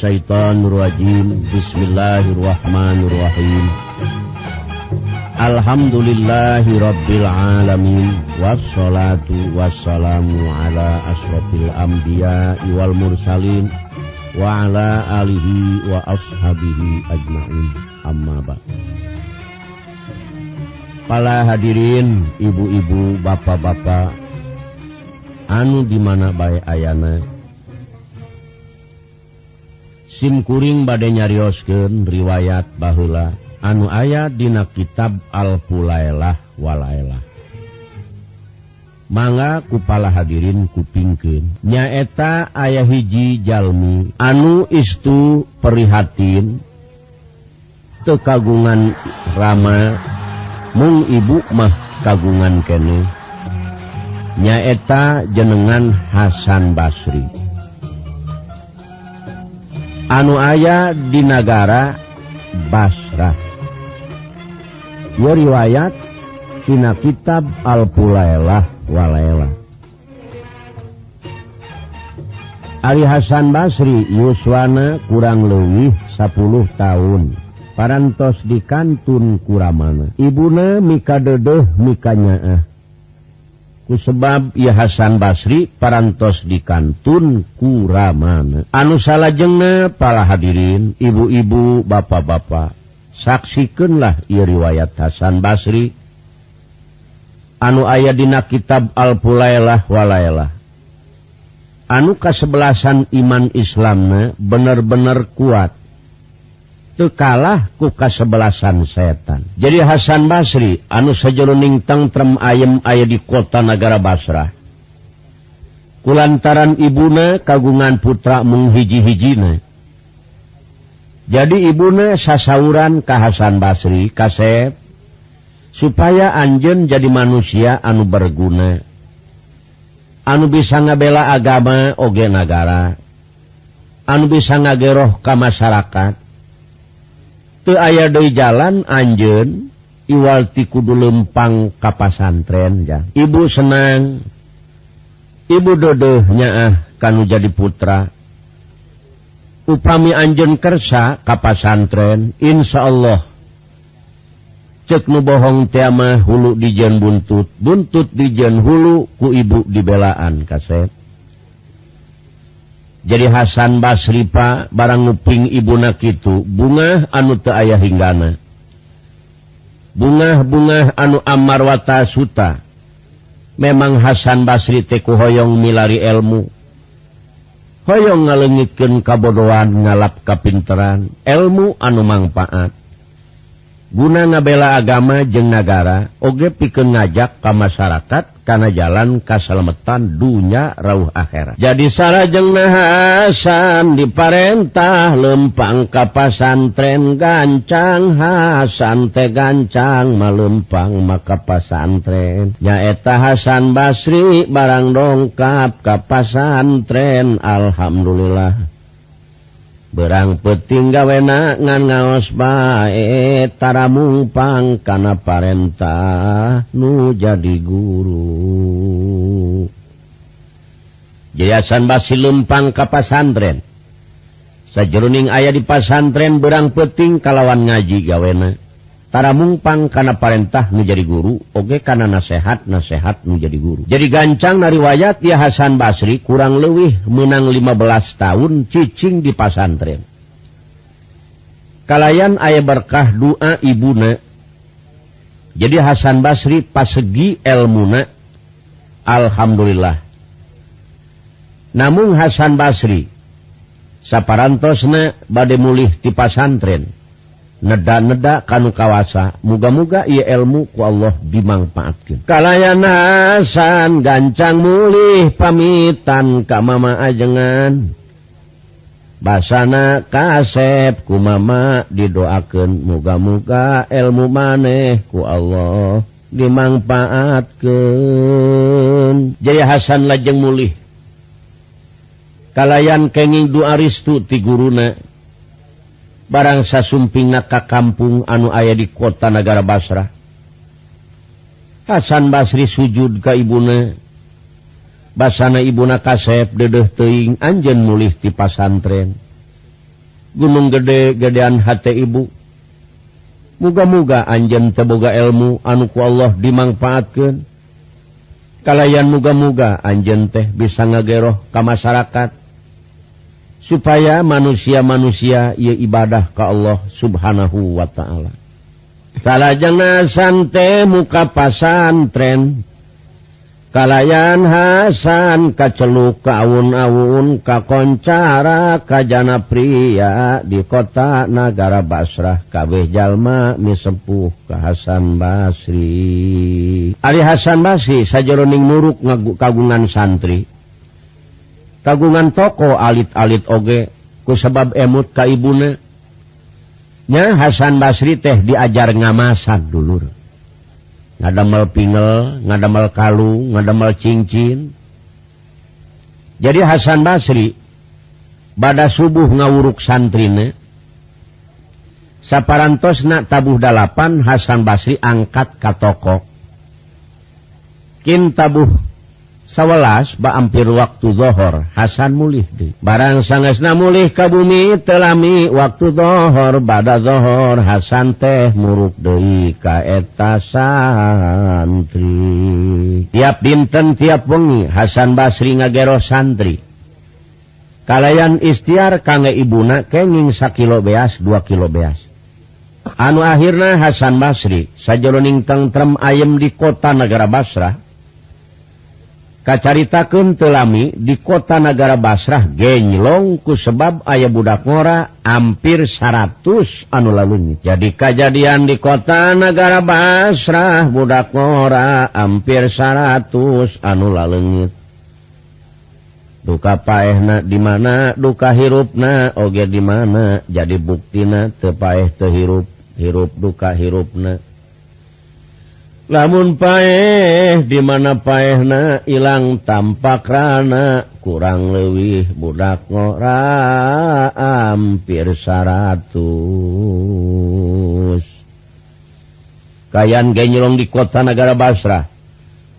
billahi minasyaitonir rajim Bismillahirrahmanirrahim. Alhamdulillahi rabbil alamin. Wassalatu wassalamu ala asrofil anbiya wal mursalin wa ala alihi wa ashabihi ajma'in. Amma ba'du hadirin ibu-ibu bapak-bapak anu di mana baik Ayana SIMkuring badai nyariosken riwayat Balah anu ayah dina kitab Alpulaelahwalalah manga kupala hadirin kupingken nyaeta ayah hiji Jalmi. Anu istu perihatin. Tekagungan Rama. Mung ibu mah kagungan kene. Nyaeta jenengan Hasan Basri. anu aya di negara Basrah riwayat Cina kitab Alpulalah wala Ali Hasan Basri Yuswana kurang lewih 10 tahun. Parantos di kantun kuramana. Ibuna Mika Dodoh mikanya ah sebab ia Hasan Basri parantos di kantun kuramana anu salah jengna pala hadirin ibu-ibu bapak-bapak saksikanlah ia riwayat Hasan Basri. Anu ayah dina kitab Al-Pulailah walailah anu kasebelasan iman Islamna bener-bener kuat. kalah kuka sebelasan setan. Jadi Hasan Basri anu sejeruning tentram ayam ayah di kota negara Basrah. Kulantaran Ibuna kagungan putra menghiji-hijina jadi Ibuna sasauran ke Hasan Basri kasep supaya Anjen jadi manusia anu berguna. Anu bisa ngabela agama oge negara anu bisa ngageroh ke masyarakat. aya Doi jalan Anjun Iwalti Kudu Lempang kapasantren ya Ibu senang Ibu dodohnya ah kamu jadi putra. Upami Anjun Kersa kapasantren Insya Allah cek nubohong tiama hulu dijen buntut buntut dijen hulu ku ibu dibelaan kaset jadi Hasan Basripa barang nguping ibu nak itu bunga anu te ayah hinggana. Bunga-bunga anu Amarwata Suta. Memang Hasan Basri Teku Hoong milari ilmu. Hoong ngalengitkan kabodohan ngalap kapinteran. Ilmu anu manfaat. Guna ngabela agama jeng negara oge piken ngajak ke masyarakat karena jalan Kasalamatan dunya Rauh akhirat. Jadi sarajeng Hasan diparentah lempang kapasantren gancang Hasan teh gancang melempang maka pasantren. Nyaeta Hasan Basri barang dongkap kapasantren Alhamdulillah. berang peting gawena ngan ngaos baetara mupang kana parentah nu jadi guru. Jayasan basi lempang ka pasantren. Sajeruning ayah di pasantren berang peting kalawan ngaji gawena. Tara mungpang karena perintah menjadi guru oge kana nasehat nasehat menjadi guru. Jadi gancang nariwayat ya Hasan Basri kurang lewih menang 15 tahun cicing di pasantren kalayan ayah berkah doa Ibuna. Jadi Hasan Basri pasegi elmuna. Alhamdulillah. Namun Hasan Basri saparantosna bade mulih di pasantren neda-neda kanu kawasa. Muga-muga ia ilmuku Allah dimangfaatkan kalyanaasan gancang mulih pamitan Ka Mama ajengan. Basana kasep ku Mama didoakan muga-muga ilmu manehku Allah dimangfaatkan Jaya Hasan lajeng mulih. Kalayan kenging duaristu ti guruna. barangsa sumping naka kampung anu ayah di kota negara Basrah Hasan Basri sujud ka Ibuna basana Ibuna kasep dedeh teing Anjen mulih di pasantren. Gunung gede gedean hati ibu. Muga-muga Anjen teboga ilmu anuku Allah dimangfaatkan kalayan muga-muga Anjen teh bisa ngageroh ke masyarakat. supaya manusia-manusia ia ibadah ke Allah subhanahu wa ta'ala. Salahjana sante muka pasantren kalayan Hasan kaceluk kaun-aun kakoncara kajana pria di kota negara Basrah kabeh Jalma misempuh ke Hasan Basri. Ari Hasan Basri sajaroning muruk ngagu kagungan santri. kagungan toko alit-alit oge ku sebab emut kaibunenya Hasan Basri teh diajar ngamasan dulu ngadamel pingel ngadamel kalung ngadamel cincin. Jadi Hasan Basri pada subuh ngawuruk santrine saparantos nak tabuh dalapan Hasan Basri angkat ka toko. Kin tabuh sawelas bampir waktu dhohor Hasan mulih di. Barang sangesna mulih ka bumi telami waktu dhohor bada dhohor Hasan teh muruk Dei kaeta santri tiap dinten tiap wengi Hasan Basri ngagero santri. Kalayan istiar kangge ibuna kenging sakilo beas dua kilo beas. Anu akhirnya Hasan Basri sajroning tengrem ayam di kota negara Basrah kacaritakeun telami di kota negara Basrah genylongku sebab ayah budak ngora hampir 100 anu lalunya. Jadi kejadian di kota negara Basrah budak ngora hampir 100 anu lalengit duka paehna di mana duka hirupna oge di mana jadi buktina tepaeh tehirup hirup duka hirupna. namun paeh dimana paehna ilang tampak rana kurang lewih budak ngora hampir 100 kayan genyelong di kota negara Basrah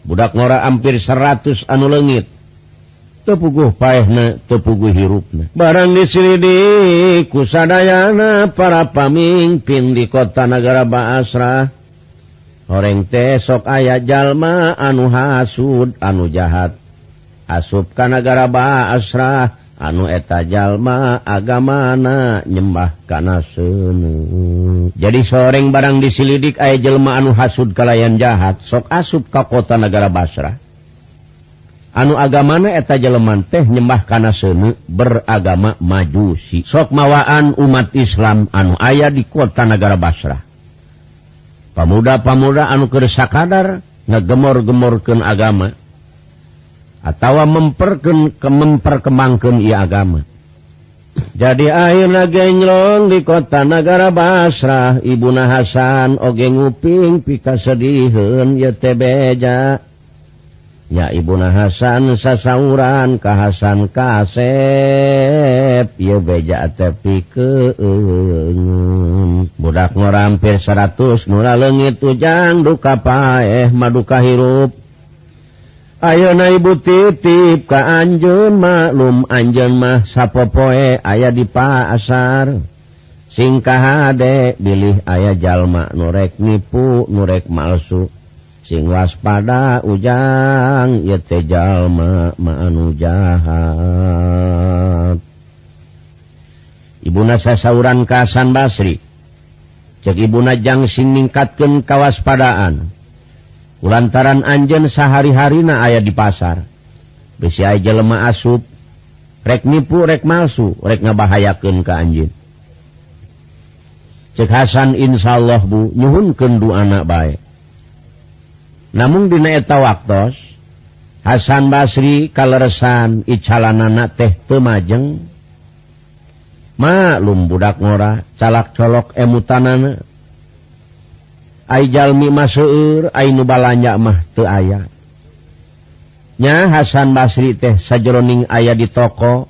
budak ngora hampir 100 anu legit tepuguh paehna tepuguh hirupna. Barang dislidik kusadayana para pamimpin di kota negara Basrah goreng tesok ayah jalma anu hasud anu jahat. Asup kanagara ba asrah anu eta jalma agamana nyembah kana jadi soreng barang disilidik aya jelma anu hasud kalayan jahat sok asup ka kota negara Basrah. Anu agamana eta jeleman teh nyembah kana semu beragama majusi. Sok mawaan umat Islam anu ayah di kota negara Basrah. pemuda-pamuda anuker sakadar ngegemor-gemorken agama atau memperken ke memperkembangkan ia agama. Jadi akhirnya genglong di kota negara Basrah Ibuna Hasan oge nguping pika sedihun ya tebeja ya Ibu na Hasan sasauran Kahasan kasep ye beja tepi ke budak ngorampir 100 murah legit ujang duka paeh maduka hirup. Ayo na ibu titip ka Anjun maklum Anjun mah sapopoe aya di pasar. Singkah Hadek bilih ayah jalma nurek nipu nurek malsu. sing waspada ujang yetejallma maanu jahat. Ibu nasa sauran Kasan Basri. Cek Ibu Najang sing ningkatkan kawaspadaan. Lantaran Anjen sehari-harina ayah di pasar. Besi aja lemah asup. Rek nipu rek malsu rek ngabahayakeun ke anjin cek Hasan insyaallah Bu nyuhunkeun du anak baik namun dina eta waktu Hasan Basri kaleresan Icalanana teh temajeng. Maklum budak ngora calak colok emutanana. Aijalmi masur Ainu balanya mah te ayahnya Hasan Basri teh sajroning ayah di toko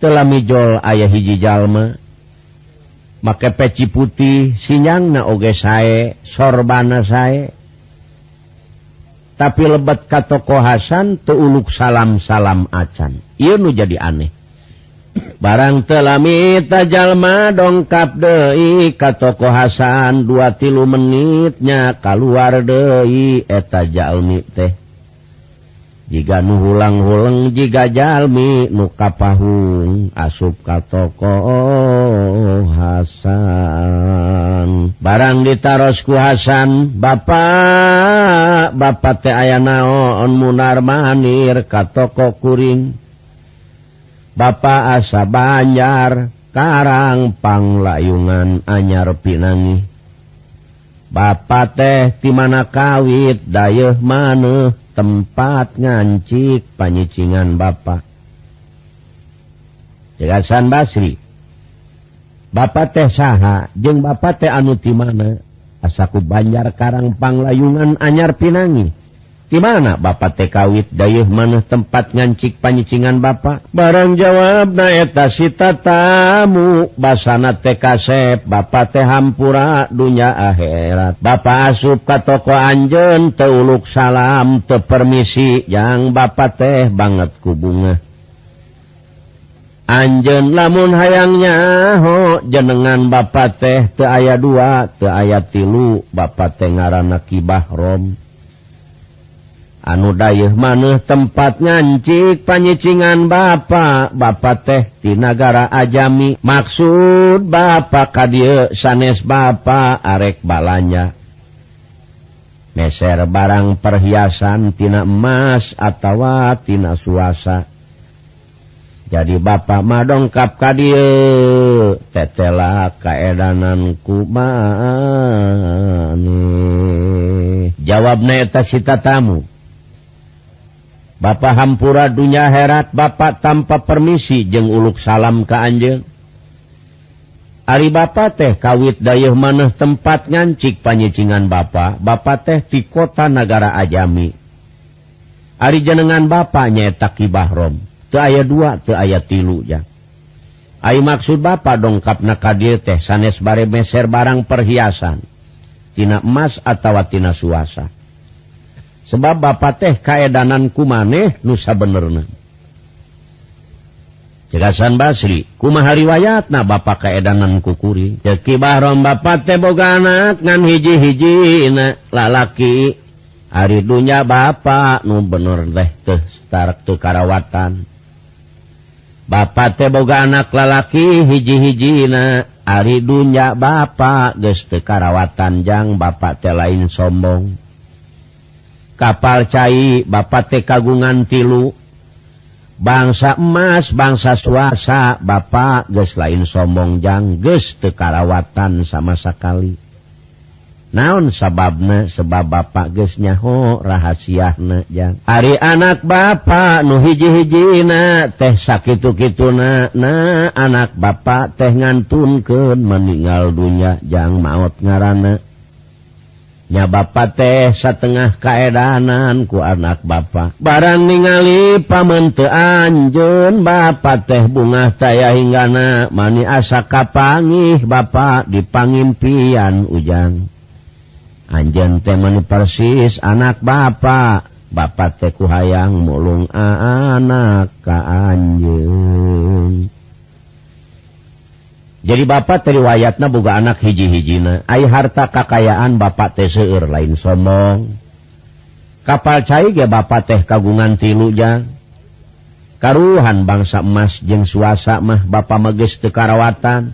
telah mijol ayah hiji jalma. Make peci putih sinyang na oge sae sorbana sae. tapi lebet ka toko Hasan teuluk salam salam acan. Iu nu jadi aneh. Barang telami tajallma dongkap Dei ka toko Hasan dua tilu menitnya keluar Dei eta Jami teh. jika nu hulang-huleng jika jalmi muka pahung asup ka toko Hasan. Barang ditarosku Hasan Bapak Bapak teh aya naon munar manir ka toko kuring. Bapak asa banjar karang panglayungan anyar pinangi. Bapak teh dimana kawit dayeh maneh tempat ngancik panyicingan Bapak. Jelasan Basri. Bapak teh saha jeung Bapak teh anuti mana? Asaku Banjar Karang Panglayungan Anyar Pinangi. gimana Bapak TKwit Dayuh maneh tempat ngancik panyicingan Bapak? Barang jawab naeta sita tamu basana TKsep Bapak teh hampura dunya akhirat. Bapak asup ka toko Anjen teuluk salam te permisi. Yang Bapak teh banget ku bunga Anjen lamun hayangnya ho jenengan Bapak teh te aya dua te aya tilu. Bapak teh ngaran Kibahrom anu dayuh maneh tempat nyancik panyicingan Bapak Bapak teh di negara ajami. Maksud Bapak kadie sanes Bapak arek balanya. Meser barang perhiasan tina emas atawa tina suasa. Jadi Bapak madongkap kadie tetela kaedanan kuban jawab neta sita tamu. Bapak Hampura dunya herat Bapak tanpa permisi jeng uluk salam ke Anjeng Ari Bapak teh kawit dayuh maneh tempat ngancik panyicingan Bapak Bapak teh di kota negara Ajami. Ari jenengan Bapak nyaetaki Bahrom te aya dua te ayat tilu ya Ai maksud Bapak dongkap nakadir teh sanes bare meser barang perhiasan Tina emas atau tina suasa. sebab Bapak teh kaedananku maneh nusa bener cegasan Basri kuma hari wayat nah Bapak kaedanan kukuri. Cekibaron Bapak teh boga anak ngan hiji-hiji lalaki. Hari dunya Bapak nu bener deh teh starak tuh karawatan. Bapak teh boga anak lalaki hiji-hiji na hari dunya Bapak geus teu karawatan jang Bapak teh lain sombong. kapal cair Bapak T kagungan tilu. Bangsa emas bangsa suasa Bapak guys lain sombong jangges tekarawatan sama sekali naon sababnya sebab Bapak guysnyaho rahasia Ari anak Bapak nu hiji-hijina teh sakit-kitu na anak Bapak teh nganun ke meninggal dunya jangan maut ngarana. nya Bapak teh setengah kaedanan ku anak Bapak barang ningali pamente Anjun Bapak teh bunga saya hinggana mani asa kapangih Bapak dipangimpian ujang. Anjen teh mani persis anak Bapak Bapak teh ku hayang mulung anak ka Anjun jadi Bapak riwayatnya buga anak hiji-hijina ay harta kakayaan Bapak teh seueur lain sombong kapal cair ge Bapak teh kagungan tiluja karuhan bangsa emas jeng suasa mah Bapak mages tekarawatan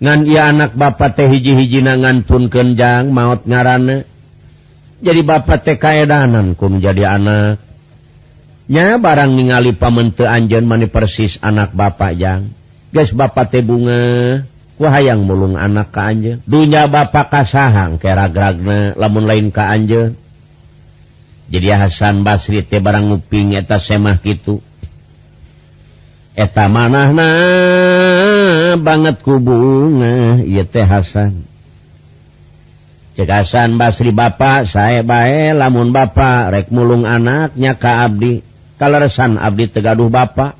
ngan ia anak Bapak teh hiji-hijina ngantun kenjang maut ngarane jadi Bapak teh kaedanan kum jadi anak. Nya barang ningali pamente anjen mani persis anak Bapak jang. guys Bapak Te bunga wahang mulung anak ka anje. dunya Bapak kasahang keragragna lamun lain ka anje. jadi Hasan Basri teh barang nguping eta semah gitu eta manah na banget kubunga ya teh Hasan cekasan Basri Bapak saya bae lamun Bapak rek mulung anaknya ka Abdi Kalau resan Abdi Tegaduh Bapak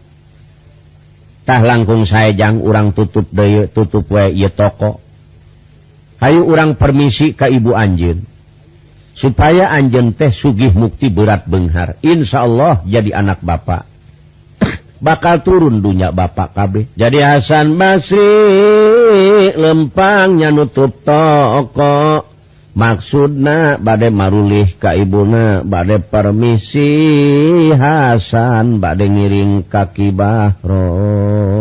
tah langkung sayajang urang tutup day tutup wa toko. Ayo urang permisi ke ibu anjin supaya anjen teh sugih mukti berat Benghar. Insya Allah jadi anak bapak bakal turun dunya Bapak KB jadi Hasan Basri lempangnya nutup toko. maksudna badai marulih ka ibuna badai permisi Hasan badai ngiring kaki Bahrom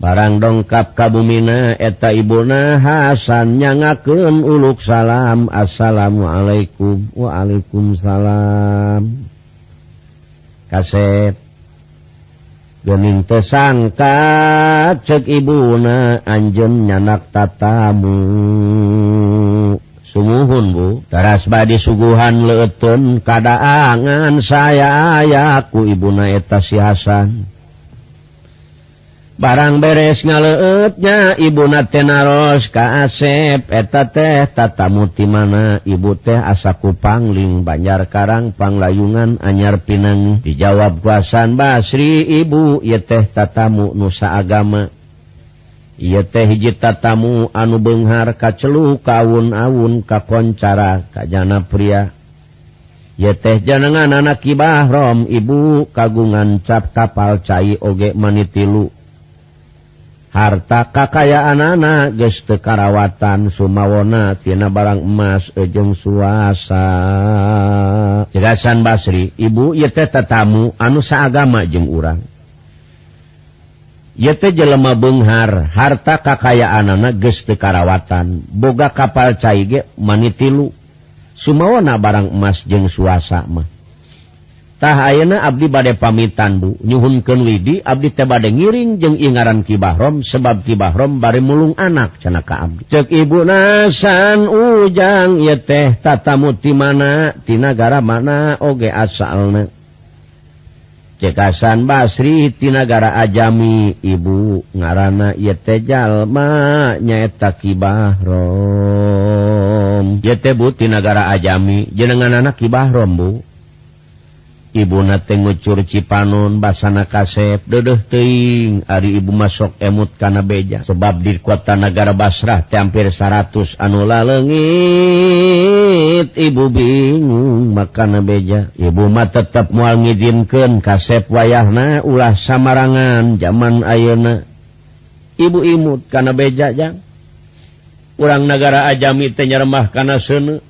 barang dongkap kabumina eta ibuna Hasan nyangakeun uluk salam. Assalamualaikum. Waalaikumsalam. Kaset. Gening tesangka cek ibuna anjen nyanak tatamu. sumuhun Bu teras badi suguhan leun Kadaangan saya ayaku ibu naeta si Hasan barang beres ngaleutnya ibu na Tenaros Ka Asep eta teh tata muti mana? Ibu teh asaku pangling Banjar Karang Panglayungan Anyar Pinang dijawab kuasan Basri ibu ye teh tatamu Nusa agama ia teh hiji tatamu anu Benghar kacelu kaun-awun kakoncara kajana pria. Ye teh jangan anak kibahrom ibu kagungan cap kapal cair oge manitilu. Harta kakayaan anak geste karawatan Sumawona Tina barang emas ejeng suasa. Jelasan Basri ibu ye teh tetamu anu saagama jeng urang. yete jelemah Benghar harta kakayaan anak geste karawatan. Boga kapal caige manitilu Sumawana barang emas jeng suasa mahtah ayeuna Abdi badai pamitan Bu. Nyhunken Widi Abdi tebade ngiring jeng ingaran kibahrom sebab kibahrom bari mulung anak cenaka Abdi. Cek Ibu nasan ujang ye teh tatamu ti manatinagara mana oge asalna. cekasan Basri Basritinagara Ajami Ibu ngarana yetejallma nyaeta Kibahrom yete butinagara Ajami jenengan anak Kibahrom Bu. ibu nate ngucur Cipanon basana kasep dedeh teing Ari ibu masuk emut kana beja. Sebab di kota negara Basrah hampir 100 anula legit ibu bingung makan beja. Ibu mata tetap mual ngidinkan kasep wayahna ulah samarangan zaman ayeuna. Ibu imut kana beja jang. Urang negara ajami tenyeremah kana seuneu.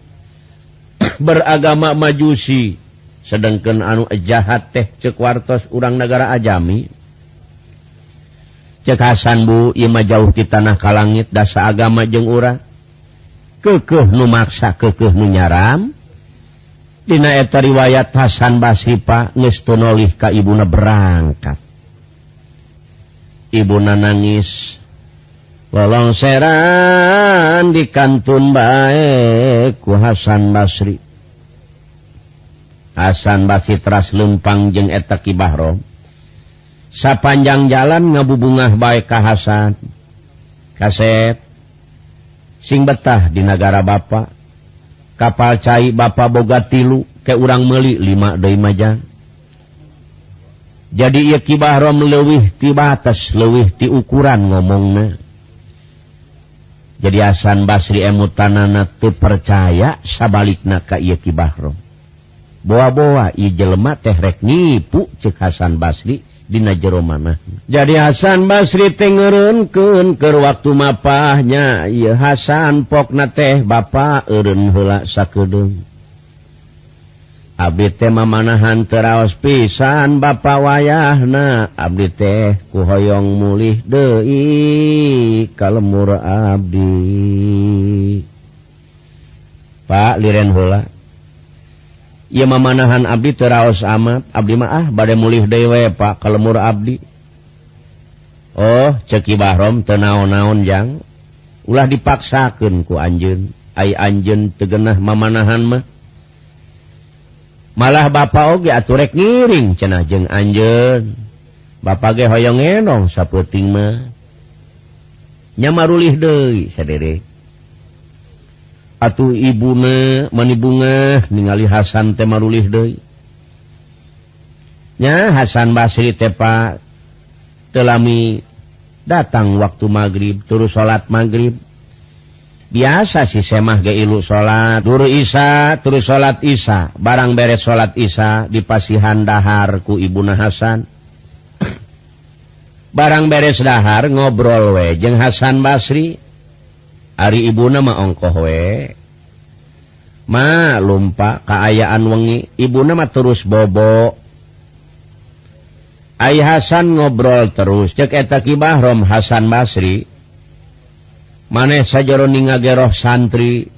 Beragama majusi. sedangkan anu jahat teh cekwartos urang negara ajami. Cekasan Bu Ima jauh di tanah ka langit dasa agama jeng ura kekeh numaksa kekeh menyaram Dinaeta riwayat Hasan Basipa ngestunolih ka ibuna berangkat. Ibuna nangis lolong seran di kantun baik ku Hasan Basri. asan basitras lempang jeung etaki Bahro. Sapanjang jalan ngabubungah baik kahasan kaset. Sing betah di negara Bapak kapal cair Bapak boga tilu ke urang meli 5 Deimajan jadi Yaki Bahro melewih ti batas lewih ti ukuran ngomongnya jadi Hasan Basri emutanana tuh percaya sabalik na Ka Yaki Bahro. boa-boa i jelema tehrek nipu cek Hasan Basri Dina jero mana jadi Hasan Basri tengerunkeun ke waktu mapahnya. Ya Hasan pokna teh Bapak Erun hela sakedeung Abdi teh mamanahan teraos pisan Bapak wayahna. Abdi teh kuhoyong mulih deui kalemur abdi. Pak liren hela ia mamanahan Abdi teraos amat. Abdi maah badai mulih dewe Pak kalemur Abdi. Oh ceki Bahrom tenaon-naon yang ulah dipaksakan ku Anjun ay Anjun tegenah mamanahan mah. Malah Bapak oge aturek ngiring cenah jeng Anjun Bapak ge hoyong enong saputing mah. Nyamarulih deui sadere Atuh ibune mani bunga ningali Hasan temarulih nya Hasan Basri tepa telami datang waktu maghrib terus salat maghrib. Biasa sih semah geilu salat dulu Isa terus salat Isa. Barang beres salat Isa dipasihan dahar ku Ibuna Hasan. Barang beres dahar ngobrol we wejeng Hasan Basri. Ari ibu nama ongkohwe ma lumpa keayaan wengi. Ibu nama terus bobo. Ay Hasan ngobrol terus. Cek eta kibahrom Hasan Basri. Maneh sajaroning ngageroh santri.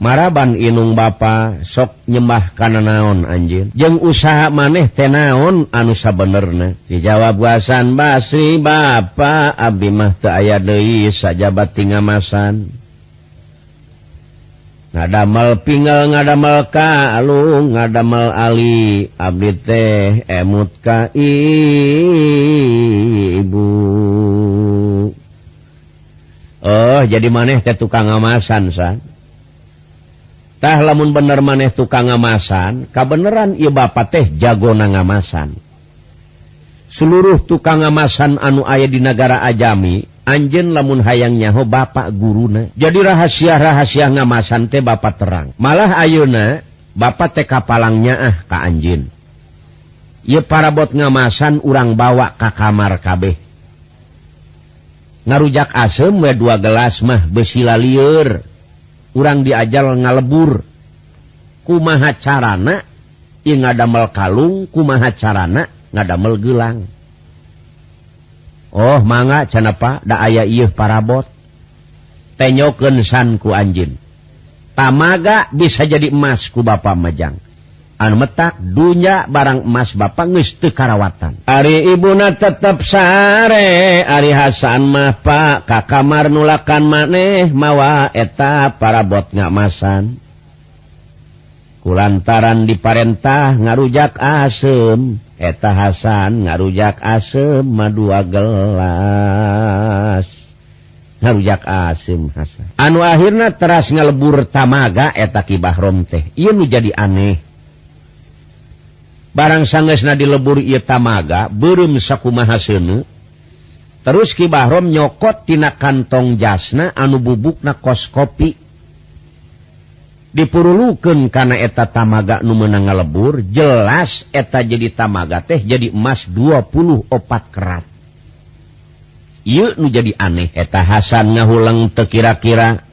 maraban Inung ba sok nyembah kana naon anjing? Jeng usaha maneh tenaon anusa bener dijawab wasan Basri ba Abimah Mahta aya De sajabat tingamasan. Ngadamel pingal ngadamel kalung ngadamel Ali abdi teh emut ka ibu. Oh jadi maneh ke tukang ngamasan san. tah lamun bener maneh tukang ngamasan kabeneran ieu bapa teh jagona ngamasan. Seluruh tukang ngamasan anu aya di negara ajami anjen lamun hayang nyaho bapak guruna. Jadi rahasia-rahasia ngamasan teh bapak terang. Malah ayeuna bapak teh kapalangnya ah ka anjin Ye parabot ngamasan urang bawa ka kamar kabeh. Ngarujak asem we dua gelas mah besila liur kurang diajal ngalebur. Kumaha carana? Ngadamel kalung kumaha carana? Ngadamel gelang Oh manga canapa da aya iuh parabot. Tenyoken sanku anjin tamaga bisa jadi emas ku Bapak Majang. metak dunya barang emas Bapak ngiste Karawatan. Ari Ibuna tetap sare Ari Hasan mah Pak. Ka kamar nulakan maneh mawa eta para bot ngamasan. Kulantaran diparentah ngarujak asem eta Hasan ngarujak asem madua gelas. Ngarujak asem Hasan. Anu akhirnya teras ngalebur tamaga eta kibah rom teh. Iu jadi aneh. barang sangesna di lebur ia tamaga belum sakumaha sene terus Ki Bahrom nyokot tina kantong jasna anu bubuk na kos kopi. Dipuruluken karena eta tamaga nu menang lebur jelas eta jadi tamaga teh jadi emas 24 kerat. Yuk nu jadi aneh eta Hasan ngahuleng tekira-kira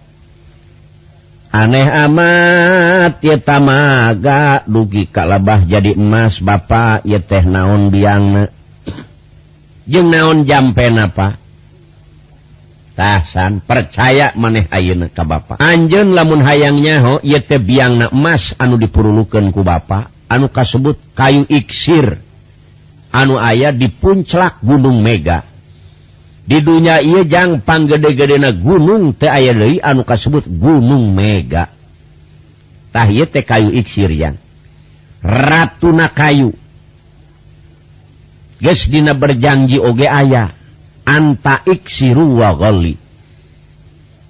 aneh amat yetamaga dugi kalabah jadi emas Bapak ye teh naon biang jeung naon jampen apa tasan percaya maneh ayeuna ka Bapak Anjeun lamun hayang nyaho ye teh biang na emas anu dipurulukeun ku Bapak anu kasebut kayu iksir. Anu ayah di punclak Gunung Mega. di dunia Ijangpang gede-gedena gunung te aya Dewi anu kasebut gunung megatahya teh kayu ratu na kayu. Gedina berjanji oge aya anta Iksiru wali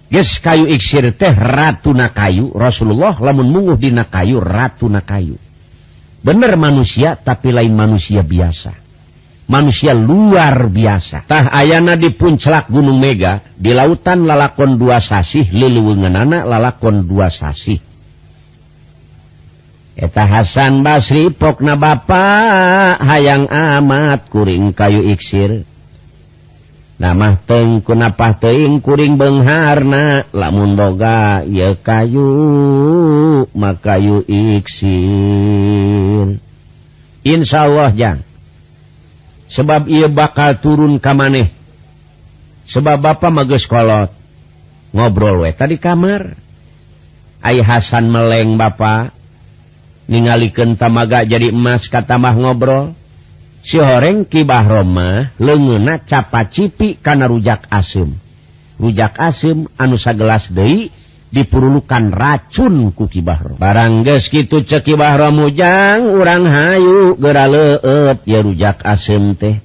Ges kayu Iksir teh ratu na kayu Rasulullah lamun munguh dina kayu ratu na kayu. Bener manusia tapi lain manusia biasa. manusia luar biasatah ayana di Punclak Gunung Mega di lautan lalakon dua sasih liluwenngan anak lalakon dua sasih. Eta Hasan Basri pokna ba hayang amat kuring kayu iksir. Nama tengkunapah teing kuring Bengharna lamun boga ya kayu makayu iksir. Insya Allah jangan sebab ia bakal turun ke maneh. Sebab Bapak mageskolot ngobrol we tadi kamar. Ay Hasan meleng Bapak ningaliken tamaga jadi emas kata katamah ngobrol. Si horeng kibah Roma lengenna capa cipi karena rujak asem. Rujak asem anusa gelas Dei dipurulukan racun kuki Bahro barangges gitu ceki Bahro mujang urang Hayu gera leet ya rujak asem teh.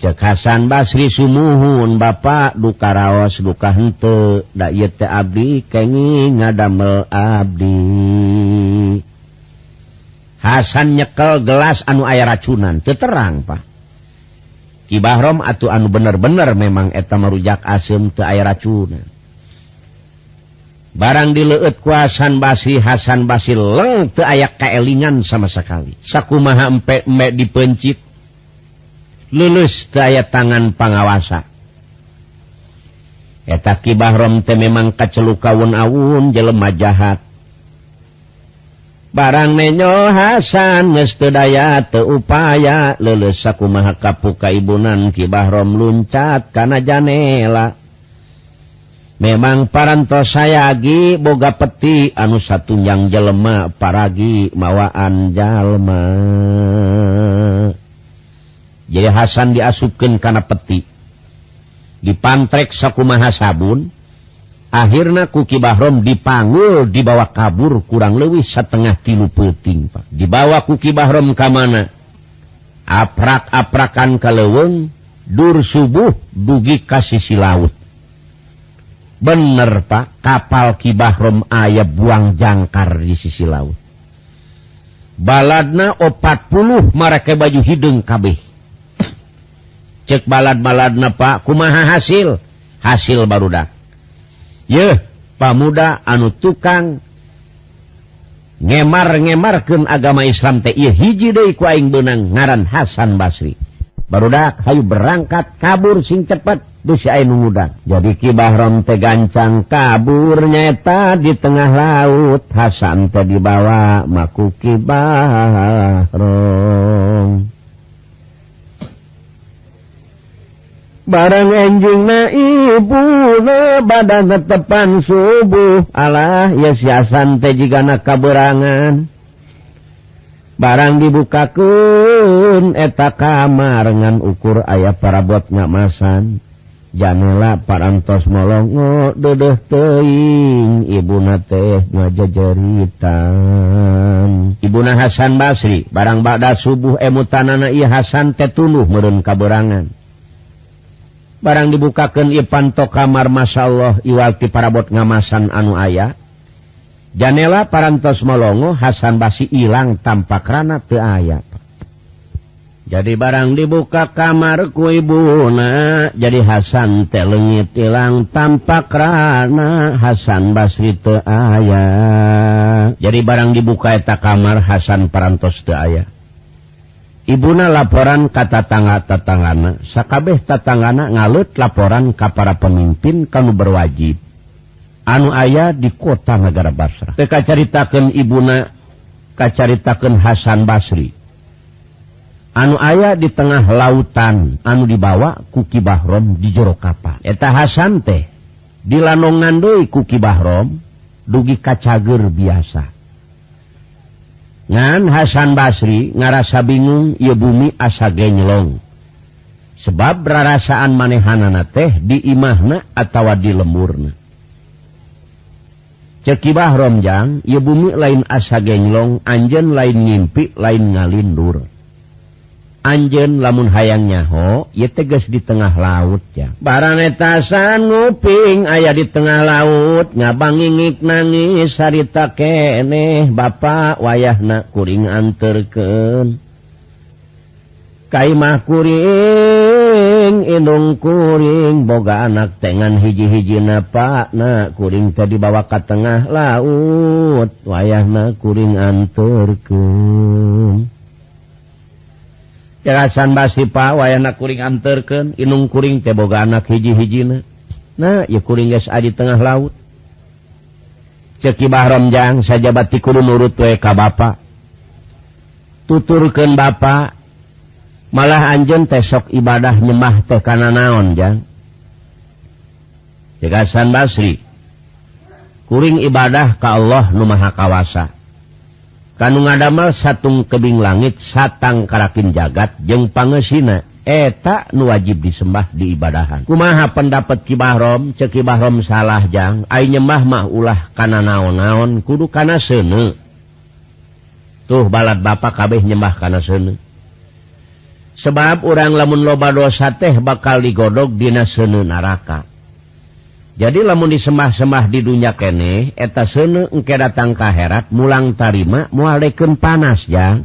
Cekhasan Basri Sumuhun Bapak duka raos duka hente ndak yete Abdi kengi ngadamel Abdi. Hasan nyekel gelas anu air racunan teterang Pak. Kibahrom atau anu bener-bener memang eta merujak asem ke air racunan. barang dileut kuasan basi Hasan basi leng ke aya keelingan sama sekali. Sakumaha empe empe dipencit lulus daya tangan pangawasa. Eta kibahrom teh memang kacelukawun awun jelema jahat. Barang menyo Hasan ngestudaya te upaya lulus sakumaha kapuka ibunan kibahrom luncat kana janela. memang parantos sayagi boga peti anu satu yang jelema paragi mawaan jalma. Jadi Hasan diasupkan karena peti. Dipantrek sakumaha sabun akhirnya kuki Bahrom dipanggul dibawa kabur kurang lebih setengah tilu peting Pak. Dibawa kuki Bahrom ke mana? Aprak-aprakan kaleweng dur subuh dugi kasih si laut. bener Pak. Kapal Kibahrom ayah buang jangkar di sisi laut. Baladna 40 mereka baju hidung kabeh. Cek balad-baladna Pak. Kumaha hasil? Hasil barudak ye pamuda anu tukang ngemar-ngemarkan agama Islam teh hiji deui ku aing ngaran Hasan Basri. Barudak hayu berangkat kabur sing cepat muda jadi kibahram tegancang kabur nyata di tengah laut. Hasan tadi dibawa maku kibah barang enjing na ibu na badan tepan subuh. Allah ya siasan teh jika na kaberangan. Barang dibukakan eta kamar ngan ukur ayah para buat ngamasan janela parantos molongo dedeh teing ibu na teh ngajajaritan. Ibuna Hasan Basri barang Bada subuh emutanana I Hasan Tetunuh merun kaberangan. Barang dibukakan Ipanto kamar Masya Allah Iwalti parabot ngamasan anu ayah janela parantos molongo Hasan Basi hilang tanpa kerana te ayat jadi barang dibuka kamar kuibuna jadi Hasan telengit tilang tampak rana Hasan Basri te ayah jadi barang dibuka eta kamar Hasan parantos te ayah Ibuna laporan kata tangga tatangana sakabeh tatangana ngalut laporan ka para pemimpin kamu berwajib. Anu ayah di kota negara Basra. Teka ceritakan Ibuna kacaritakan Hasan Basri. anu ayah di tengah lautan anu dibawa kuki Bahrom di jero kapal. Eta Hasan teh dilanongan doi kuki Bahrom dugi kacager biasa. Ngan Hasan Basri ngarasa bingung ia bumi asa genyelong sebab rarasaan manehanana teh di imahna atau di lemurna. Ceki Bahrom jang ia bumi lain asa genylong anjen lain ngimpi lain ngalindur Anjen lamun hayangnyahoo ye teges di tengah laut ya. Baranetasan nguping ayah di tengah laut ngabanginngik nangis harita keeh bapak wayah na kuring anterken Kaimah kuring inung kuring boga anak tengan hiji-hiji napa na kuring tadi bawa ke tengah laut wayah na kuring anterken jelasan way anak kuring anterken inung kuring teboga anak hiji-hijina. Nah ya kuring guys di tengah laut. Ceki bahromjang saja batti kudu nurut we ka bapak tuturkan bapak malah anjen tesok ibadah nyemah teh kana naon jang? Jelasan basri kuring ibadah ka Allah numaha kawasa. Kanung Adamal satung kebing langit satang karakin jagat jeng pangesina. Eta nu wajib disembah di ibadahan. Kumaha pendapat Kibahrom cekibahrom salahjang nyemah mah ulah kana naon-naon kudu kana sene tuh balat ba kabeh nyembah kana sene sebab orang lamun loba dosa teh bakal digodog dina sene naraka. jadi lamun disemah-semah di dunia kene eta sene engke datang ka herat mulang tarima mualekeun panas ya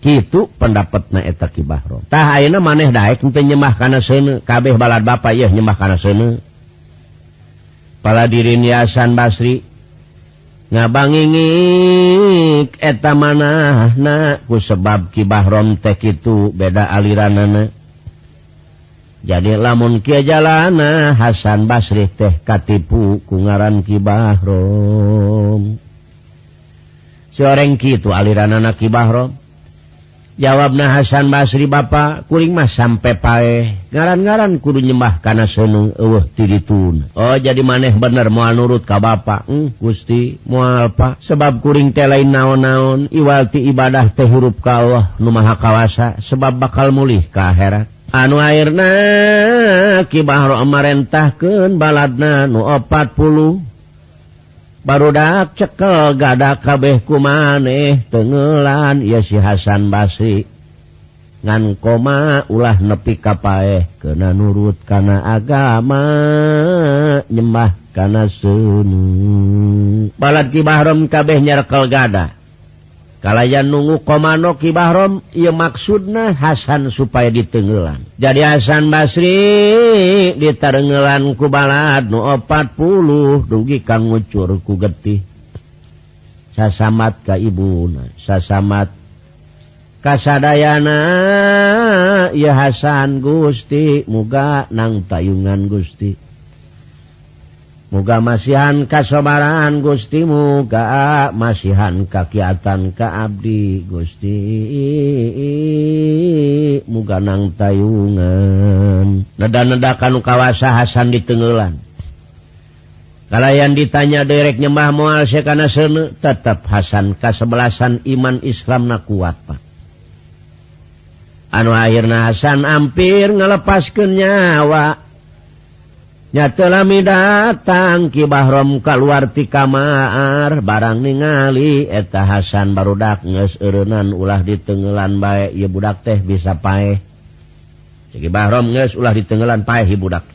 kitu pendapatna eta Ki Bahrom tah ayeuna maneh daek henteu nyemah kana seuneu kabeh balad bapa ieu nyemah kana seuneu Paladirin Yasan Basri ngabangingik eta manahna ku sebab Ki Bahrom teh kitu beda aliranana. jadi lamun Ki jalana Hasan Basri teh katipu kungaran Kibahrom soreng Ki itu aliran anak Kibahrom jawabna Hasan Basri Bapak kuring Mas sampai pae. Ngaran-garan kudu nyembah karena senung uh tiditun Oh jadi maneh bener mual nurut ka Bapak hmm, Gusti mual Pak. Sebab kuring teh lain naon-naon iwalti ibadah teh huruf ka Allah nu kawasa sebab bakal mulih ke akhirat. anu airna kibaharentahken baladna nu 40 barudak cekel gada kabeh ku maneh tengelan ya si Hasan Basri. Ngan koma ulah nepi kapaeh kena nurut kana agama nyembah kana sunu. Balad kibahrom kabeh nyarekel gada kalayan nunggu komano kibahrom ia maksudna Hasan supaya ditenggelan jadi Hasan Basri ditarengelan ku balad nu 40 dugi kang ngucur ku getih. Sasamat ka ibuna sasamat kasadayana ya Hasan Gusti muga nang tayungan Gusti. muga masihan kasobaran Gusti muga masihan kakiatan ka Abdi Gusti. Muga nang tayungan. Nada-nedakan kawasa Hasan di Tengelan kalian ditanya derek nyembah mual sekana sene tetap Hasan kasebelasan iman Islam na kuat Pak. Anu akhirna Hasan hampir ngelepaskan nyawa. nyatelami datang kibahrom kaluarti kamar. Barang ningali eta Hasan barudak ngeeurenan ulah ditengelan baik ya budak teh bisa pae bahrom nges ulah ditengelan pae budak.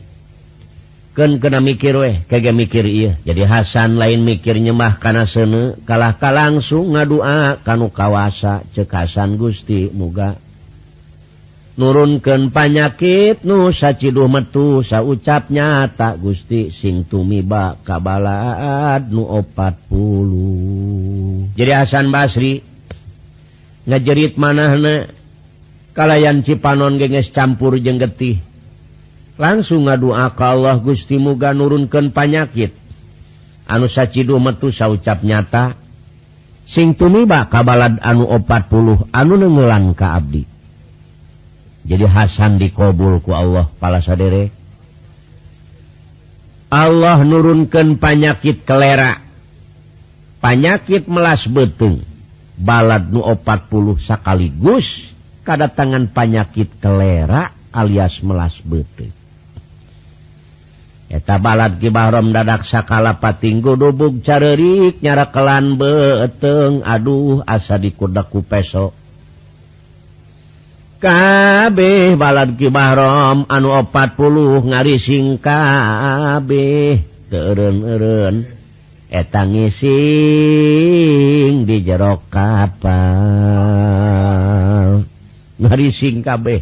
Ken kena mikir weh kege mikir iya jadi Hasan lain mikir nyemah kana sene kalah ka langsung ngadua kanu kawasa. Cekasan Gusti muga. nurunkan panyakit nu saciduh metu sa ucapnya tak Gusti sing tumiba kabalad nu opat puluh. Jadi Hasan Basri ngajerit manahna kalayan Cipanon genges campur jeng getih. Langsung ngadua ka Allah Gusti muga nurunkan panyakit. Anu saciduh metu sa ucap nyata sing tumiba kabalad anu opat puluh anu nengelan ka abdi. jadi Hasan dikobulku Allah pala sadere. Allah nurunkan panyakit kelera. Panyakit melas betung. Balad nu 40 sekaligus kedatangan panyakit kelera alias melas betung. Eta balad Gibahram dadak sakala patinggu dubug carerik nyara kelan beteng aduh asa dikudaku pesok kabeh balad kibahrom anu 40 ngarising kabeh turun-un etangising di jerok kapal. Ngarising kabeh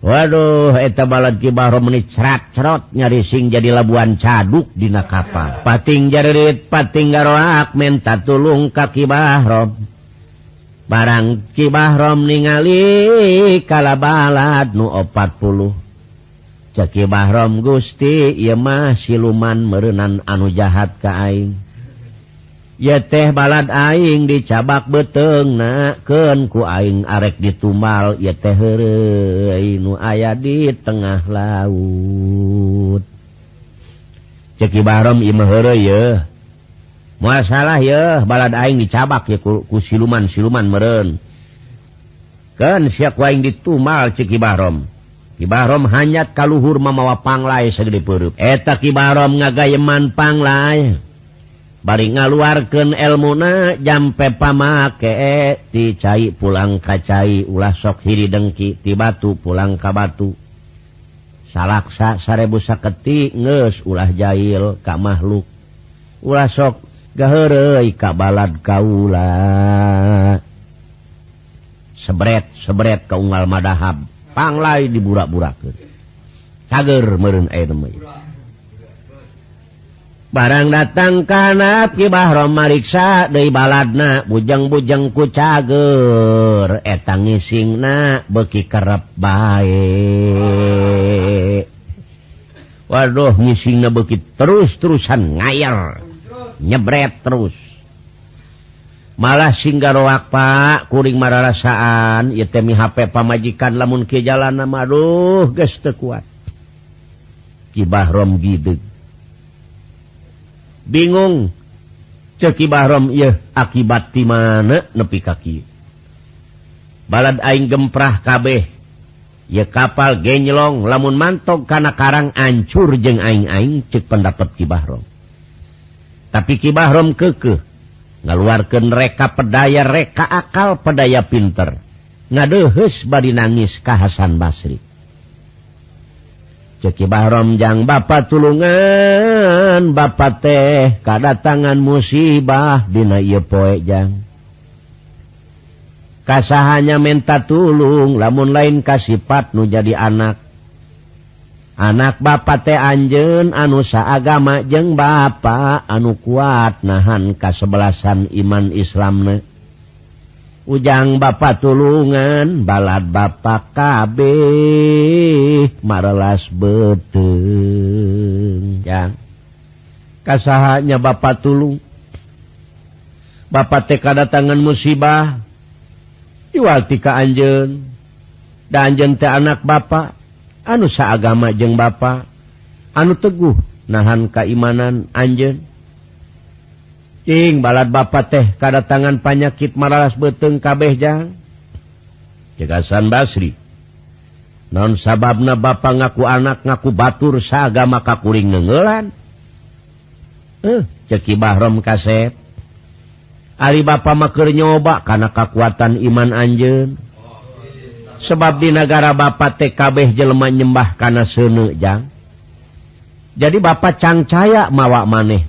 Waduh eta balad kibahrom menit cerat-cerot nyarising jadi labuan caduk dina kapal. Pating jarit pating garoak menta tulung ka kibahrom barang Kibahrom ningali kalabalad nu 40 ceki Bahrom Gusti Imah siluman merenan anu jahat kaing ye teh balad aing dicabak beteng na naken ku aing arek ditumal ye teh nu aya di tengah laut. Cekibahrom Imah ye. masalah ya balad aing dicabak ya ku, ku siluman siluman meren kan siak waing ditumal cik Ibarom Ibarom hanyat kaluhur mamawa panglai segede perup eta Ibarom ngagayeman panglai. Bari ngaluarkeun elmuna jampe pamake ti cai pulang ka cai ulah sok hiri dengki ti batu pulang ka batu. Salaksa sarebu saketi nges ulah jail ka makhluk. Ulah sok gaherei kabalad kaula sebret sebret ke unggal madahab. Panglai diburak-burakeun cager meureun air mei barang datang kana ki bahrom mariksa deui baladna bujang-bujeng ku cager. Eta ngisingna beki kerep bae. Waduh ngisingna beki terus-terusan ngayar. nyebret terus. Malah singgaroak Pak. Kuring mararasaan. Ya temi HP pamajikan lamun ke jalan nama geste kuat. Kibahrom gitu bingung. Cekibahrom ya akibat di mana nepi kaki balad aing gemprah kabeh. Ya kapal genylong lamun mantok karena karang ancur jeng aing-aing cek pendapat kibahrom tapi Kibahram keke ngaluarkan reka pedaya reka akal pedaya pinter. Ngadehes badi nangis ka Hasan Basri Ceki Bahram jang Bapak tulungan Bapak teh kadatangan musibah. Dina ieu poe jang. Kasahannya minta tulung lamun lain kasipat nu jadi anak. anak ba teh anjen anusa agama jeng Bapak anu kuat nahan kasebelasan iman Islamne ujang Bapak tulungan balad Bapak KB marelas bete kasahnya Bapak tulung. Bapak TK datangan musibah. Jual tika Anjun dan jente anak Bapak. anu sa agama jeng ba anu teguh nahan keimanan Anjen Ing balad ba teh kada tangan panyakit maralas beteng kabehjang cegasan Basri. Non sababna ba ngaku anak ngaku batur sagama kakuring ngegelan eh ceki Bahram kasep. Ali ba maker nyoba karena kekuatan iman Anjen sebab di negara Bapak TKB Jelma nyembah karena senejang jadi Bapak cangcaya mawak maneh.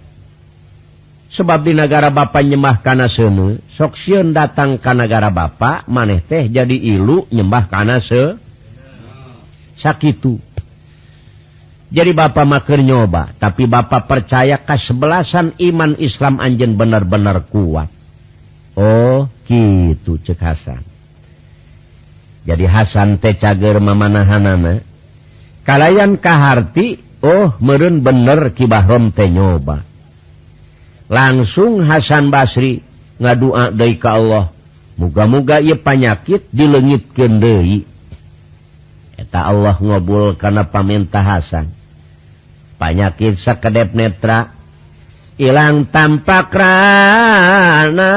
Sebab di negara Bapak nyembah karena sene soksiun datang ke negara Bapak maneh teh jadi ilu nyembah karena se sakit jadi Bapak maker nyoba tapi Bapak percaya kesebelasan iman Islam Anjen benar-benar kuat. Oh gitu cek Hasan. jadi Hasan teh cager mamanahanana. Kalayan kaharti oh merun bener kibahrom teh nyoba. Langsung Hasan Basri ngadua deui ka Allah. Muga-muga ia panyakit dilengit kendai eta Allah ngobul karena paminta Hasan. Panyakit sakedep netra. Hilang tampak rana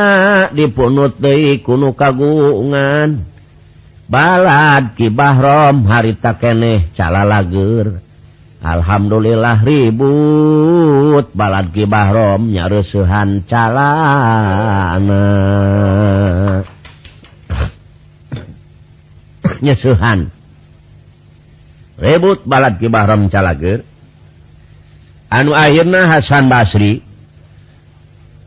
dipunut deui kunu kagungan. balad kibahrom harita keneh cala lager. Alhamdulillah ribut balad kibahrom nyarusuhan calana nyesuhan. Ribut balad kibahrom calager anu akhirnya Hasan Basri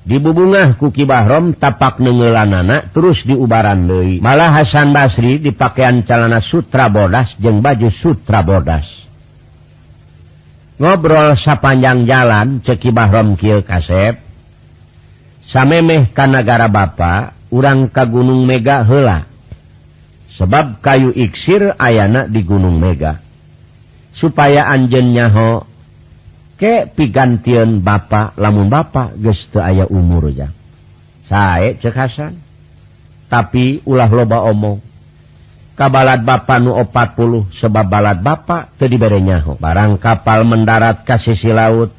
dibubungah kuki Bahram tapak nengelan anak terus diubaran Dewi malah Hasan Basri dipakaian calana Sutra bodas jeung baju Sutra bodas ngobrol sapanjang jalan ceki Bahram Kiel kasep. Samemeh kanagara Bapak urang ka Gunung Mega hela sebab kayu iksir ayana di Gunung Mega. Supaya Anjen nyaho ke pigantian Bapak lamun Bapak geste aya umur ya saya cekasan tapi ulah loba omong. Kabalad Bapak nu 40 sebab balad Bapak tuh diberenya barang kapal mendarat ke sisi laut.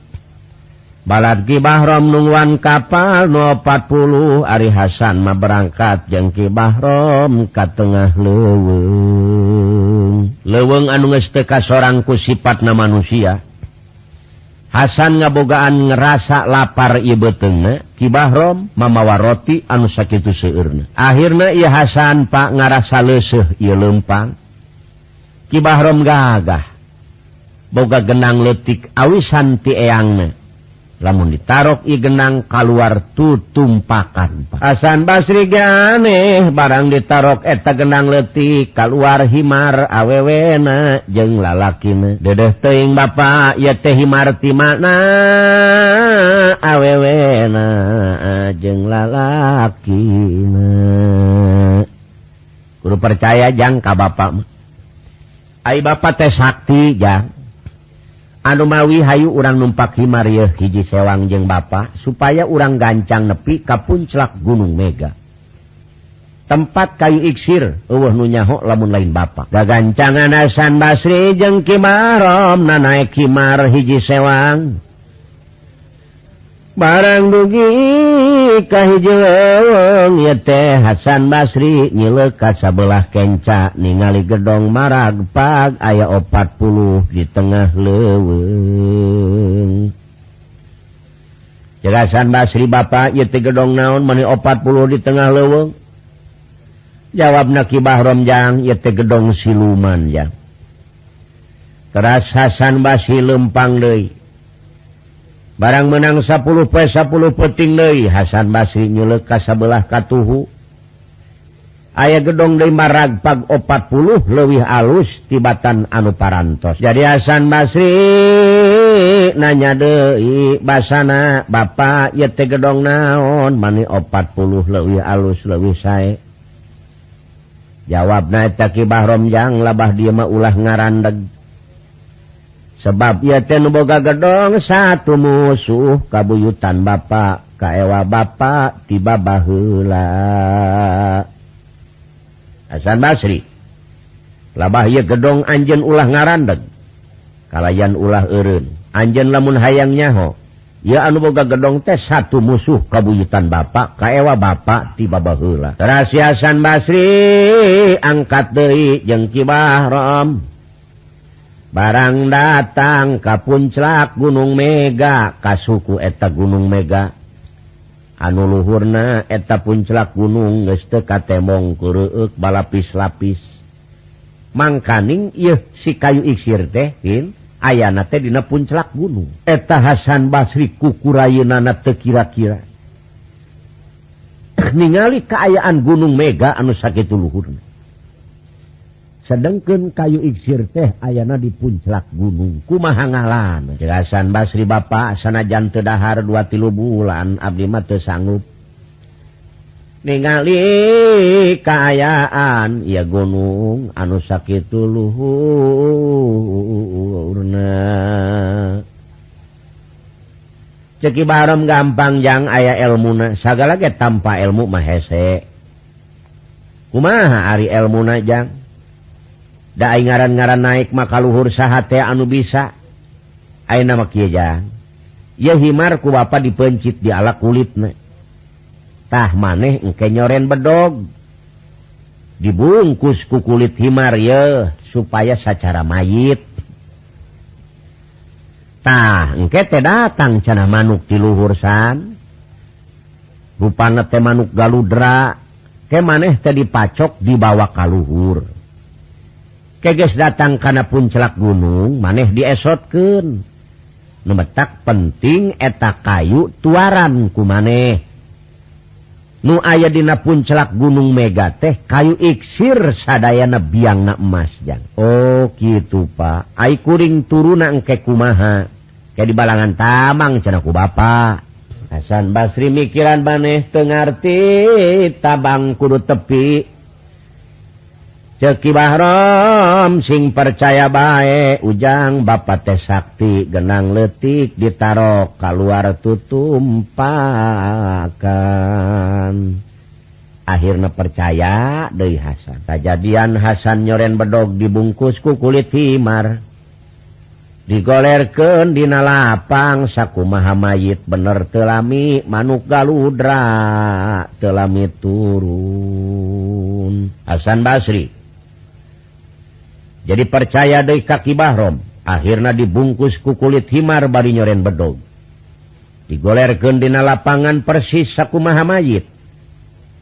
Balad Kibahram nungwan kapal nu 40 Ari Hasan mah berangkat jeung Kibahram ka tengah leuweung. Leuweung anu geus teu kasorang ku sifatna manusia. Hasan ngabogaan ngerasa lapar Ibetenge Kibahrom mamawa roti anu sakit seurna akhirnya ia Hasan Pak ngarasa leseh ia lempang Kibahrom gagah. Boga genang letik awisan ti tiang lamun ditarok igenang keluar tuh tumpakan. Hasan Basri aneh barang ditarok eta genang letik keluar himar awewena jeng lalaki dedeh teing bapak ya teh himar ti mana awewena jeng lalaki guru percaya jang ka bapak Ay bapak teh sakti jang. anumawi Hayu urang numpak Himario hiji sewang jeung Bapak supaya urang gancang nepi kapunclak Gunung Mega. Tempat kayu iksir uh nunyaho lamun lain Bapak gagancangan Hasan Basri jeung Kimarom na naik Kimar hiji sewang. barang dugi kahijwong teh Hasan Basri nyileka sabelah kenca ningali gedong marag pag aya opat puluh di tengah lewe jelasan Basri Bapak yeti gedong naon meni opat puluh di tengah leweng jawab naki Bahromjang yeti gedong siluman ya. Keras Hasan Basri lempang deh barang menang 10 pe 10 peting Dei Hasan Basri nyeleka sebelah katuhu ayah gedong Dei maragpag 40 lebih alus tibatan anu parantos. Jadi Hasan Basri nanya Dei basana Bapak yete gedong naon? Mani 40 lebih alus lebih saya jawab naik taki bahrom labah dia mau ulah ngarandeg sebab ia Boga gedong satu musuh kabuyutan ba kaewa ba tiba bahula Hasan Basri labah ia gedong Anjen ulah ngarandeg kalayan ulah urun Anjen lamun hayang nyaho. Ia anu boga gedong teh satu musuh kabuyutan ba kaewa ba tiba bahula rahasiasan Basri angkat Dewi jeng Kibahram barang datang kapunclak Gunung Mega. Kasuku eta Gunung Mega. Anu Luhurna eta punclak gunung gestekatmong kuruuk balapis-lapis. Mangkaning ih si kayu iksir teh ayana teh dina punclak gunung. Eta Hasan Basri kukurayunana te kira-kira. Ningali keayaan Gunung Mega anu sakit Luhurna. sedangkan kayu iksir teh ayana di puncak gunung kumahangalan. Jelasan Basri Bapak sanajan tedahar dua tilu bulan Abdi mate sanggup. Ningali keayaan ya gunung anu sakit luhurna. Ceki barem gampang yang ayah ilmuna segala ge tanpa ilmu mahese kumaha ari ilmuna jang? Da ngaran-garan naik maka luhur saat anu bisa. A nama Yehimarku Bapak dipencit di ala kulittah maneh engke nyoren bedog. Dibungkus ku kulit himar ye supaya secara mayittah engke teh datang cana manuk di rupa rupan manuk galudra. Ke maneh teh dipacok dibawa kalluhur keges datang karena pun celak gunung maneh diesotken memetak penting eta kayu tuaran ku maneh. Nu aya dina pun celak gunung mega teh kayu iksir sadana biang na emas jang. Oh gitu pak. Ai kuring turun engke kumaha. Kayak di balangan tamang cenaku bapak Hasan Basri mikiran maneh tengarti tabang kudu tepi. Ceki Bahram sing percaya bae ujang Bapak teh Sakti genang letik ditarok kal keluar tutumpakan akhirnya percaya Dewi Hasan. Kejadian Hasan nyoren bedog dibungkusku kulit himar. Digolerken dina lapang saku maha mayit bener telami manuk galudra telami turun. Hasan Basri. jadi percaya dari kaki Bahrom akhirnya dibungkus ku kulit himar bari nyoren bedog. Digolerkan dina lapangan persis saku maha mayit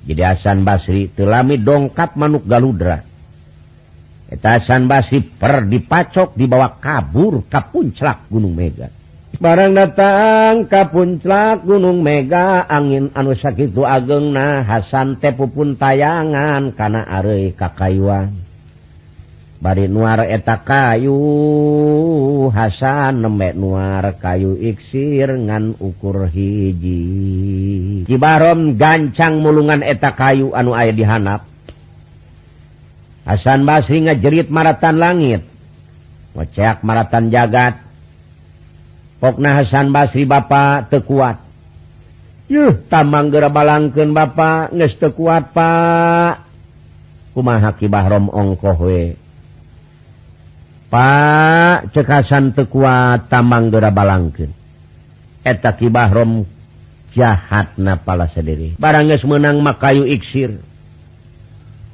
jadi Hasan Basri telami dongkap manuk galudra eta Hasan Basri per dipacok dibawa kabur ke puncak Gunung Mega. Barang datang ke puncak Gunung Mega angin anu sakitu ageng nah Hasan tepu pun tayangan karena are kakayuan bari nuar eta kayu Hasan nembe nuar kayu iksir ngan ukur hiji. Cibaron gancang mulungan eta kayu anu aya dihanap Hasan Basri ngajerit maratan langit. Ngeceak maratan jagat. Pokna Hasan Basri Bapak tekuat Yuh tamang gera balangkeun Bapak nges tekuat Pak. Kumaha ki Bahrom ongkoh we? Pak cekasan tekuat tambang gera Balangken eta kibahrom jahat na pala sendiri barangges menang makayu iksir.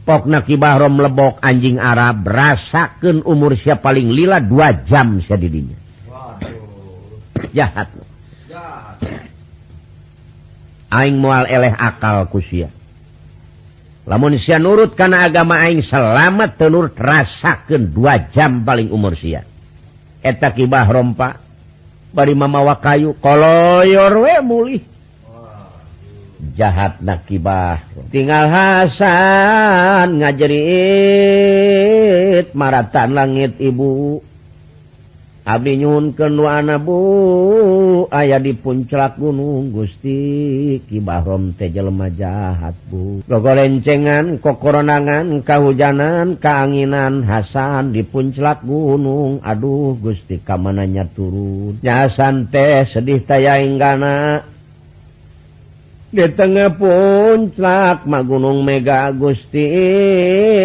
Pokna kibahrom lebok anjing Arab rasakan umur siap paling lila dua jam sendirinya jahat, jahat. aing mual eleh akal kusia lamun lamunsia nurut karena agama Aing selamat telur rasakan dua jam paling umur si eta kibah rompa bari mamawa kayu koloyor we mulih. Jahat nakibah tinggal Hasan ngajerit maratan langit ibu. Abi nyun ke Bu. Aya di puncak gunung Gusti. Kibahom tejelma jahat Bu. Logolencengan kokoronangan kahujanan keanginan Hasan di puncak gunung. Aduh Gusti kamannya turun? Nyasan teh sedih tayang gana di tengah puncak ma Gunung Mega Gusti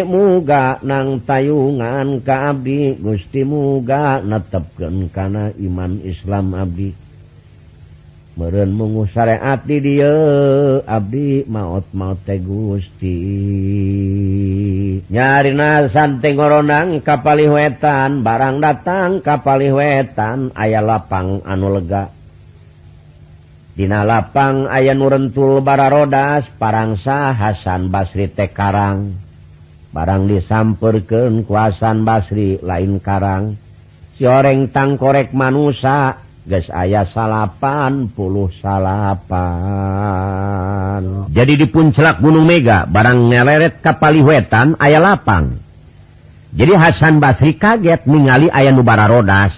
muga nang tayungan ka Abdi Gusti muga netepken kana iman Islam Abdi meren syariat di dia Abdi maut maut teh Gusti. Nyarina santing oronang kapali wetan barang datang kapali wetan aya lapang anu lega. Dina lapang aya nurentul bara rodas parangsa Hasan Basri tekarang barang disamperken kuasan Basri lain Karang. Sioreng tangkorek manusia guys ayah salapan puluh salapan. Jadi di puncak Gunung Mega barang ngeleret kapali wetan ayah lapang. Jadi Hasan Basri kaget ningali ayah nubara rodas.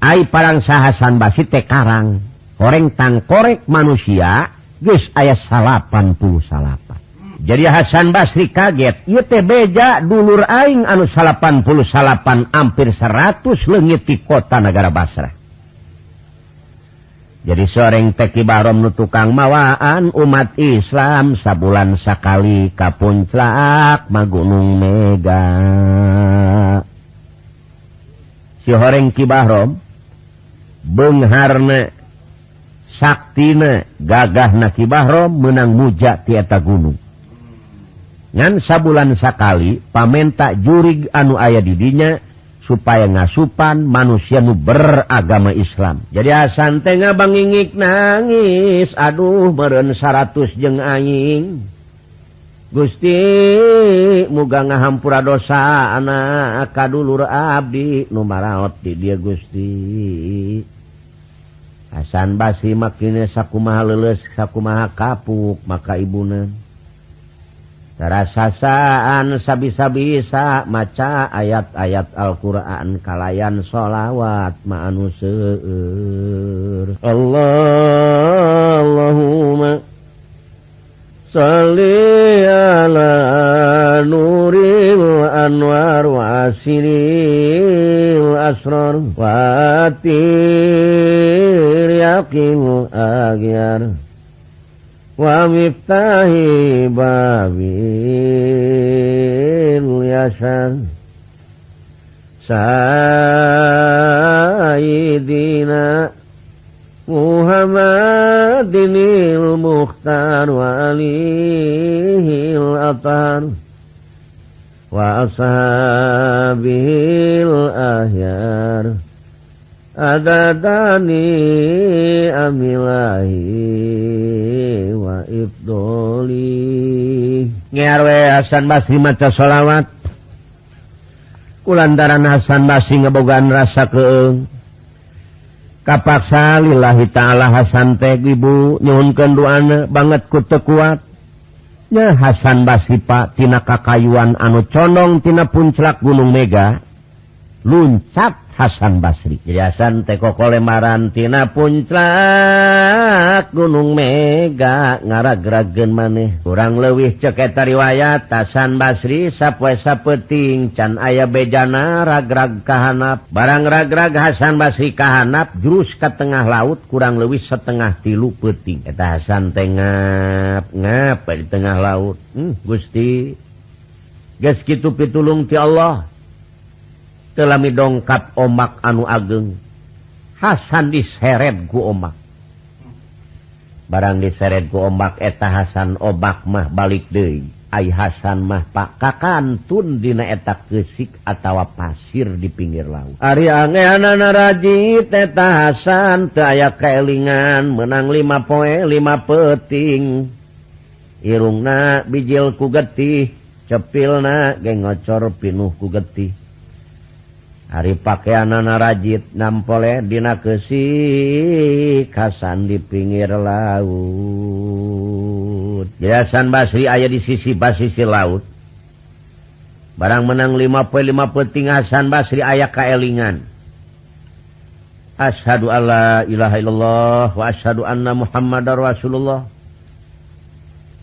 Ay parangsa Hasan Basri tekarang Karang. goreng tangkorek manusia guys ayat salapan puluh salapan. Jadi Hasan Basri kaget beja dulur Aing anu salapan puluh salapan hampir 100 di kota negara Basrah jadi soreng teki Barom nu tukang mawaan umat Islam sabulan sakali kapunclaak magunung mega. Si horeng Ki Bahrom Bung Saktina gagah nakibahro menang muja tieta gunung. Ngan sabulan sakali pamenta jurig anu ayah didinya supaya ngasupan manusia nu beragama Islam. Jadi asan Ten Bangingik nangis. Aduh meren 100 jeng aning Gusti muga ngahampura dosa anak kadulur Abdi. Numaraoti dia Gusti. Hasan Basri makine sakkumaha leles sakkumaha kapuk maka ibunatara sasaan sabi-sabisa maca ayat-ayat Alquran kalayan sholawat maanu Allah Allahumma صلي على نور وأنوار وعسر وأسرار وآتير يقيم أغيار ومفتاح باب اليسار سيدنا Muhammad dinil Mukhtar wa alihil atar wa ashabil ahyar. Adadani amilahi wa ibdoli. Ngarwe Hasan Basri maca salawat kulantaran Hasan Basri ngebogaan rasa keeng kapaksalillahi ta'ala Hasan teh ibu. Nyunkan duana banget kutu kuatnya Hasan Basipatina kakayuan anu condong tina punclak Gunung Mega. Luncat Hasan Basri. Hasan teko kolemarantina puncak Gunung Mega. Ngara-geragen maneh. Kurang lewih ceketa riwayat Hasan Basri sapwe sapeting can aya bejana ragrag kahanap. Barang ragrag Hasan Basri kahanap jurus ke tengah laut kurang lewih setengah tilu peting eta Hasan tengah ngapa di tengah laut. Hmm, Gusti. Ges gitu pitulung ti Allah. telami dongkap omak anu ageng. Hasan diseret ku omak. Barang diseret ku omak eta Hasan obak mah balik de ay Hasan mah Pak kakantun dina eta kesik atau pasir di pinggir laut. Ari angeji teta Hasan aya kelingan menang 5 poe 5 peting irungna bijil ku getih cepil na genggocor pinuh ku getih. Ari pakaian anak rajit nampole dina kesi kasan di pinggir laut. Jelasan Basri ayah di sisi basisi laut. Barang menang lima poin lima peting Hasan Basri ayah kaelingan. Ashadu alla ilaha illallah wa ashadu anna muhammad rasulullah.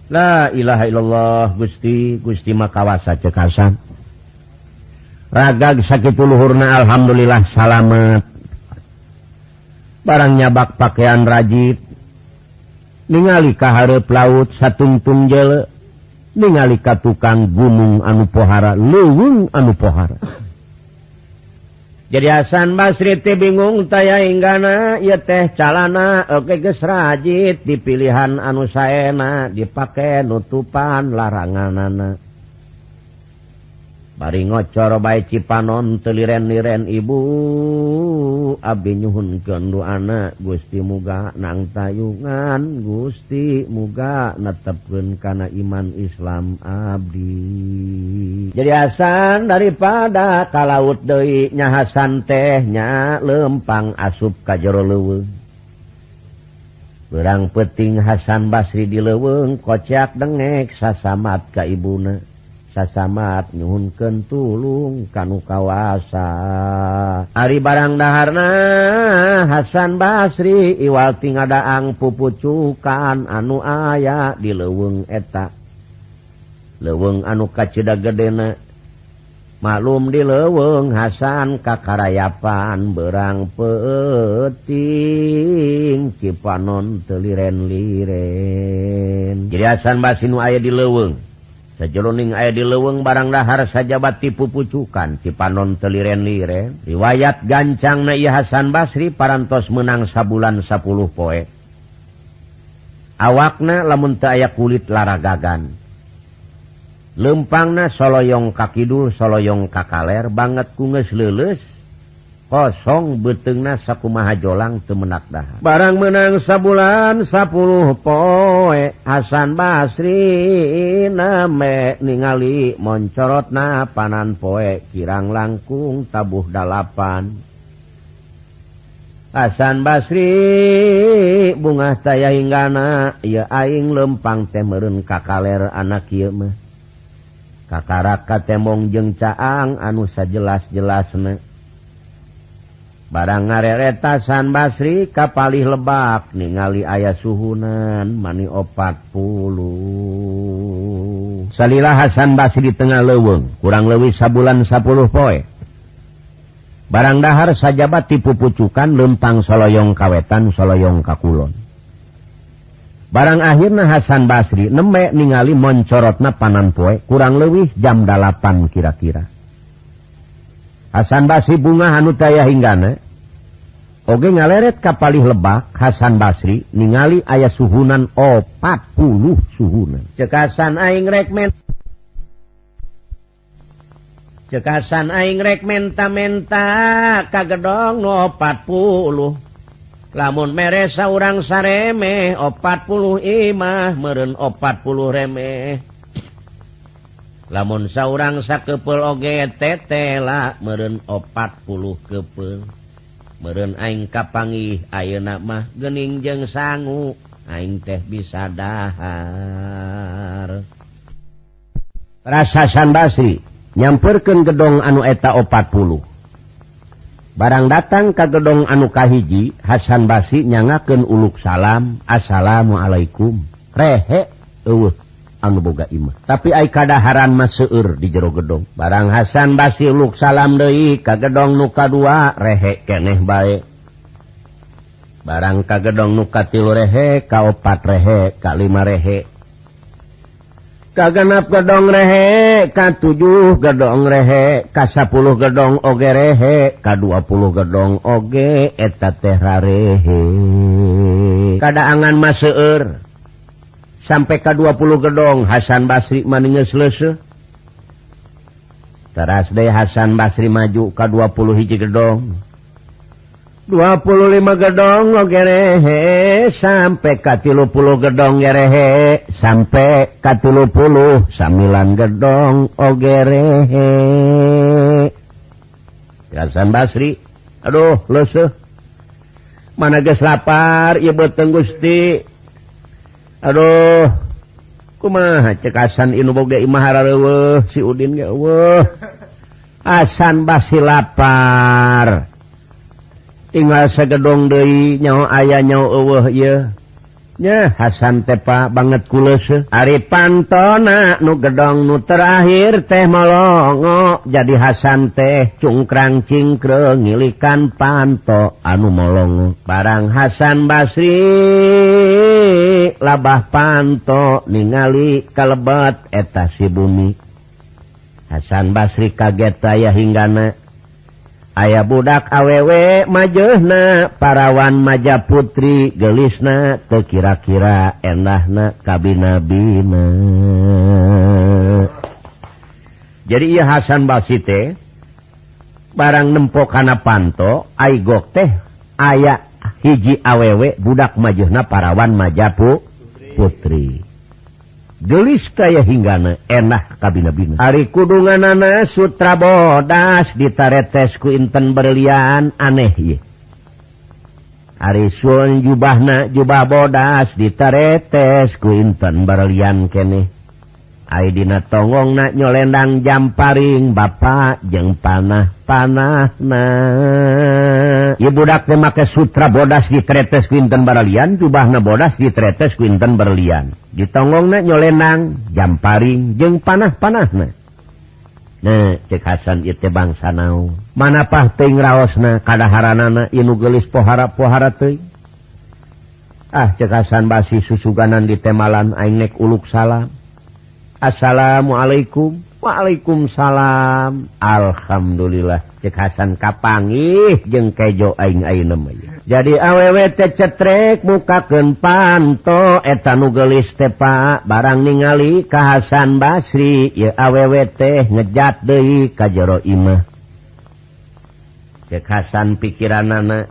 La ilaha illallah gusti gusti makawasa cekasan. ragag sakit luhurna Alhamdulillah salamet. Barangnya bak pakaian rajib. Ningali kaharep laut satungtung jele ningali ka tukang gunung anu pohara luwung anu pohara. Jadi Hasan Basri teh bingung taya inggana ya teh calana oke geus rajib dipilihan anu saena dipake nutupan larangan anak bari ngocor baik cipanon teliren-liren ibu. Abi nyuhun kendu anak Gusti muga nang tayungan. Gusti muga netepken karena iman Islam Abdi. Jadi Hasan daripada kalaut Dei nyahasan tehnya lempang asup ka jero lewe berang peting Hasan Basri di leweng kocak dengek sasamat ka ibuna. sasamat nyhunken tulung kanu kawasa. Ari barang daharna Hasan Basri Iwalti ngadaang pupucukan anu aya di leweng eta. Leweng anu kaceda gedena maklum di leweng Hasan kakarayapan berang peting Cipanon teliren liren jadi Hasan Basinu aya di leweng sejroning aya di leweng barang dahar sajabat tipu pucukan cipanon teliren lire. Riwayat gancang na Hasan Basri parantos menang sabulan 10 poe. Awakna lamun teu aya kulit laragagan. Lempangna soloyong kakidul soloyong kakaler banget ku geus leuleus. kosong betengna sakumaha Jolang temenakdah barang menang sabulan 10 poe Hasan Basri name ningali moncorot na panan poe kirang langkung tabuh dalapan. Hasan Basri bunga saya hinggana ya aing lempang temerun kakaler anak ieu mah. Kakarakat temong jeng caang anu sajelas-jelasna. barang ngareretasan Basri kapali lebak ningali ayah suhunan mani opat puluh. Salila Hasan Basri di tengah leweng kurang lebih sabulan 10 poe. Barang dahar sajabat tipu pucukan lempang Soloyong kawetan Soloyong Kakulon. Barang akhirnya Hasan Basri nemek ningali moncorotna panan poe kurang lebih jam 8 kira-kira. Hasan Basri bunga Hanutaya hinggana. Oge ngaleret kapalih lebak Hasan Basri ningali ayah suhunan oh, opat puluh suhunan. Cekasan aing rekmen cekasan aing rek menta-menta kagedong no oh, opat puluh lamun meresa orang sareme oh, opat puluh imah meren opat puluh remeh. lamun saurang sakepel oge tetela meren opat puluh kepel. Meren aing kapangi ayeuna mah gening jeng sangu aing teh bisa dahar. Rasa San Basri nyampurkan gedong anu eta opat puluh. Barang datang ke gedong anu kahiji Hasan Basi nyangaken uluk salam assalamualaikum. Rehe eueuh. boga Imah. Tapi kaadaran maseur di jero gedong. Barang Hasan basi Luk salam Dei kagedong nuka dua rehek keeh baik barang kagedong nuka tilu rehe kaupat rehe kalima rehe. Kaganap gedong rehe K7 gedong rehe K10 gedong oge rehe K20 gedong oge eta terra rehe kaangan maseur sampai ke 20 gedong Hasan Basri maninges lese teras deh Hasan Basri maju ke 20 hiji gedong. 25 gedong lo gerehe. Sampai ke 30 gedong gerehe. Sampai ke 30 sambilan gedong oh, ogerehe Hasan Basri aduh lese. Mana geus lapar ieu Gusti. Aduh kuma cekasan Inubogamaharawe si Udin asan basi lapar. Tinggal segedong De nyawa ayah nyawa Ya, Hasan tepa banget kulese eh. Ari pantona nu gedong nu terakhir teh melongo. Jadi Hasan teh cungkrang cingkre ngilikan panto. Anu melongo barang Hasan Basri labah panto ningali kalebat etasi bumi. Hasan Basri kaget aya hinggana. aya budak awewe majena parawan maja putri gelisna ke kira-kira enahna kabinabina jadi ia Hasan Basite barang nempokana panto aigok teh aya hiji awewe budak majena parawan majapu putri. gelis ya hinggana enak kabinabina hari kudungan nana sutra bodas ditaretesku Inten berlian aneh ye Ari Sun jubahna jubah bodas ditaretesku Inten berlian kene Aidina togong na nyolendang jamparing Bapak jeng panah panah na Ibudak make sutra bodas ditretes kuinten berlian jubah na bodas ditretes kuinten berlian ditogong na nyolendang jamparing jeng panah panah na Nah cek Hasan itu bangsa nau manapah ting raos na kadaharanana inu gelis pohara pohara teuing Ah cek Hasan basi susuganan di temalan aing nek uluk salam. Assalamualaikum. Waalaikumsalam. Alhamdulillah. Cek Hasan kapangi Jeng kejo aing jadi awwT cetrek mukaken panto etanugelis tepa barang ningali Kahasan Basri ya awwT ngejat De kajjaro Imah cek Hasan pikiran anak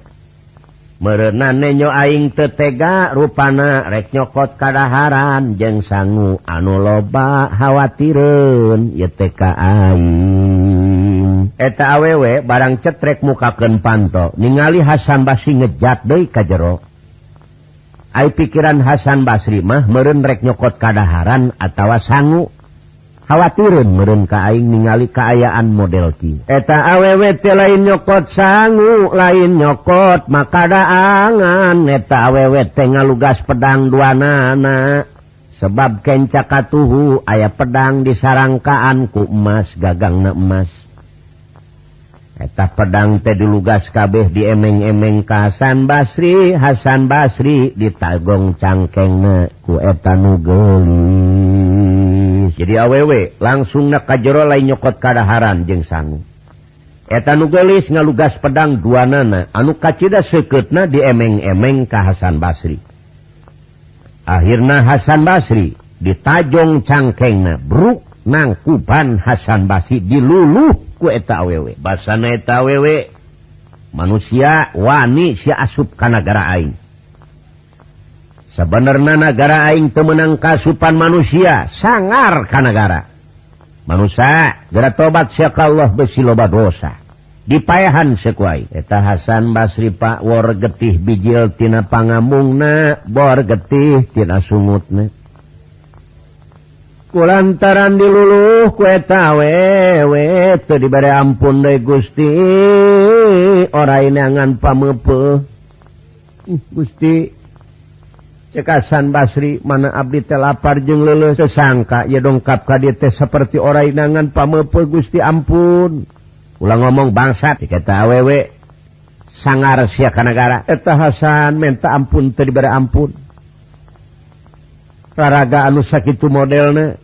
merenan nenyo aing tetega rupana rek nyokot kadaharan jeng sangu anu loba khawatirun ytkain eta awewe barang cetrek mukaken panto ningali Hasan Basri ngejat Dei kajjero ay pikiran Hasan Basri mah meren rek nyokot kadaharan atawa sangu. khawatirun meren kaing ningali keayaan model Ki eta awewT lain nyokot sanggu lain nyokot maka daangan eta awewT ngalugas pedang dua nana sebab kencaka tuhu aya pedang disarangkaanku emas gagang na emas. Eta pedang teh dilugas kabeh di emeng-emeng Hasan Basri Hasan Basri ditagong cangkeng na ku eta nugeli nangis jadi awewe langsung na kajjoro lain nyokot kadaharan jeng sangu. Etan nugelis ngalugas pedang dua nana anu kacita seketna di emeng-emeng ka Hasan Basri. Akhirnya Hasan Basri ditajong cangkengna bruk nangkuban Hasan Basri diluluh ku eta awewe basana eta awewe manusia wani si asup ka kanagara aing. sebenarnya negara Aing pemenang kasupan manusia sangar kanagara manusia gera tobat siaka Allah besi loba dosa. Dipayahan sekuai eta Hasan Basri Pak war getih bijil tina pangamungna bor getih tina sungutna. Lantaran diluluh kueta wewe teu dibere ampun deui Gusti. Ora inangan pamepe Gusti. cekasan Basri mana Abdi telapar jeng lele sesangka ya dongkap KDT seperti orang inangan pamepe Gusti ampun. Ulang ngomong bangsa dikata awewe sangar siakanagara eta Hasan minta ampun tadi bere ampun. Raraga anu sakitu modelnya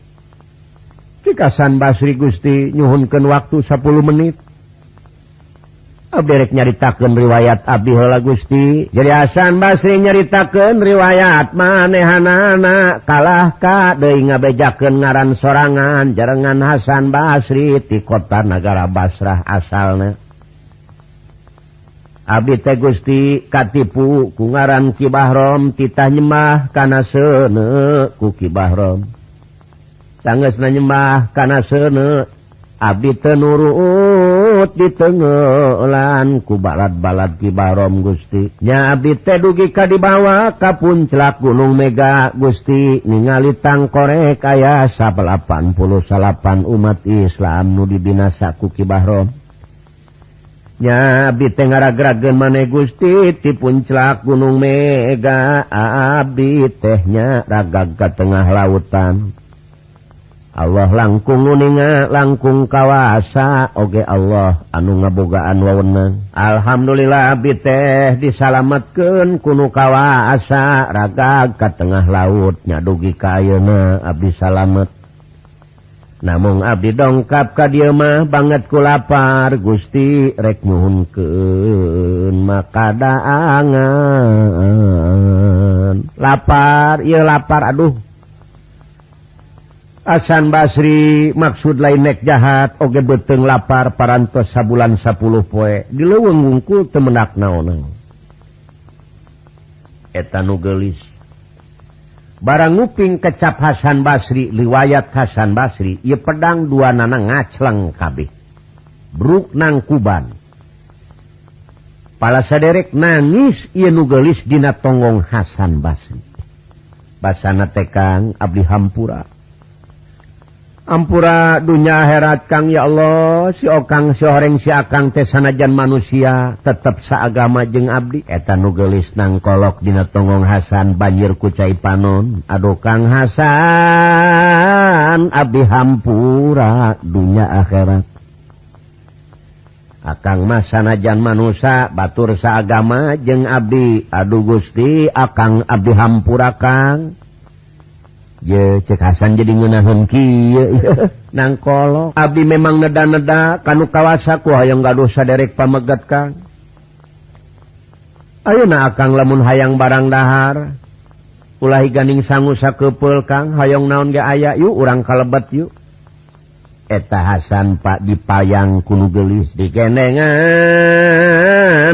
cekasan Basri Gusti nyuhunkan waktu 10 menit. berek nyaritakan riwayat Abdihola Gusti jadi Hasan Basri nyaritakan riwayat manehanana. Kalah Ka ngabejaken ngaran sorangan jarengan Hasan Basri di kota negara Basrah asalnya Abi Te Gusti Katipu ku ngaran Kibahrom titah nyemah karena sene ku Kibahrom sangges nyemah karena sene Abi tenurun manut ditengelan ku balat-balat kibarom Gusti. Nyabi teh dugi ka dibawa kapun celak Gunung Mega Gusti. Ningali tangkorek aya 88 umat Islam nu dibinasa ku Kibahrom nyabi Tenggara-geragen mane Gusti tipun celak Gunung Mega. Abi tehnya ragaga tengah lautan. Allah langkung uninga langkung kawasa. Oge Allah anu ngabogaan wawenang. Alhamdulillah bi teh disalamatkan kuno kawasa. Raga ke tengah lautnya dugi kayuna Abdi salamet. Namun Abdi dongkap ka diamah banget ku lapar. Gusti rek muhun ke maka daangan lapar ia lapar aduh. Hasan Basri maksud lain nek jahat oge beteng lapar parantos sabulan 10 poe. Diluwenggungkul temenak naon etan nugelis barang nguping kecap Hasan Basri riwayat Hasan Basri ia pedang dua nana ngacleng kabeh. Bruk nang kuban. Pala saderek nangis ia nugelis dina tonggong Hasan Basri. Basana tekang abdi hampura. ampura dunya herat Kang. Ya Allah sikang soreng siakang tesanajan manusia tetap seagama jeng Abdi. Etan nugelis nangkolok Dina Tongong Hasan banjir kucai panon. Aduh Kang Hasan Abdi hampura dunya akhirat. Akan masanajan manusia batur seagama jeng Abdi. Aduh Gusti akan Abdi hampura Kang. ye cekasan jadi ngenahun ki nangkolo Abi memang neda-neda kanu kawasaku hayang gak dosa derek pamegat kang Ayo na akang lamun hayang barang dahar. Ulahi ganing sangu sakepul kang. Hayong naon gak aya yuk urang kalebet yuk. eta Hasan Pak dipayang kuno gelis digenengan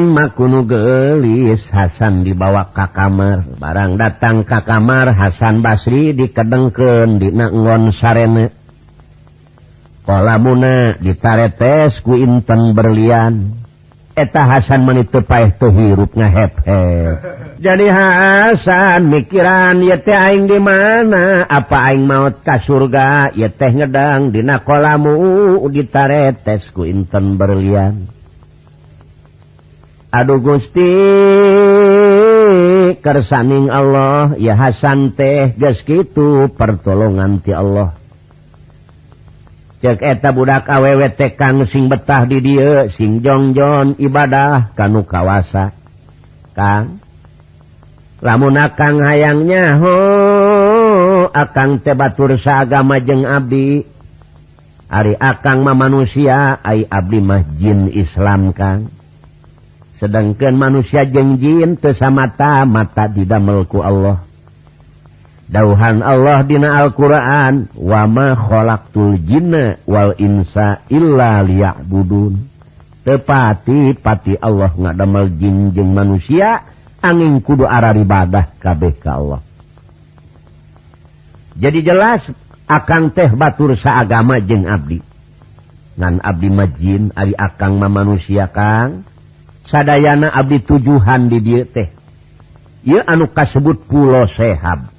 makuno gelis. Hasan dibawa ka kamar. Barang datang ka kamar Hasan Basri dikedengken dinakgon sarene. Kolamuna ditaretes ku Inten berlian. eta Hasan menitupaih tuhirup ngahep jadi Hasan mikiran ye teh aing di mana? Apa aing maut ka surga? Ye teh ngedang dina kolamu ditaretes ku inten berlian. Aduh Gusti kersaning Allah ya Hasan teh geus kitu pertolongan ti Allah. eta budak awewe kang sing betah di dia sing jongjon ibadah kanu kawasa. Kang lamun akang hayangnya ho akan tebatur saagama jeng Abi Ari akang ma manusia ay Abdi mahjin Islam Kang. Sedangkan manusia jengjin tesamata mata didamelku Allah. dauhan Allah dina Alquran. Wama budun tepati pati Allah ngadamel jinjeng manusia angin kudu arah ibadah KBK Allah. Jadi jelas akan teh batur seagama jeng Abdi. Ngan Abdi majin Ari Akang ma manusia Kang. Sadana Abdi tujuhan di dia teh. Ia anu kasebut pulau sehab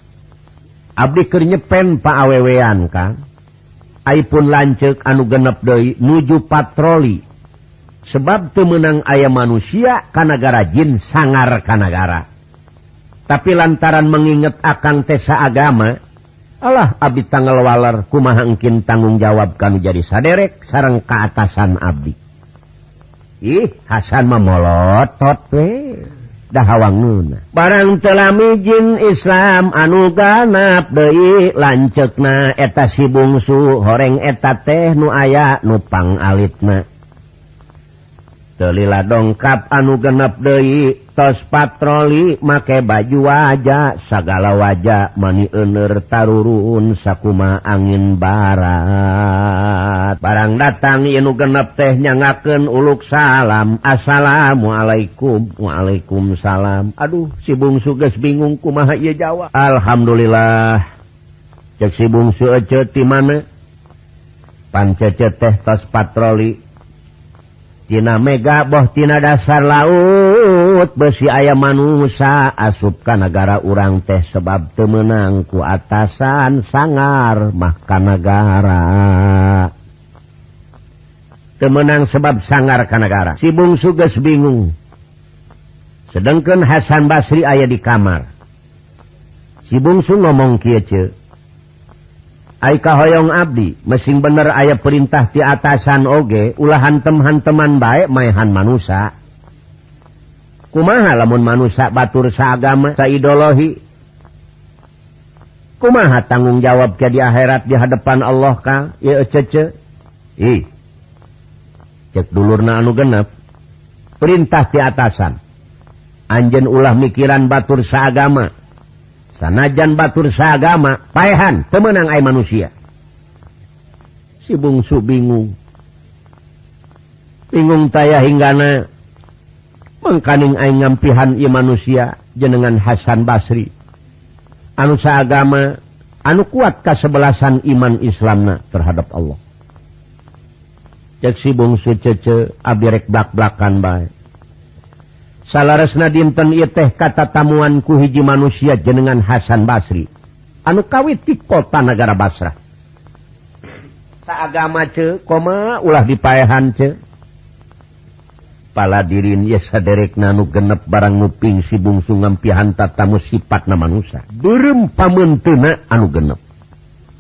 Abdiker nyepen Pak awewean kan. Aipun lancek anu genep doi nuju patroli. Sebab pemenang ayam manusia Kanagara jin sangar Kanagara tapi lantaran mengingat akan tesa agama Allah Abdi tanggal waler kumahangkin tanggung jawab kamu jadi saderek sarang keatasan Abdi. Ih Hasan memolotot we. Hawang barang telamijin Islam anu ganap Dei lancekna eta si bungsu horeng eta teh nu aya nupang alitna. Telila dongkap anu genep Dei tos patroli make baju wajah sagala wajah mani ener taruruun sakuma angin barat. Barang datang inu genep teh nyangaken uluk salam assalamualaikum waalaikumsalam. Aduh si sibung suges bingung kumaha iya Jawa. Alhamdulillah cek si sibung suce di mana? Pancece teh tos patroli. Tina Mega bohtina dasar laut besi ayam manusia asupkan negara urang teh sebab temenangku atasan sangar mahkan negara temenang sebab sangar ke Kanagara sibung suges bingung. Sedangkan Hasan Basri ayah di kamar. Sibungsu ngomong kiece Aika hoyong Abdi? Mesin bener ayah perintah ti atasan oge ulahan temhan teman baik maehan manusia kumaha lamun manusia batur seagama saidolohi? Kumaha tanggung jawab ke di akhirat di hadapan Allah ka? Ya cece ih. Cek dulurna anu genep. Perintah ti atasan. Anjen ulah mikiran batur seagama sanajan Batur sagama paehan pemenang air manusia. Si bungsu bingung. Bingung taya hinggana mengkaning air ngampihan I manusia jenengan Hasan Basri. Anu seagama anu kuat kasebelasan iman Islamna terhadap Allah. Cek si bungsu cece abirek blak-blakan baik salaresna dinten teh kata tamuan ku hiji manusia jenengan Hasan Basri. Anu kawit di kota negara Basrah agama ce koma ulah dipaehan ce pala dirin ye saderek nanu genep barang nguping si bungsu ngampihan tatamu sifat na manusia. Berem pamentena anu genep.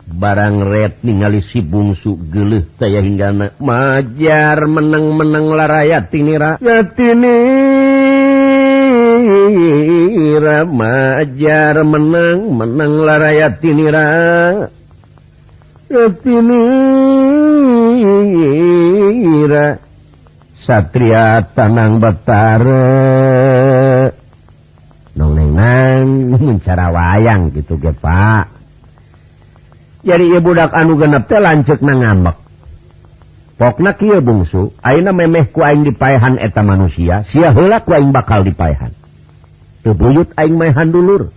Barang red ningali si bungsu geleh saya hingga majar menang-menang larayat tinira. Ya tinira majar menang menang larayatira Satria Tanang Betara. Nongnenang mencara wayang gitu ge Pak. Jadi ibu budak anu genep teh lanjut na ngambek pokna kieu bungsu ayeuna memeh ku aing dipaehan eta manusia sia heula ku aing bakal dipaehan buyut aing mayhan dulur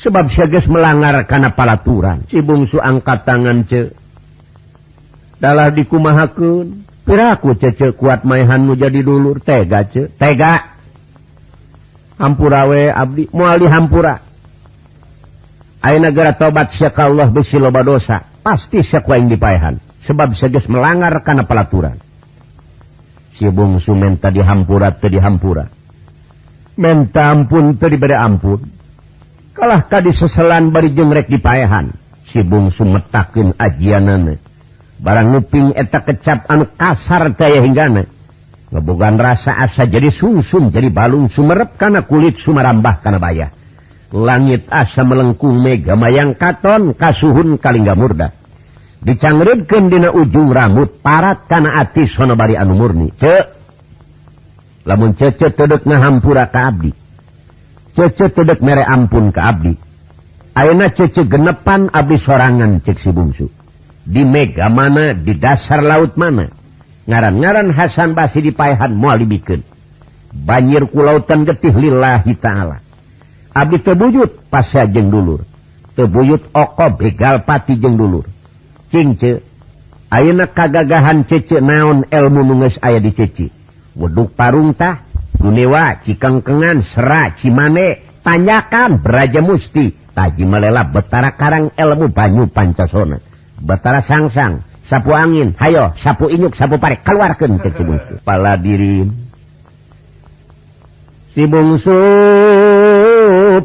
sebab seges melanggar karena palaturan. Si bungsu angkat tangan ce dalah dikumahakeun. Piraku cece kuat mayhanmu jadi dulur. Tega ce tega. Hampura we abdi. Muali hampura. Ayeuna gara tobat syaka Allah besi loba dosa. Pasti sakwa yang dipaehan sebab seges melanggar karena pelaturan si bungsu menta dihampura ke dihampura menta ampun daripada ampun. Kalah tadi seselan bari jengrek di payahan bungsu metakin ajianane barang nguping eta kecap anu kasar daya hinggana. Ngebogan rasa asa jadi sungsum jadi balung sumerep karena kulit sumarambah karena bayah. Langit asa melengkung mega mayang katon kasuhun kalingga murda. Dicangrudkeun dina ujung rambut parat kana ati sono bari anu murni. Cek. lamun cece tedek ngahampura ke abdi. Cece tedek mere ampun ke abdi. Ayeuna cece genepan abdi sorangan cek si bungsu. Di mega mana di dasar laut mana. Ngaran-ngaran Hasan Basi dipayahan mual dibikin banjir kulautan getih lillahi ta'ala. Abdi tebuyut pasya jeng dulur. Tebuyut oko begal pati jeng dulur. Cingce ayeuna kagagahan cece naon ilmu nunges aya di cece. Weduk parungtah Gunewa Cikengkengan Sera Cimane tanyakan beraja Musti. Taji melelap Betara Karang ilmu Banyu Pancasona. Betara Sangsang sapu angin hayo sapu inyuk sapu parek keluarkan ke cibung kepala diri. Si bungsu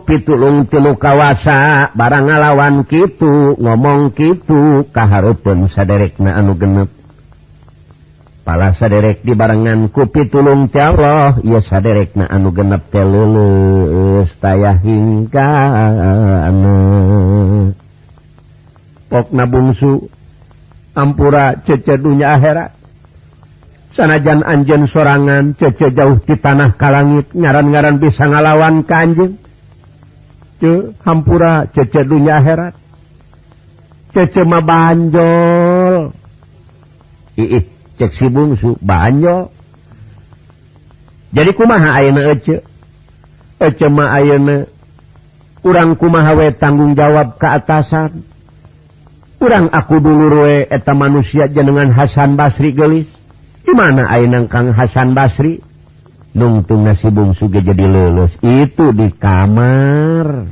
pitulung tilu kawasa barang ngalawan kitu ngomong kitu kaharupun saderek na anu genep. pala saderek di barengan kupi tulung ti Allah. Ia saderek na anu genep teh leuleus tayah pok na bungsu ampura cece dunya akhirat sanajan anjen sorangan cece jauh di tanah kalangit ngaran-ngaran bisa ngalawan kanjeng ce hampura cece dunya akhirat cece mah banjol. cek si bungsu banyo jadi kumaha Ecema kurang kumahawe tanggung jawab keatasan kurang aku duluwe eta manusia jenengan Hasan Basri gelis gimana Aang Kang Hasan Basri? Nungtung nasi bungsu jadi lulus itu di kamar.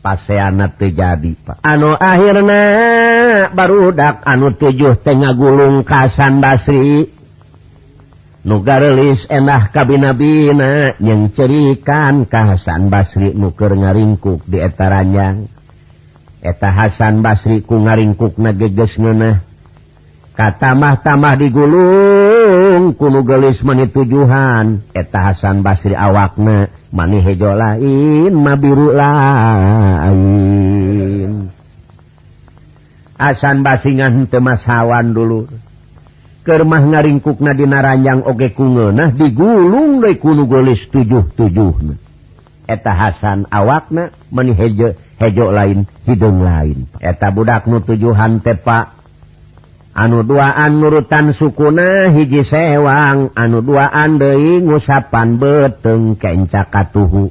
paseana terjadi Pak. Anu akhirnya barudak anu tujuh Tengah gulung Kasan Basri. Nuga rilis enak kabinabina yang cerikan Kahasan Basri nuker ngaringkuk ditaranya eta Hasan basri ku ngaringkuk nageges ngenah katamah-tamah digulung kunugelis menitujuhan. Eta Hasan Basri awakna. mani hejo lain mabiru lain. Asan basingan temas hawan dulu. Kemah ngaringkuk nadina ranjang oge kunge nah digulung dari kuno golis tujuh tujuh eta Hasan awakna meneh hejo hejo lain hidung lain. Eta budak nu tujuhan tepak anu duaan nurutan sukuna hiji sewang. Anu duaan Dei ngusapan beteng kecakatuhu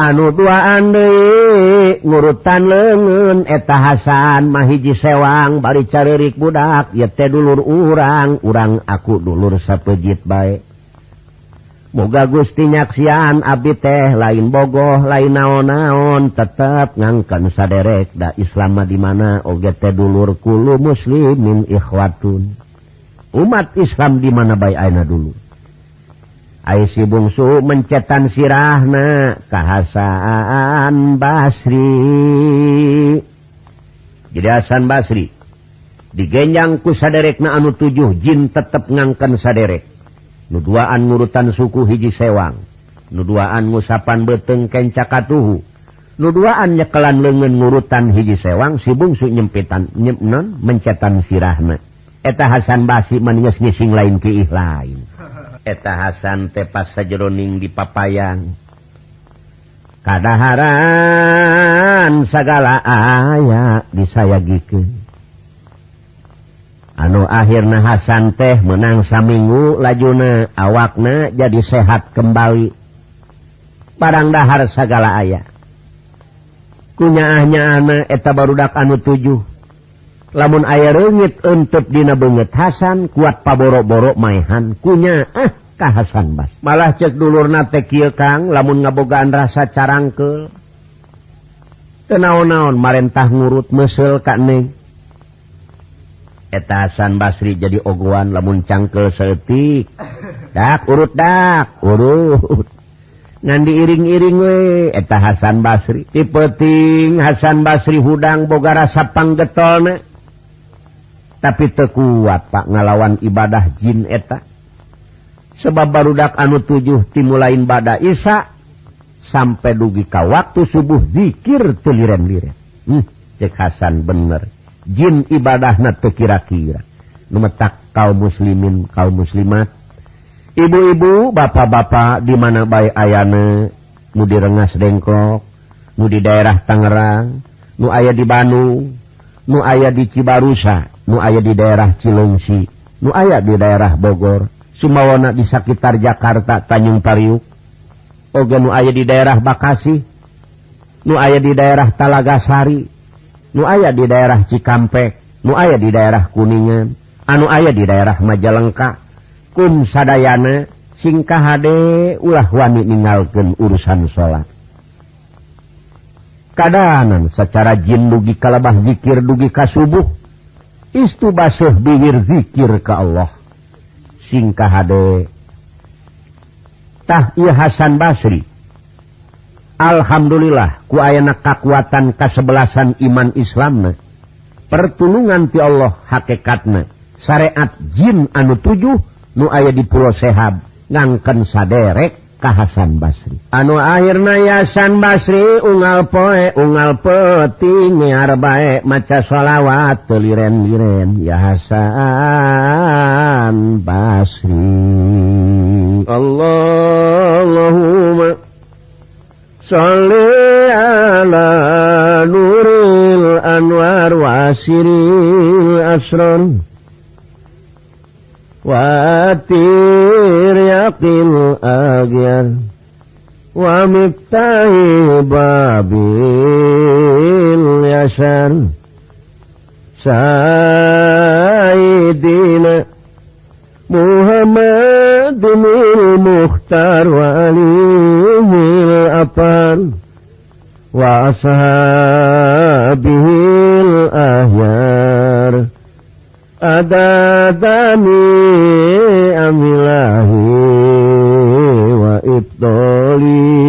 anu duaan Dei ngurutan lengen eta etahasan mahiji sewang. Bari caririk budak yete dulur urang. Urang aku dulur sapejit baik Boga Gustinyaksian Abi teh lain bogoh lain naon-naon tetap ngangkan saderek da Islam di mana OGT dulurkulu muslimin ikhwatun. Umat Islam di mana bay Aina dulu? Aisi bungsu mencetan sirahna kahasaan Basri. Jadi Hasan Basri digenjangku saderekna anu tujuh Jin tetap ngangkan saderek. nuduaan ngurutan suku hiji sewang. Nuduaan ngusapan beteng kencakatuhu. Nuduaan nyekelan lengan ngurutan hiji sewang si bungsu nyempitan nyemnon mencetan sirahna. Eta Hasan basi maningas ngising lain kiih lain eta Hasan tepas sajeroning di papayang. Kadaharan segala ayah disayagikan anu akhirnya Hasan teh menang saminggu lajuna awakna jadi sehat kembali. Barang dahar segala ayah kunyaahnya anak eta barudak anu tujuh. Lamun air rengit untuk dina benget Hasan kuat paborok-borok kunya ah kah Hasan bas. Malah cek dulur nate kieu Kang lamun ngabogaan rasa carangkel. Tenaon-naon marentah ngurut mesel kak Neng etasan Basri jadi ogoan lamun cangkel setik dak urut dak urut. Ngan diiring-iring we eta Hasan Basri. Tipeting Hasan Basri hudang boga rasa panggetolna tapi tekuat Pak ngalawan ibadah jin eta. Sebab barudak anu tujuh timulain bada Isa sampai dugi ka waktu subuh zikir teliren-liren hmm, cek Hasan bener. jin ibadah na kira-kira. Memetak kaum muslimin kaum muslimat. Ibu-ibu bapak-bapak di mana baik ayane nu di Rengas Dengkok nu di daerah Tangerang nu ayah di Bandung nu ayah di Cibarusa nu ayah di daerah Cilengsi nu ayah di daerah Bogor. Sumawana di sekitar Jakarta Tanjung Pariuk. Oge nu ayah di daerah Bakasi nu ayah di daerah Talagasari Sari. nu aya di daerah Cikampek nu aya di daerah kuningan anu aya di daerah majalengka. Kum sadayana singkah Hde ulah wani meninggalkan urusan salat keadaanan secara jin dugi kalabah dzikir dugi kas subuh istu basuh bibir dzikir ke Allah. Singkah Htah Hasan Basri Alhamdulillah ku ayana kekuatan kasebelasan iman Islam pertulungan ti Allah hakekatna syariat jin anu tujuh nu aya di Pulau Sehab ngangken saderek kahasan Basri. Anu akhirna yasan Basri ungal poe ungal peti niar bae maca sholawat teliren liren ya Hasan Basri. Allahumma صل على نور الأنوار وعسر الأسرار. وآتير يقين أغير ومفتاح باب اليسار. سيدنا محمد المختار wa الأطهار وأصحابه الأهيار أداد نعم الله وإبطالي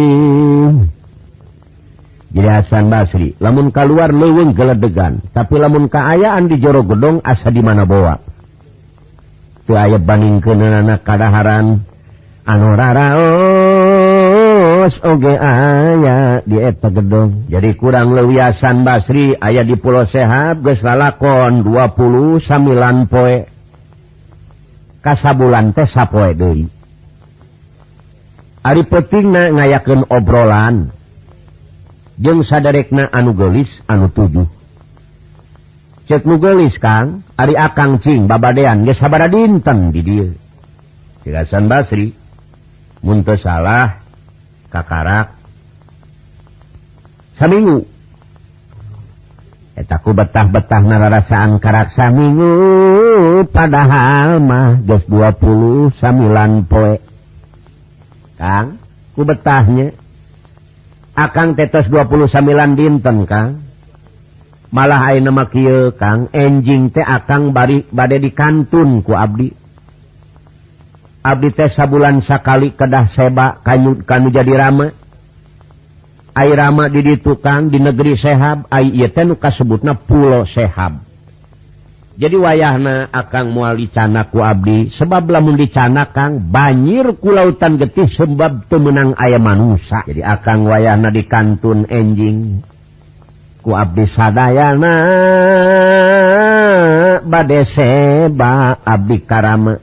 Jadi Hasan Basri, lamun keluar leweng geledegan, tapi lamun keayaan di jero gedong asa di mana bawa. aya baning ke kaadaran anraos oge aya dieta gedong jadi kurang lewiasan Basri ayah di Pulau Sehab geslakon 20 Samlan poe. Kasa bulan tesa poe Ari petingna ngayaken obrolan. Jeung saderek na anugelis anu tujuh. cek nugelis Kang. Ari akangcing babadean ge sabara dinten di dieu Hasan Basri. Mun salah kakarak. Saminggu. Eta ku betah-betah nararasaan karak saminggu padahal mah geus 20 samilan poe. Kang ku betahnya. Akang tetos 29 dinten Kang. malah nama Kang. Enjing teh akan bari badai di kantun ku Abdi. Abdi teh sabulan sakali kedah seba kayu kanu jadi rama air rama di tukang di negeri sehab air teh nuka sebutna pulau sehab. Jadi wayahna akan mual dicana ku Abdi sebab lamun dicana Kang banjir ku lautan getih sebab temenang ayam manusia jadi akan wayahna di kantun enjing ku abdi sadayana bade seba abdi karama.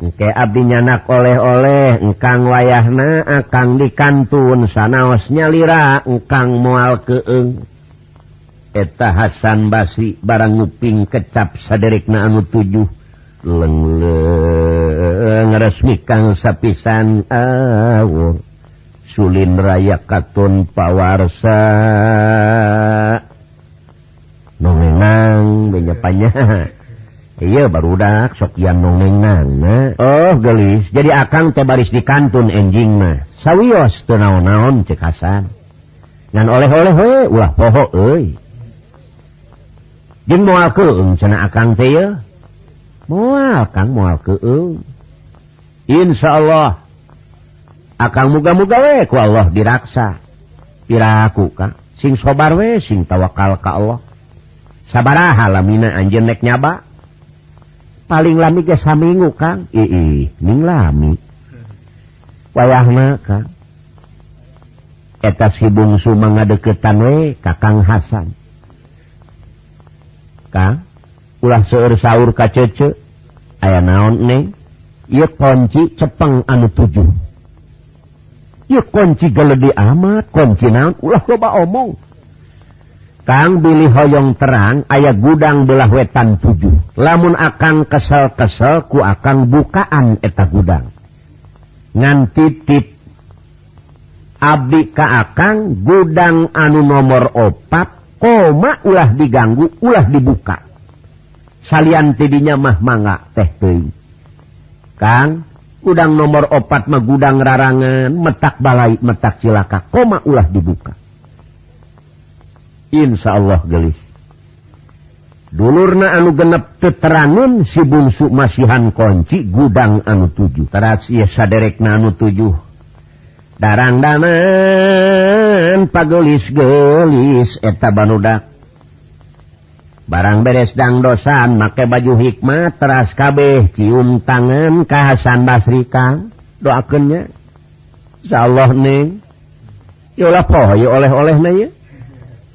Engke abdi nyanak oleh-oleh engkang wayahna akang dikantun sanaosnya lra engkang mual keeng. Eta Hasan basi barang nguping kecap saderikna anu tujuh. Lengleng resmi kang sapisan awur Sulin Raya Katun Pawarsa. Nongenang benyapanya iya baru dak sok yang nongenang oh gelis. Jadi akang teh baris di kantun enjing mah. Sawios teu naon-naon cek Hasan ngan oleh-oleh we ulah poho euy. Jeung moal keung cenah akang teh ya. Moal kang moal keung. Insyaallah akan muga-mugaweku Allah diraksa piraku Ka sing sobar we sing tawakal Ka Allah. Saabaraha lamina anjir nek nyaba. Paling lami ge saminggu Kang. I ning lami. Wayahna Kang. Eta si bungsu mengadeketan we Kakang Hasan. Kang ulah seueur sahur kacece aya naon neng? Ieu kunci cepeng anu tujuh. kunci geledi amat. Kunci naon? Ulah coba omong. Kang Billy Hoyong terang ayat gudang belah wetan tujuh. Lamun akan kesel-kesel ku akan bukaan eta gudang. Ngantitip Abdi ka akan gudang anu nomor opat koma ulah diganggu ulah dibuka. Salian tidinya mah mangga teh teuing. Kang udang nomor opat mah gudang rarangan metak balai metak cilaka koma ulah dibuka. Insya Allah gelis. Dulurna anu genep teterangan si bungsu masihan kunci gudang anu tujuh. Teras iya saderek anu tujuh. Darang danan pagelis gelis eta banudak. barang beres dangdosan make baju hikmat teras kabeh cium tangan kahasan Basri Kang doakannya insyaallah nih yolah pohoy oleh-oleh nanya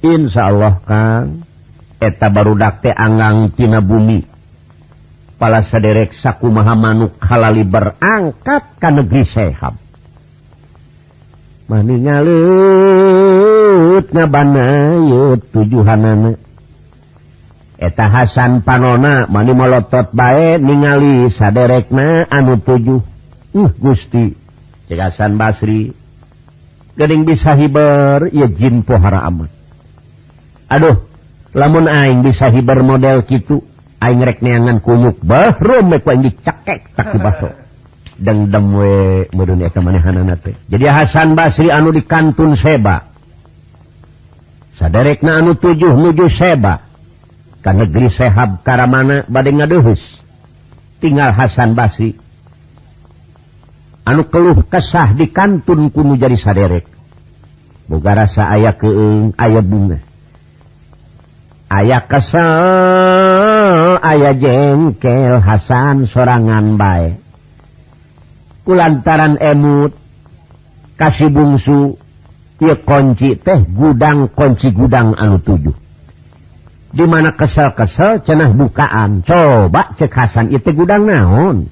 insyaallah Kang. Eta baru dakte anggang Cina bumi. Pala sederek saku maha manuk halali berangkat ke negeri sehab. Maningalut ngabanayut tujuhan anak eta Hasan panona mani melotot baik ningali saderekna anu tujuh. Uh Gusti. Cegasan Basri. Geing bisa hiber ya jin pohara aman. Aduh lamun aing bisa hiber model gitu aing rek neangan kuyuk bahro mek ku aing dicekek tak bahro dengdem we meureun eta manehanna teh jadi Hasan Basri anu di kantun Seba. Saderekna anu tujuh nuju Seba. karena negeri sehab karamana badai ngaduhus tinggal Hasan Basri. Anu keluh kesah di kantun kuno jadi saderek. Boga rasa ayah keeng ayah bunga. Ayah kesel ayah jengkel Hasan sorangan baik kulantaran emut kasih bungsu ia kunci teh gudang kunci gudang anu tujuh. dimana kesel-kesel cenah bukaan. Coba cekasan itu gudang naon?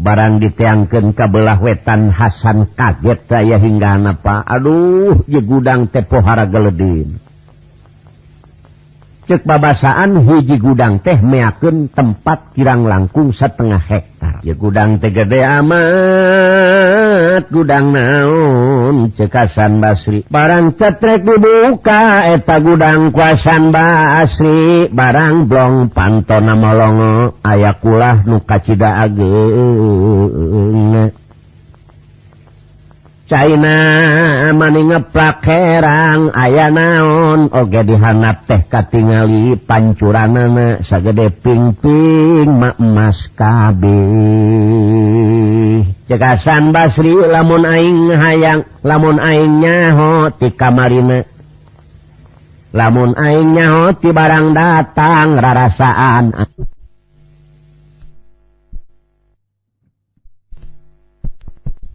Barang diteangkan kabelah wetan Hasan kaget saya hingga apa aduh je gudang tepohara geledin. Cek babasaan hiji gudang teh meyaken tempat kirang langkung setengah hektar. Ya gudang teh gede amat gudang naon? naon cekasan Basri barang cetrek dibuka eta gudang kuasan Basri barang blong pantona molongo ayakulah nukacita age China maning ngeplak herang aya naon oge dihanap teh katingali pancuranana sagede pingping mak emas kabeh. cekasan Basri lamun aing hayang lamun aingnya hoti kamarina. Lamun aingnya hoti barang datang rarasaan.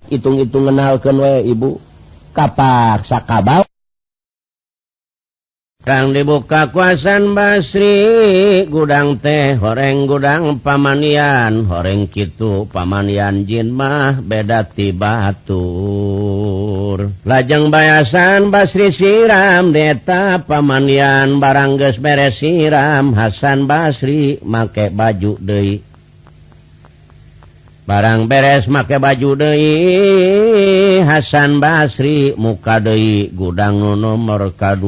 Hitung-hitung kenalkan we ibu. Kapak sakabau. Kang dibuka kuasan Basri gudang teh horeng gudang pamanian horeng kitu pamanian Jimah beda tibatur lajeng bayasan Basri siram deta pamanian barangges beres siram Hasan Basri make baju Dei barang beres make baju Dei Hasan Basri muka Dei gudang nu nomor K2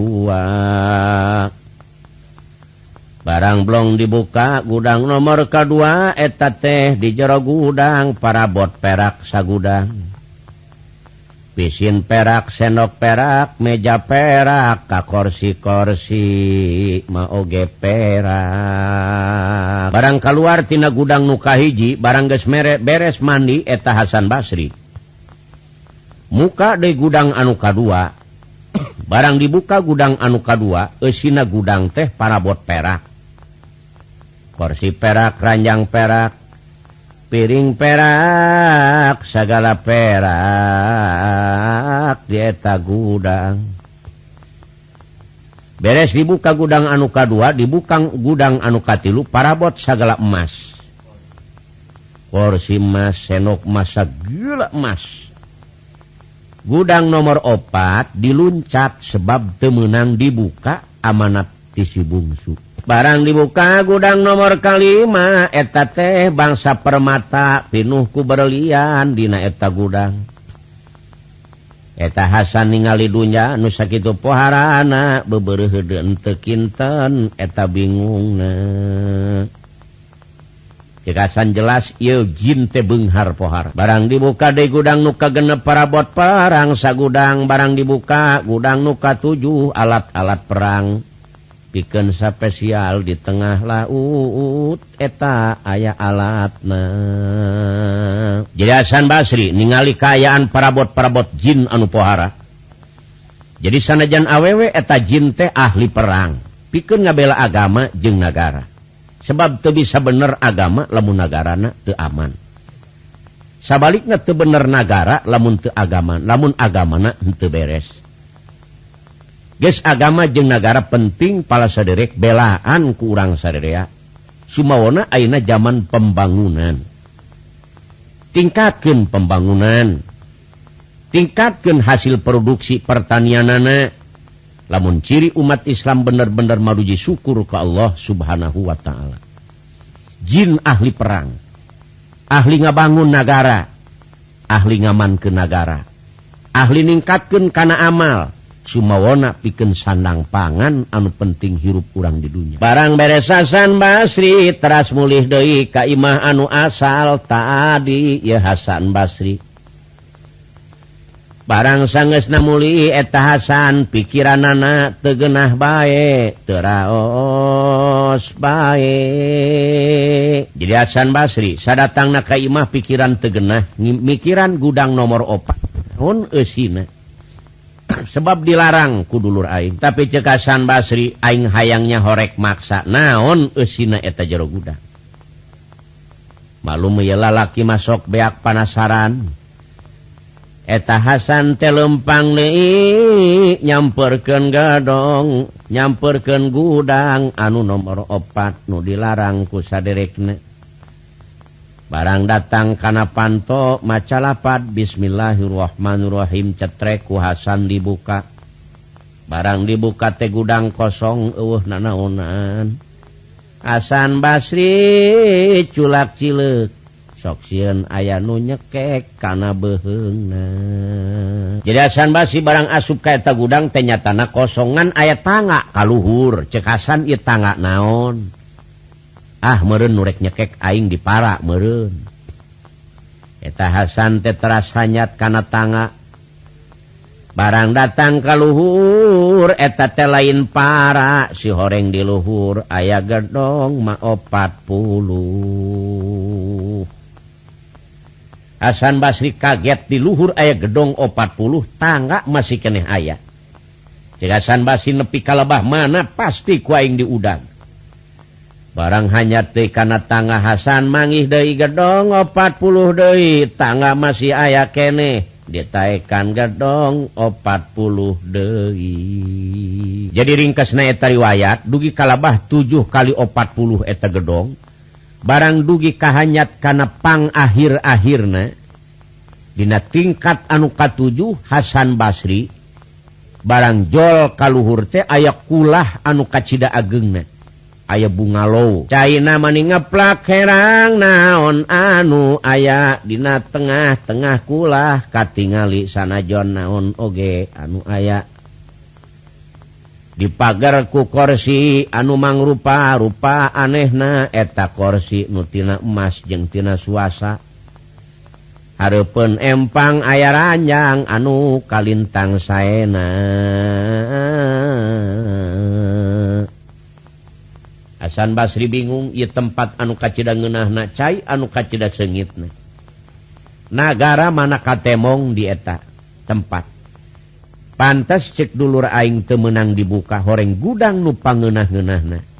barang blong dibuka gudang nomor K2 eta teh di jero gudang para bot perak sagudang. pisin perak senok perak meja perak kakorsi-korsi mauge perak. Barang keluar tina gudang muka hiji barang ges merek beres mandi eta Hasan Basri. Muka di gudang anuka dua barang dibuka gudang anuka dua esina gudang teh parabot perak. Korsi perak ranjang perak piring perak segala perak dieta gudang. Beres dibuka gudang anuka dua dibukang gudang anukatilu parabot segala emas. Kursi emas senok masa gila emas. Gudang nomor opat diluncat sebab temenang dibuka amanat tisi bungsu. barang dibuka gudang nomor kalima eta teh bangsa permata pinuhku berlian dina eta gudang. Eta Hasan ningali dunya nusa itu poharana beberkinten eta bingung Hasan jelas Jin Benghar pohar barang dibuka di gudang nuka genep parabot perang sagudang barang dibuka gudang nuka 7 alat-alat perang. pikeun spesial di tengah laut. Eta aya alatna. Jelasan Basri ningali kaayaan parabot-parabot jin anu pohara. Jadi sanajan awewe eta jin teh ahli perang. Pikir ngabela agama jeung negara sebab tuh bisa bener agama lamun nagarana teu aman. Sabaliknya teu bener negara lamun teu agama lamun agamana henteu beres. Ges agama jeng negara penting pala saderek belaan kurang sadrea Sumawana Aina zaman pembangunan. Tingkatkan pembangunan. Tingkatkan hasil produksi pertanian nana lamun ciri umat Islam benar-benar maruji syukur ke Allah subhanahu Wa ta'ala. Jin ahli perang. Ahli ngabangun negara ahli ngaman ke negara ahli ningkatkan karena amal. Sumawona piken sandang pangan anu penting hirup kurang di didunya barang beresasan Basri teras mulih Doi Kaimah anu asal tadi ya Hasan Basri. Barang sanges namuli eta Hasan pikiran anak tegenah baik teraos baik jadi Hasan Basri sadatang na Kaimah pikiran tegenah mikiran gudang nomor opat. Hon esina sebab dilarang kudulur Aing. Tapi cekasan Basri Aing hayangnya horek maksa. Naon usina eta jero gudang? Malum ialah laki masuk beak panasaran. Eta Hasan telempang Nei nyamperken gadong nyamperken gudang. Anu nomor opat nu dilarang kusaderekne barang datang karena panto maca lapat Bismillahirrohmanirrohim cetrek kuhasan dibuka. Barang dibuka teh gudang kosong uh nanaonan. Hasan Basri culak cilek. Soksien aya nu nyekek karena beheng jadi Hasan Basri barang asup kaeta gudang tenya tanah kosongan ayat tangga kalluhur cekasan ia tangga naon? ah meren nurek nyekek aing di para merun eta Hasan teteras hanyat karena tangga barang datang ke luhur eta te lain para. Si horeng di luhur aya gedong ma opat puluh. Hasan Basri kaget di luhur ayah gedong opat puluh tangga masih keneh ayah Cik Hasan Basri nepi kalabah mana pasti kuaing diudang barang hanya ti karena tangga Hasan mangih dari gedong 40 Dei tangga masih aya kene. Ditaikan gedong 40 Dei jadi ringkas naeta riwayat dugi kalabah 7 kali 40 eta gedong. Barang dugi kahanyat karena pang akhir-akhirnya Dina tingkat anuka 7 Hasan Basri barang Jol kalluhur teh ayakulah anuka Cida Agengna. aya bunga bungalow China maningeplak herang naon anu aya dina tengah-tengah kula katingali sana John naon oge anu aya. Dipagarku korsi anu mangrupa rupa aneh na eta korsi nutina emas jengtina suasa. Harpun empang aya ranjang anu kalintang saena. Hasan Basri bingung ia tempat anu kacita ngenahna cai anu kacita sengit negara mana katemong dieta tempat. Pantas cek dulu aing temenang dibuka horeng gudang nupa ngenah-genahna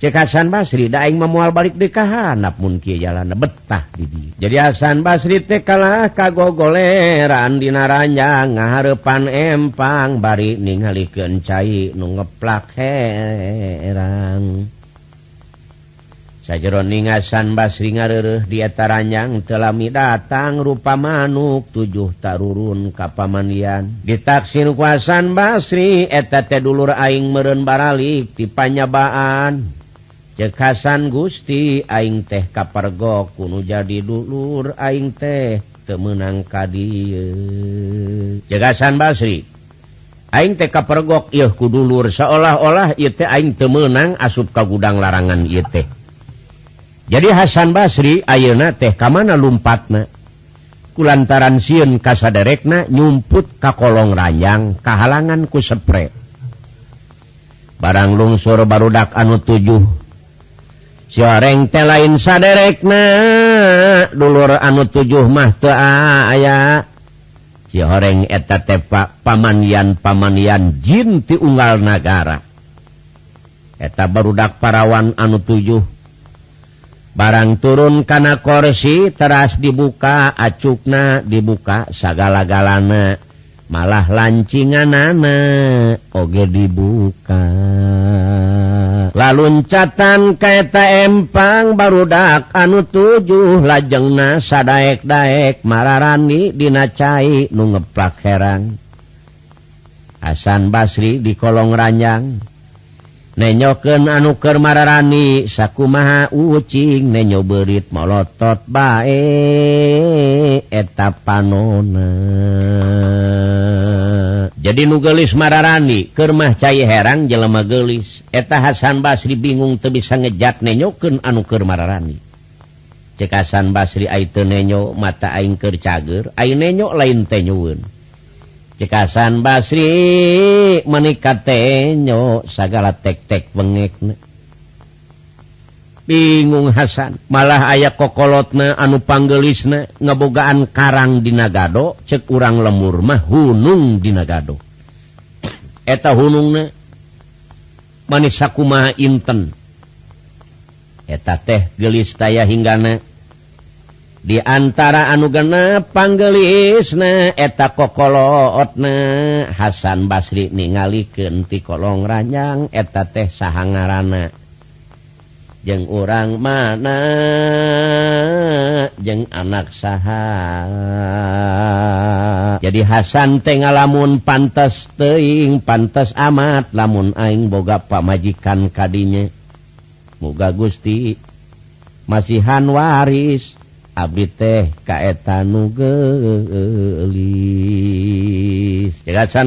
cekasan Basri daing memual balik dikahanap mungkin jalan betah didi jadi Hasan Basri teh kalah kago goleran dinaranya ngaharepan empang bari ningalikeun cai nu ngeplak herang. Sajero ningasan Basri ngareuh di ataranyang telami datang rupa manuk tujuh tarurun kapamandian ditaksin kuasan Basri eta teh dulur aing meureun baralik ti panyabaan. cekasan Gusti aing teh kapergok kuno jadi dulur aing teh temenang kadi cekasan Basri aing teh kapergok ieu ku dulur seolah-olah ieu teh aing temenang asup ka gudang larangan ieu teh. Jadi Hasan Basri ayeuna teh ka mana lumpatna? Kulantaran sieun kasaderekna nyumput ka kolong ranjang kahalangan ku sepre. Barang lungsur barudak anu tujuh Soreng teh lain saderekna dulur anu tujuh mah te aya Sireng eta tepa pamanian pamanian jin ti unggal nagara. Eta barudak parawan anu tujuh. Barang turun kana korsi teras dibuka acukna dibuka sagala-galana malah lancingana oge dibuka. laluncatan kaeta empang barudak anu tujuh. Lajeng na sadaek daek mararani dinacai nu ngeplak herang. Hasan Basri di kolong ranjang. Nenyoken anuker mararani sakumaha ucing nenyo berit molotot bae eta panona jadi nugelis mararani kemah cair herang jelama gelis eta Hasan Basri bingung te bisa ngejat nenyoken anu Ker mararani. Cekasan Basri itu nenyo mata aingker cager aing nenyo lain tenyuun cekasan Basri menikat tenyo sagala tek-tek pengekna bingung Hasan. Malah ayah kokolotna anu panggelisna ngebogaan Karang Dinagado cek urang lemur mah hunung Dinagado eta hunung manisakuma Inten. Eta teh gelis taya hinggana. Diantara anu gana panggelis na eta kokolotna. Hasan Basri ningali kenti kolong ranjang eta teh sahangarana. jeng orang mana? Jeng anak saha? Jadi Hasan Ten lamun pantas teing pantas amat. Lamun aing boga pamajikan kadinya. Muga Gusti masihan waris. Abi teh kaetan nugesan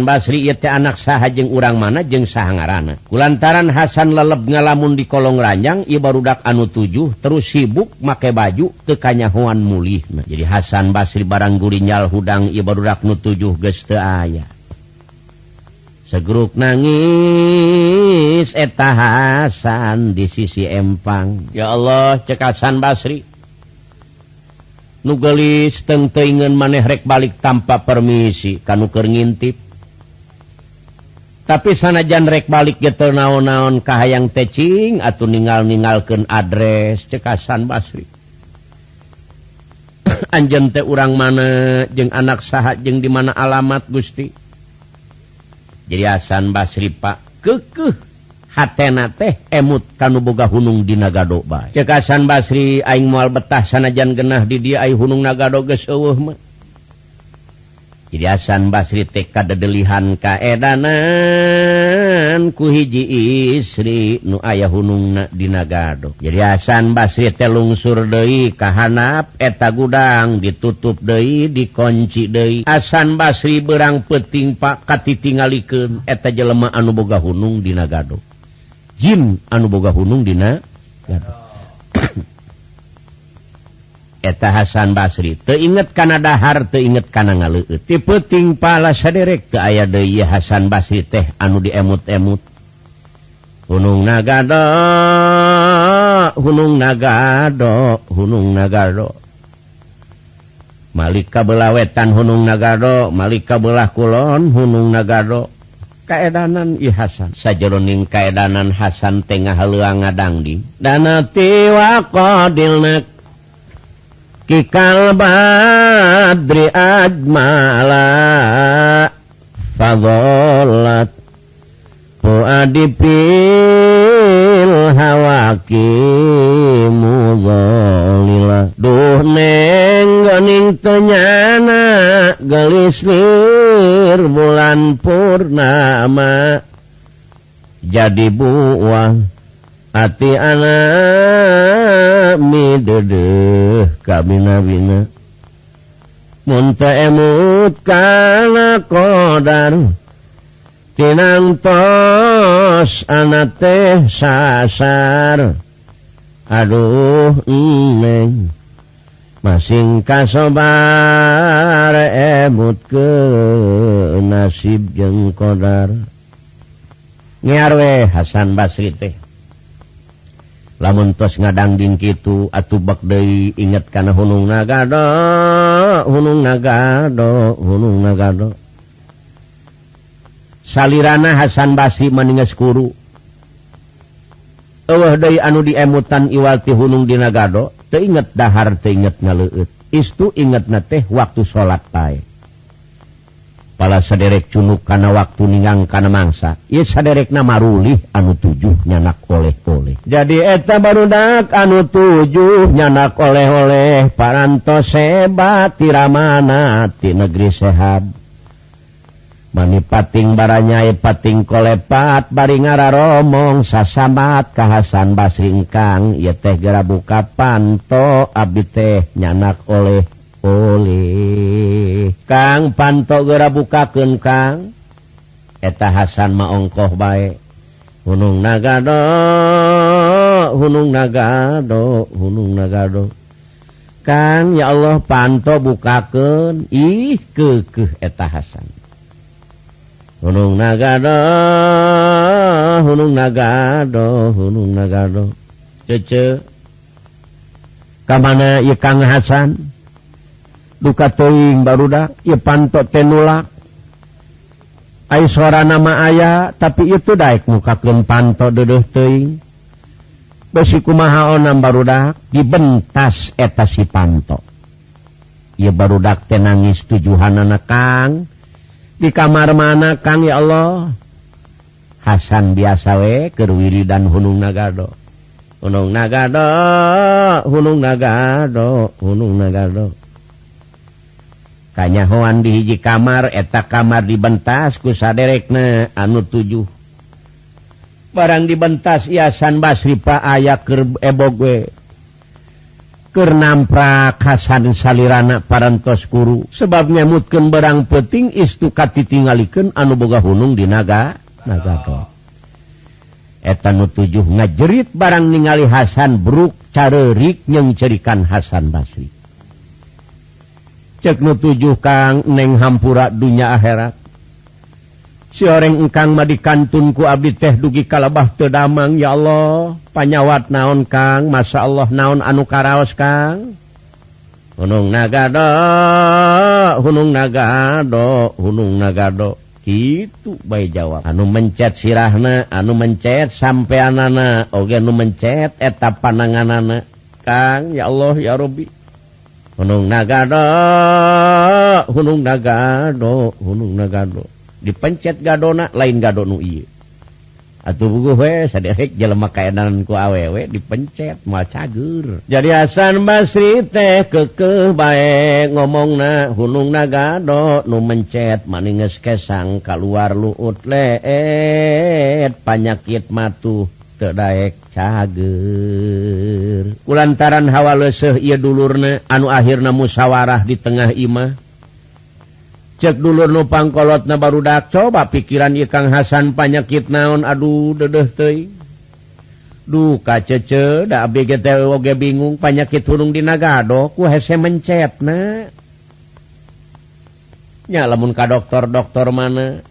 Basri te anak sahjeng urang mana jeung sangarana kulantaran Hasan leleb ngalamun di kolong ranjang ia barudak anu 7 terus sibuk make baju kekanyahuan mulih. Jadi Hasan Basri barang gurinyal hudang ia barudak nu 7 geste aya. Segeruk nangis eta Hasan di sisi empang. Ya Allah cekasan Basri. nugelis tenteingan manehrek balik tanpa permisi kanuker ngintip. Tapi sanajan rek balik getter naon-naon kahayang tecing atau ningal-ningalken addres cekasan Basri. Anjente urang mana jeung anak saat jeung dimana alamat Gusti? Jadi Hasan Basri Pak. Kekeh. hatena teh emut kanuboga hunung di nagado ba cekasan Basri aing mual betah sanajan genah di dia ay hunung nagado geus eueuh mah. Jadi Hasan Basri teh kadedelihan kaedanan ku hiji istri nu aya hunungna di nagado. Jadi Hasan Basri teh lungsur deui ka hanap eta gudang ditutup deui dikonci deui. Hasan Basri berang peting Pak katitingalikeun eta jelema anu boga hunung di nagado. jin anu boga hunung dina. Eta Hasan Basri teinget kana dahar teinget kana ngaleut. Ti penting pala saderek teu aya deui Hasan Basri teh anu diemut-emut. Gunung nagado Gunung nagado Gunung nagado. Malika belawetan Gunung nagado Malika belah kulon hunung nagado. keedanan I Hasan. Sajaroning keedanan Hasan Tengah Halua ngadangdi dana tiwa tiwakodilnak kikal badri ajmala fadolat muadipil hawaki mudhalila duh neng goning tenyana Gelislir bulan purnama. Jadi buang hati anak midedeh kabina-bina munta emut kana kodar. tinantos anak teh sasar. Aduh neng. Masing kasobar ebut ke nasib jeng kodar. Nyarwe Hasan Basri teh. Lamun tos ngadang ding kitu atuh bak deui inget kana hunung nagado hunung nagado hunung nagado. salirana Hasan Basi meningeskuru Allah Day anu diemutan Iwati Hunung Digado teinget dahar teinget ngaleut. Istu inget na teh waktu salat pae pala saderek cunuk kana waktu ningang kana mangsa ia saderek nama anu tujuh nyanak oleh-oleh. Jadi eta barudak anu tujuh nyanak oleh-oleh paranto sebat tiramana ti negeri sehat. Mani pating baranyai pating kolepat bari ngara romong sasamat kahasan basringkang ye teh gera buka panto abi teh nyanak oleh oleh Kang panto gera buka Kang. Eta Hasan maongkoh baik hunung Nagado hunung Nagado hunung Nagado. Kang ya Allah panto bukaken ih kekeh eta Hasan. Hunung nagado hunung nagado hunung nagado. Cece. Kamana ieu Kang Hasan? Duka teuing barudak ieu panto tenulak. ai sora nama aya tapi itu daek mukakeun panto deudeuh teuing. Besi kumaha onam barudak dibentas eta si pantok ieu barudak teh nangis tujuhanna Kang. di kamar mana Kang ya Allah? Hasan biasawe kewiri dan hunung nagado. Hunung nagado hunung nagado hunung nagado. Kanyahoan di hiji kamar eta kamar dibentas ku saderekna anu tujuh. Barang dibentas Yasan Basripa aya ker ebogue kenampra Hasan salirana parantos guru. Sebab nyamutkan barang peting istuka ditinggalikan anu boga hunung di naga naga etan tujuh ngajerit barang ningali Hasan Brook carerik yang cerikan Hasan Basri. Cek nu Kang neng hampura dunya akhirat. sireng engkang madi kantunku Abdi teh dugi kalabah tedamang ya Allah. Panyawat naon Kang? Masya Allah naon anu karaos Kang? Hunung nagado hunung nagado hunung nagado. Itu baik jawab. Anu mencet sirahna anu mencet sampai anana oge anu mencet eta panangan anak Kang ya Allah ya Robi hunung nagado hunung nagado hunung nagado. dipencet gadona lain gado nu atuhku awewe dipencet macagur jadi Hasan Basri teh keke baik ngomong na hunung na gado nu mencet maninges kesang keluar luut leet panyakit matu tedaek cager. Kulantaran hawa leseh ia dulurna anu akhirna musyawarah di tengah imah. cek dulu nupangkolot na baru dak coba pikiran Ikang Hasan panyakit naon aduh dedeh te duka cece da BGTG bingung panyakit hulung di nagado ku hese mencet na nya ka dokter dokter mana?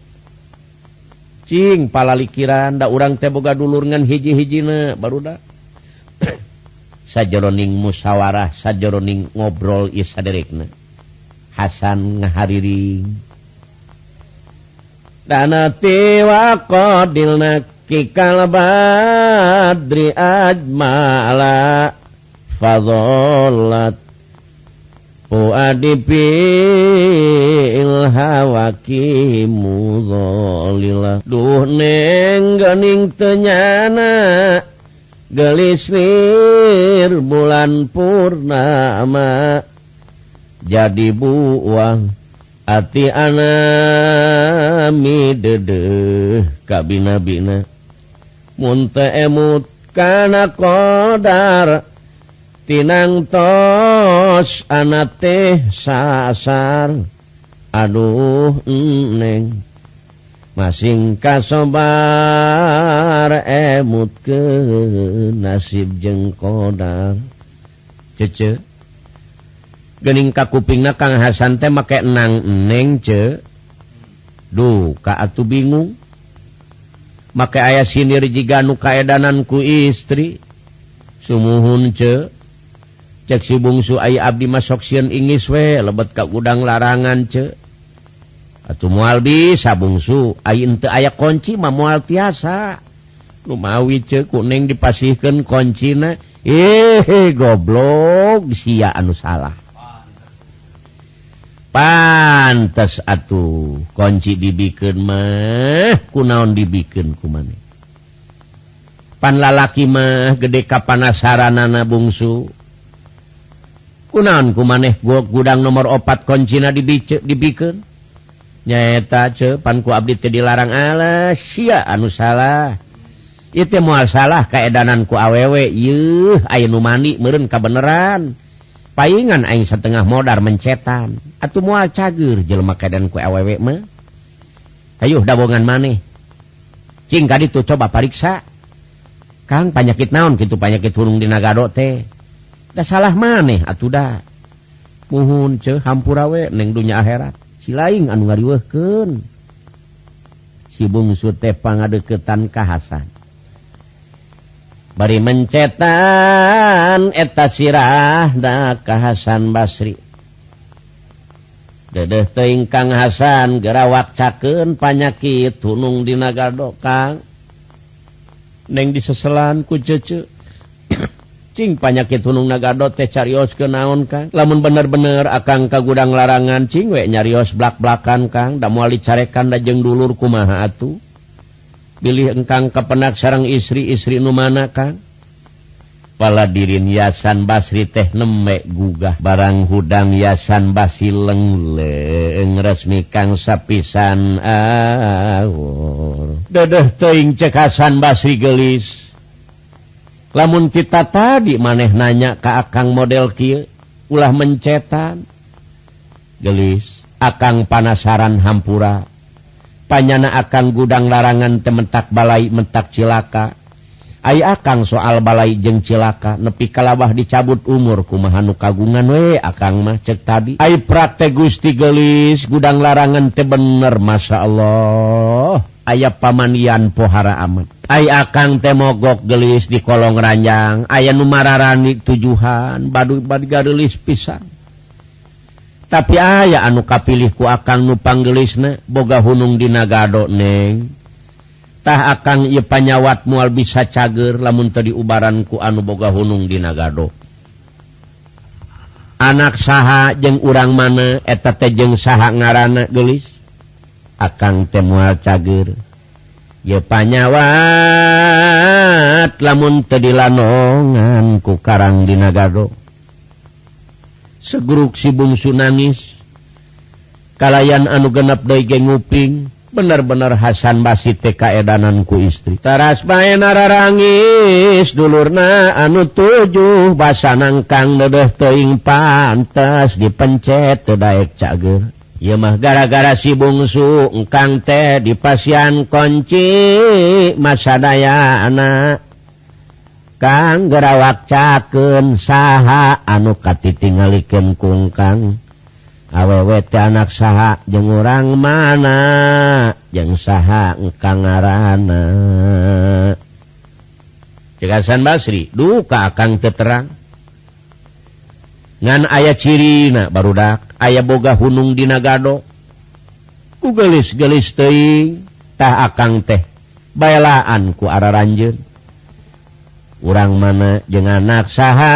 Cing pala likiran da urang teboga dulur ngan hiji-hiji na baru dak. Sajroning musyawarah sajroning ngobrol isa derek Hasan ngahariring danatiwa qdilna kikal badri ajmala fadlat puadi fil hawaki mudhalila duh neng gening tenyana gelisir bulan purnama. jadi buang. Hati anami dede kabina bina munte emut kana kodar tinang tos anak teh sasar. Aduh neng. Masing kasobar emut ke nasib jeng kodar cece. gening ka kuping na Kang Hasan teh make enang eneng ce. Duh ka atuh bingung. Make ayah sinir jika nu kaedanan ku istri. Sumuhun ce. Cek si bungsu ayah abdi masok sieun ingis we lebet ka gudang larangan ce. Atuh moal bisa bungsu. Aya henteu aya kunci mah moal tiasa. Lumawi ce kuning dipasihkeun kuncina eh goblok sia anu salah. pantas atuh kunci dibikin mah kunaon dibikin ku maneh pan lalaki mah gede kapanasaran kapanasaranana bungsu. Kunaon ku maneh gua gudang nomor opat kuncina dibice dibikin. Nyaeta ce panku abdi teh dilarang Allah sia anu salah. Itu mual salah kaedananku awewe. Yuh ayo nu mandi meureun kabeneran palingan aing setengah modar mencetan. Atau mual cager jelma kedan ku aww me ayuh dabongan maneh. Cing kadi coba pariksa. Kang panyakit naon gitu panyakit burung di nagado teh? Dah salah maneh atuh dah. Muhun ce hampurawe neng dunya akhirat. Si lain anu ngariweuhkeun si bungsu teh pangadeketan kahasan. bari mencetan eta sirahda ka Hasan Basri. Dedeh teing Kang Hasan gerawak caken panyakit tunung di nagado Kang neng diseselan ku cece. Cing panyakit tunung nagado teh carios ke naon Kang? Lamun bener-bener akang ka gudang larangan cing we nyarios blak-blakan Kang? Da muali carekan da jeung dulur kumaha atuh? Pilih engkang kepenak sarang istri-istri nu mana Kang? Pala dirin yasan basri teh nemek gugah barang hudang yasan basi lengleng resmi Kang sapisan awor dedeh teing cekasan basri gelis. Namun kita tadi maneh nanya ke akan model Ki ulah mencetan. Gelis akan panasaran Hampura panyana akan gudang larangan tementak balai mentak cilaka. Ay akang soal balai jeng cilaka nepi kalabah dicabut umur kumahanu kagungan we akang mah cek tadi. Ay praktek Gusti gelis gudang larangan te bener Masya Allah. Aya pamanian pohara amat. Ay akang temogok gelis di kolong ranjang aya numararani tujuhan badu bad gadulis pisang tapi aya anu kapilihku akan nupanggelis ne boga hunung di dinagado nengtah akan ia panyawat mual bisa cager lamun tadi ubaranku anu boga hunung di nagado. Anak saha jeng urang mana eta tejeng saha ngaran gelis akan temual cager. Ia panyawat lamun tadi lanonganku karang dinagado segruk si bungsu nangis. Kalayan anu genap day nguping. Bener-bener Hasan basi TK edananku istri. Taras main rangis dulurna anu tujuh. Basa nangkang dedeh teing pantas. Dipencet tedaek cager. Ya mah gara-gara si bungsu engkang teh di pasian kunci. Masa daya anak kang gerawak caken saha anu katitinggaliken kungkang awewt anak saha jeng orang mana? Jeng saha engkang ngarana cegasan Basri duka akan teterang ngan ayah cirina barudak aya boga hunung dina gado ku gelis-gelis teing tah akang teh bailaan ku ara urang mana jangan anak saha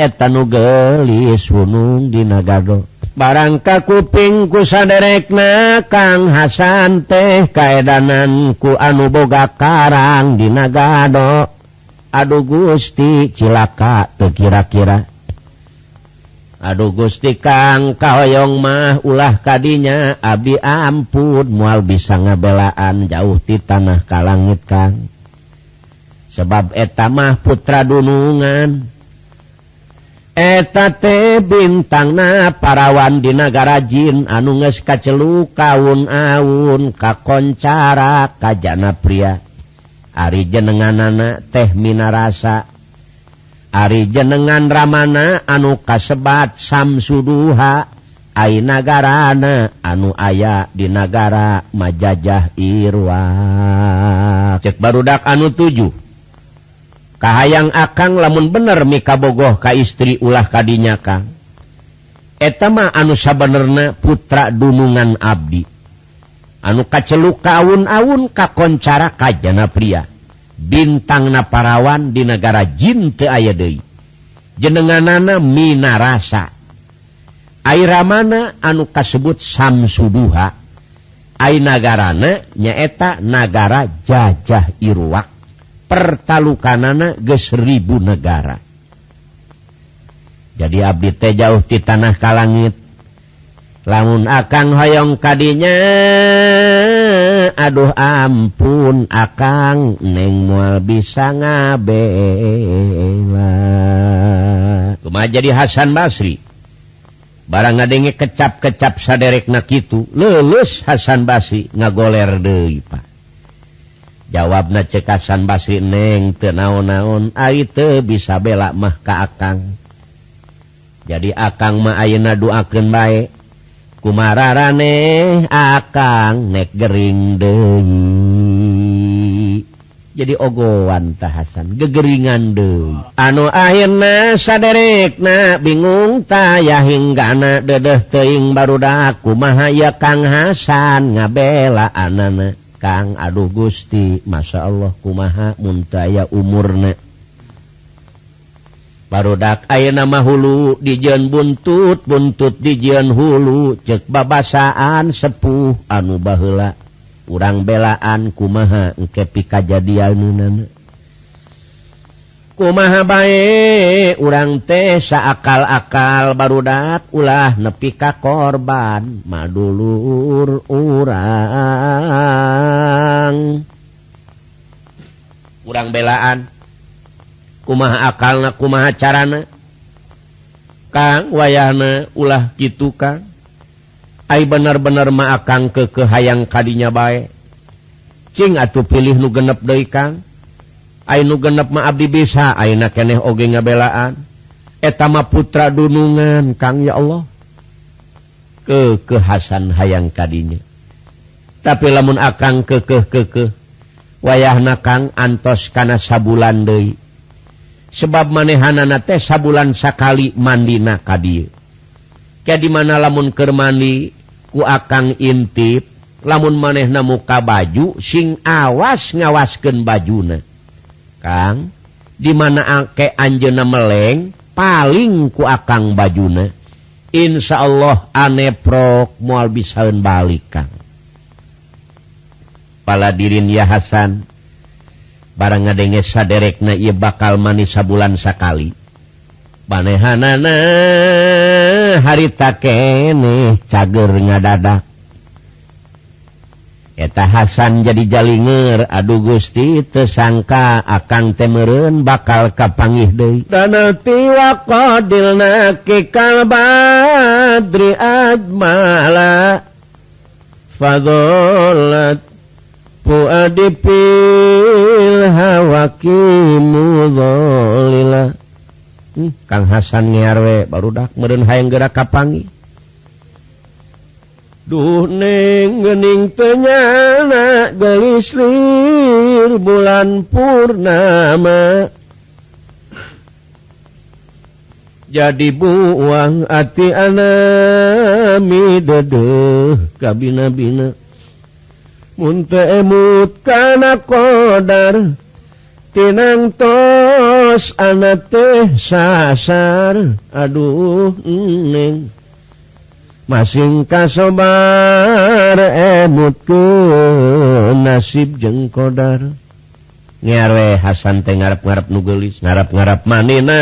etanu gelis hunung di nagado. Barangka kupingku saderekna Kang Hasan teh kaedananku anu boga karang di nagado. Aduh Gusti cilaka tuh kira-kira. Aduh Gusti Kang kahoyong mah ulah kadinya Abi ampun mual bisa ngabelaan jauh di tanah ka langit Kang. sebab etamah putra dunungan. Eta bintang na parawan di negara Jin anu nges kacelu kaun-aun kakoncara kajana pria. Ari jenenganana teh minarasa. Ari jenengan Ramana anu kasebat samsuduha. Ay nagarana anu aya di negara majajah Irwa. Cek barudak anu tujuh. Kahayang akan lamun bener mika bogoh ka istri ulah kadinya Kang. Etama anu sabenerna putra dunungan Abdi. Anu kaceluk kaun-aun kakoncara kajjana pria. Bintang na parawan di negara jinte aya Dei jenenganana Mina rasa airamana anu kasebut Samsuduha. Aingarana nyaeta negara jajah Iruak pertalukanana ge seribu negara. Jadi Abdi teh jauh di tanah ka langit. lamun akan hoyong kadinya aduh ampun akang neng mual bisa ngabela. Cuma jadi Hasan Basri? Barang ngadenge kecap-kecap saderek nak itu lulus Hasan Basri ngagoler deui pak. jawab jawabna cekasan Basri neng tenaon-naon te bisa belak mah ka Akang. Jadi Akang ma ayeuna duakeun bae kumararane Akang nek gering deui. Jadi ogowan tahasan gegeringan de anu ayeuna saderekna bingung taya hingga hinggana dedeh teing barudak kumaha ya Kang Hasan ngabela anak Kang Aduh Gusti Masya Allah kumaha muntaya umurna. Barudak aya nama hulu dijen buntut buntut dijen hulu cek babasaan sepuh anu bahla urang belaan kumaha engkepi kejadian kumaha kumahabae urang teh saakal-akal barudak ulah nepi ka korban. Madulur urang. Urang belaan. Kumaha akalna kumaha carana? Kang wayana ulah gitu Kang. Ay bener-bener ma akang ke hayang kadinya baik cing atuh pilih nu genep deui Kang. nu genep ma Abdi bisa Aina keeh oge ngabelaan. Etama putra dunungan Kang ya Allah. Ke kehasan hayang kadinya. Tapi lamun akan kekeh kekeh wayah nakang antos karena sabulan Dei sebab manehanana teh sabulan sakali mandina kadir jadi mana lamun kermani ku akan intip lamun maneh na muka baju sing awas ngawasken bajuna. Kang dimana angke Anjena meleng paling ku akang bajuna. Insya Allah aneprok mual bisaun balik Kang. Paladirin ya Hasan barang ngadenge saderek na ia bakal manisa bulan sakali. Panehanana harita kene cager ngadadak. Eta Hasan jadi jalinger Aduh Gusti tersangka akan temerun bakal kapangih De dan tiwa kodil nakal Badrimala fadolat puadipil hawakimu Kang Hasan niarwe baru dah merun hayang gerak kapangi Duh neng gening penyana gelislir bulan purnama. Jadi buang ati anami dedeh kabina-bina. Munte emut kana kodar tinang tos anak teh sasar. Aduh neng. mm, masing kasobar emutku nasib jeng kodar. Nyawe Hasan teh ngarap ngarap nugelis ngarap ngarap manina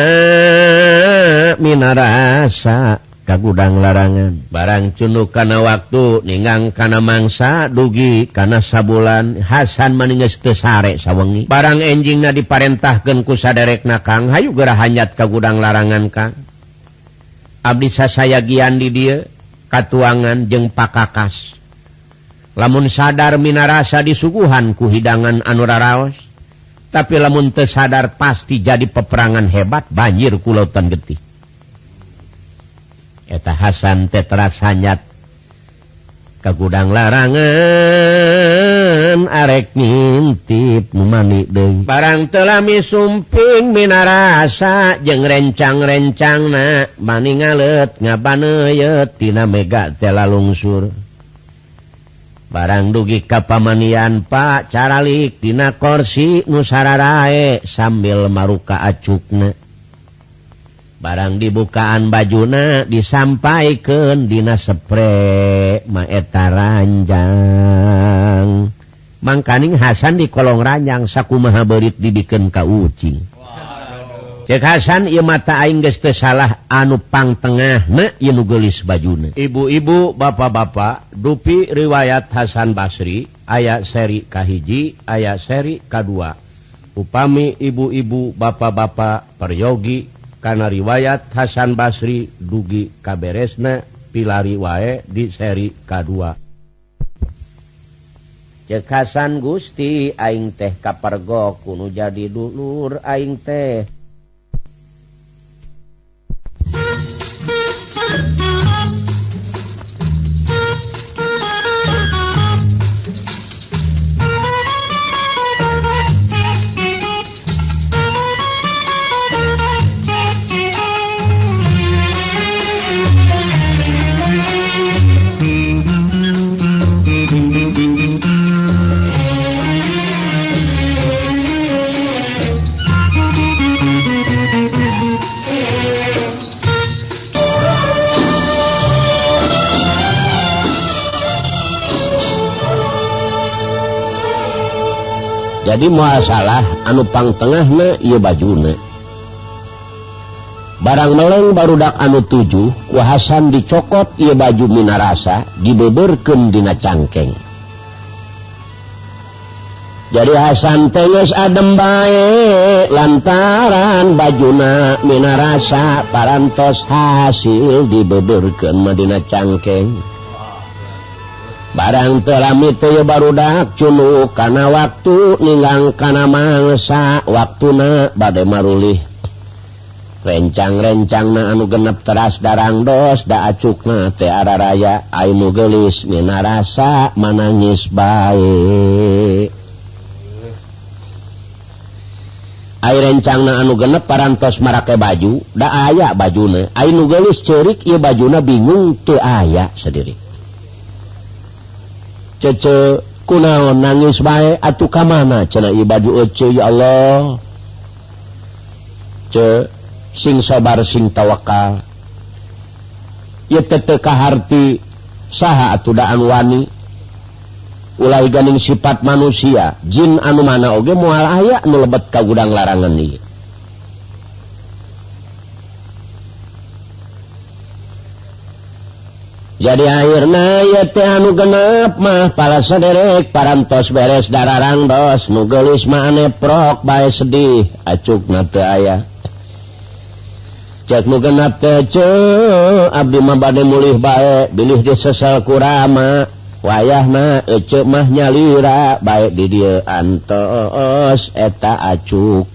minarasa kagudang larangan. Barang cunuk karena waktu ningang karena mangsa dugi karena sabulan. Hasan maninges tesare sawengi. Barang enjingna diparentahkan ku saderek nakang hayu gerah hanyat kagudang larangan kang. Abdi saya gian di dia katuangan jeng pakakas. Lamun sadar minarasa disuguhan ku hidangan anuraraos tapi lamun tersadar pasti jadi peperangan hebat banjir kulautan getih. Eta Hasan tetrasanyat ke gudang larangan arek ngintip mumani deui. Barang telami sumping minarasa jeng rencang-rencang na mani ngalet ngabaneuyet tina mega tela lungsur barang dugi kapamanian Pak caralik dina korsi nusararae sambil maruka acukna. barang dibukaan bajuna disampaikan dina Dinasepre maeta ranjang. Mangkaning Hasan di kolong ranjang saku maberit dibiken kaucing ucing. Cek Hasan ia mata Inggeste salah anupang tengah negelis bajuna. Ibu-ibu bapak-bapak dupi riwayat Hasan Basri ayat seri Kahiji ayat seri K2 upami ibu-ibu bapak-bapak peryogi karena riwayat Hasan Basri dugi kaberesna Pilari wae di seri K2 cekasan Gusti Aing teh kapargo kuno jadi dulur Aing teh. jadi muasalah anupang Tengah ia baju barang meleng barudak anu 7 kuhasan dicokot ia baju Minarasa dibeberkendina cangkeng. Jadi Hasan tenges adem baik lantaran bajuna Minarasa parantos hasil dibeberkan Madinah cangkeg barang telami teo barudak culu karena waktu nilang karena mangsa waktu na badai marulih. Rencang-rencang na anu genep teras darang dos da acuk na teara raya ainu gelis nina rasa manangis baik air rencang na anu genep parantos marake baju da aya bajuna. Ainu gelis cerik iya bajuna bingung te aya sendiri cece kunaon nangis baik atuh ka mana cena ibadi ucu ya Allah. Ce sing sabar sing tawakal. Ya tete kaharti saha atuh daan wani. Ulah ganing sifat manusia jin anu mana oge moal aya nu lebet ka gudang larangan ieu. jadi akhirnya anu genep mah pala sederek parantos beres dararang dos nugelis mane prok baik sedih. Acuk nate ayah cek nu genap tece abdi mabade mulih bae bilih di disesel kurama. Wayah na eh, ece mah nyalira baik di dia antos. Eta acuk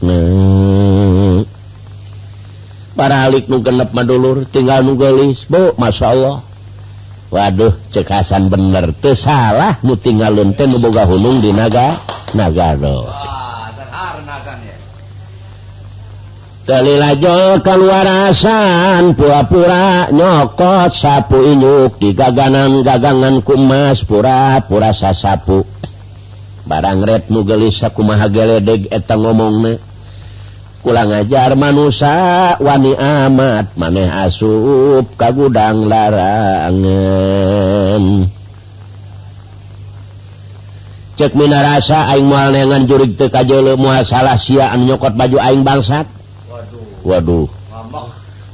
para alik nu genep madulur tinggal nugelis bu masya Allah. Waduh cekasan bener tuh salah muting ngalun teh nuboga hunung di naga nagado. Telilajol kaluarasan pura-pura nyokot sapu inyuk di gaganan gagangan kumas pura-pura sasapu. Barang red nu gelis aku maha geledeg eta ngomongna. pulang ngajar manusia wani amat maneh asup ka gudang larangan. Cek mina rasa aing mual nengan jurig teu kajeuleum mual salah sia anu nyokot baju aing bangsat. Waduh. Waduh.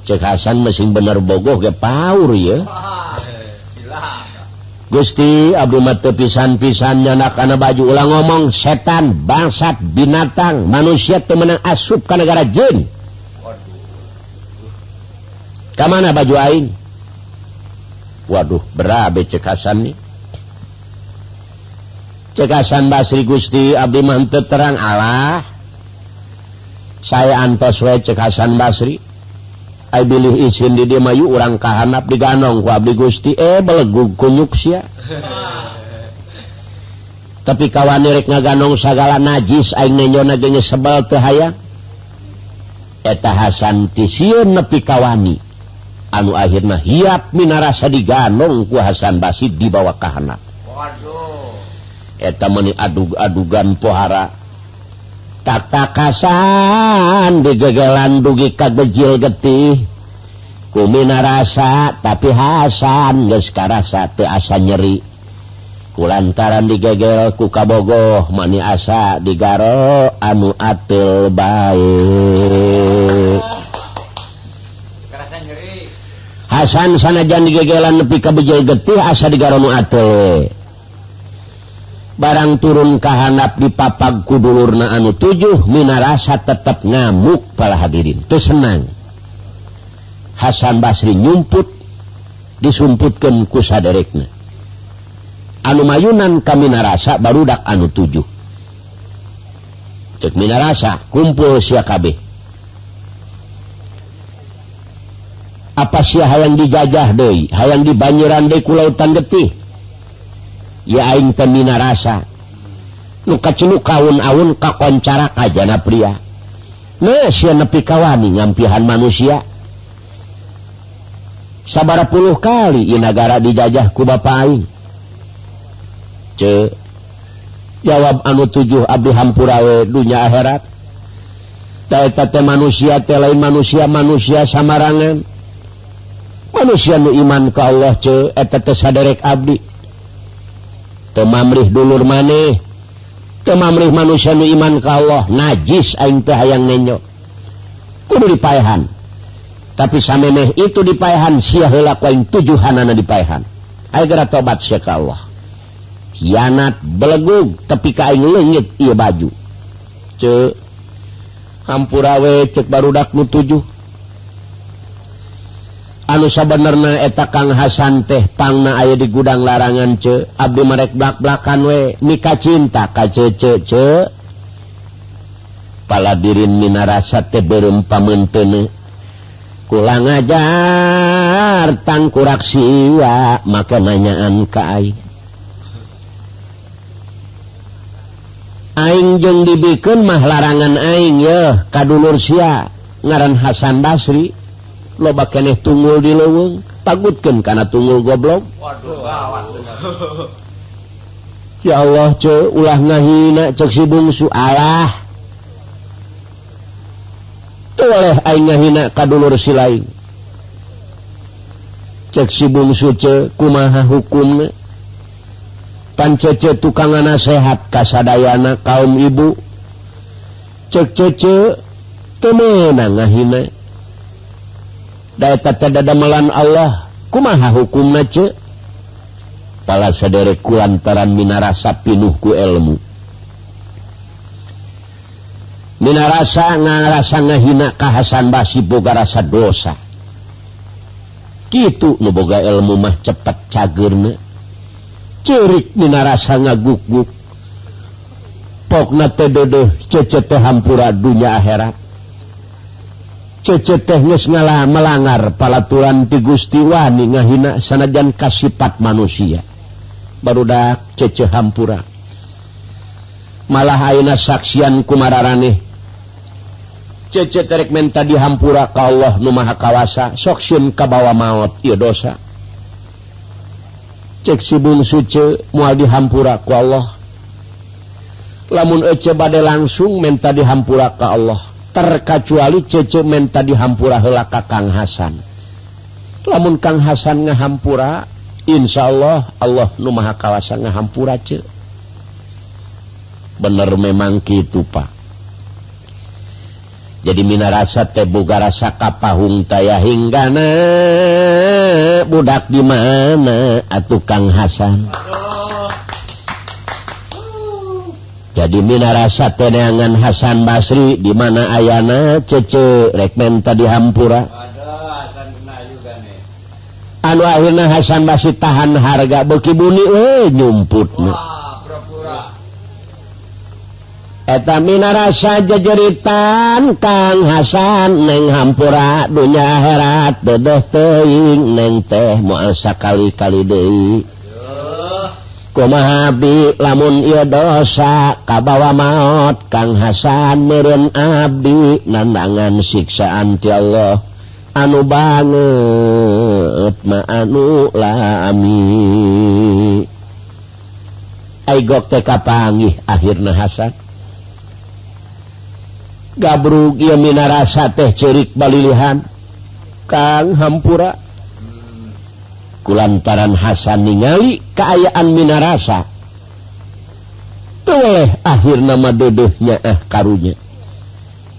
Cek Hasan mesin bener bogoh ge paur ya Gusti Abdulmat pisan pisannya nakana baju ulang ngomong setan bangsat binatang manusia temenang asup ke negara Jin ke mana baju lain waduh berabe cekasan nih cekasan Basri Gusti Abdi Mante terang Allah saya antos we cekasan Basri. bilih isin di Mayu orang kahanap di ganong ku abdi Gusti. Eh belegu kunyuk sia. Tapi kawan nirek ngaganong sagala najis aing nenyona gengnya sebel teu eta Hasan ti nepi kawani. Anu akhirnya hiap minarasa diganong ku Hasan basi dibawa kahanap. Eta meuni adug-adugan pohara. tata kasan digegelan dugi kagejil getih. Kumina rasa tapi Hasan sekarang satu asa nyeri. Kulantaran digegel ku kabogoh mani asa digaro anu atil baik. Hasan sanajan digegelan nepi kabejil getih asa digaro nu atil. barang turun kahanap di papag kudulurna anu tujuh Mina rasa tetap ngamuk pala hadirin. Itu senang. Hasan Basri nyumput disumputkan kusaderekna anu mayunan kami narasa barudak anu tujuh. Cek minarasa kumpul sia kabeh. Apa sia hayang dijajah deui? Hayang dibanjiran deui ku lautan getih? yaing pemina rasa luka celuk kaun-aun kakoncara kajana pria. Nepi kawani ngampihan manusia. Sabar puluh kali inagara dijajah ku bapain ce jawab anu tujuh Abdi Hampurawe dunya akhirat. Daetate manusia lain manusia manusia samarangan. Manusia nu iman ke Allah ce eteta saderek Abdi. temamrih dulur maneh. Temamrih manusia nu iman ka Allah najis aing teh hayang nenyo. Kudu dipaehan tapi samemeh itu dipaehan sia heula ku aing tujuhanana dipaehan aing gara tobat sia ka Allah. Hianat belegug tapi ka aing leungit ieu baju. Ce hampurawe cek barudak nu tujuh. anu sabenerna eta Kang Hasan teh pangna aya di gudang larangan ce Abdi merek blak-blakan we nikah cinta ka cece ce paladirin mina rasa teh beureum pamenteune kulang ajar tangkurak siwa maka nanyaan ka aing. Aing jeung dibikeun mah larangan aing yeuh ka dulur sia ngaran Hasan Basri. loba keeh tunggul di leweng takutkan karena tunggul goblok. Ya Allah ce ulah ngahina cek si bungsu Allah oleh ngahina kadulur si lain. Cek si bungsu ce kumaha hukum pancece tukang sehat kasadayana kaum ibu. Cek cece temenang ngahina? damelan Allah kumaha hukum pala sedereku lantaran minarasa pinuhku elmu. Minarasa ngarasa ngahina kahasan basi boga rasa dosa. Gitu nuboga ilmu mah cepet cagerna. Cirik minarasa ngaguguk pokna tedodoh cece hampura dunya akhirat. cece teknis ngala melanggar palaturan ti Gustiwani ngahina sanajan kasipat manusia. Barudak cece hampura malah aina saksian kumararane cece terek menta dihampura ka Allah nu maha kawasa soksin kabawa maot ieu dosa. Cek si bungsu ce mual dihampura ku Allah. Lamun ece bade langsung menta di hampura ka Allah. terkecuali cecemen tadi hampura helaka Kang Hasan. Lamun Kang Hasan ngahampura Insya Allah Allah numaha kawasan ngahampura ce. Bener memang gitu Pak. Jadi mina rasa teh rasa kapahung taya hinggana budak di mana atuh Kang Hasan? jadi Minarasa teneangan Hasan Basri di mana Ayana cece rekmen tadi Hampura. Anu akhirnya Hasan Basri tahan harga beki buni eh nyumput. Eta Minarasa jejeritan Kang Hasan neng Hampura dunya herat dedoh teing neng teh muasa kali-kali deui. kumahabi lamun iya dosa kabawa maut Kang Hasan mirun abdi nandangan siksaan ti Allah. Anu banget ma anu lami. Aigok teh kapangih akhirna Hasan. Gabrug ieu minarasa teh ceurik balilihan. Kang Hampura. kulantaran Hasan ningali keayaan Minarasa. Tuh akhir nama dodohnya ah eh, karunya.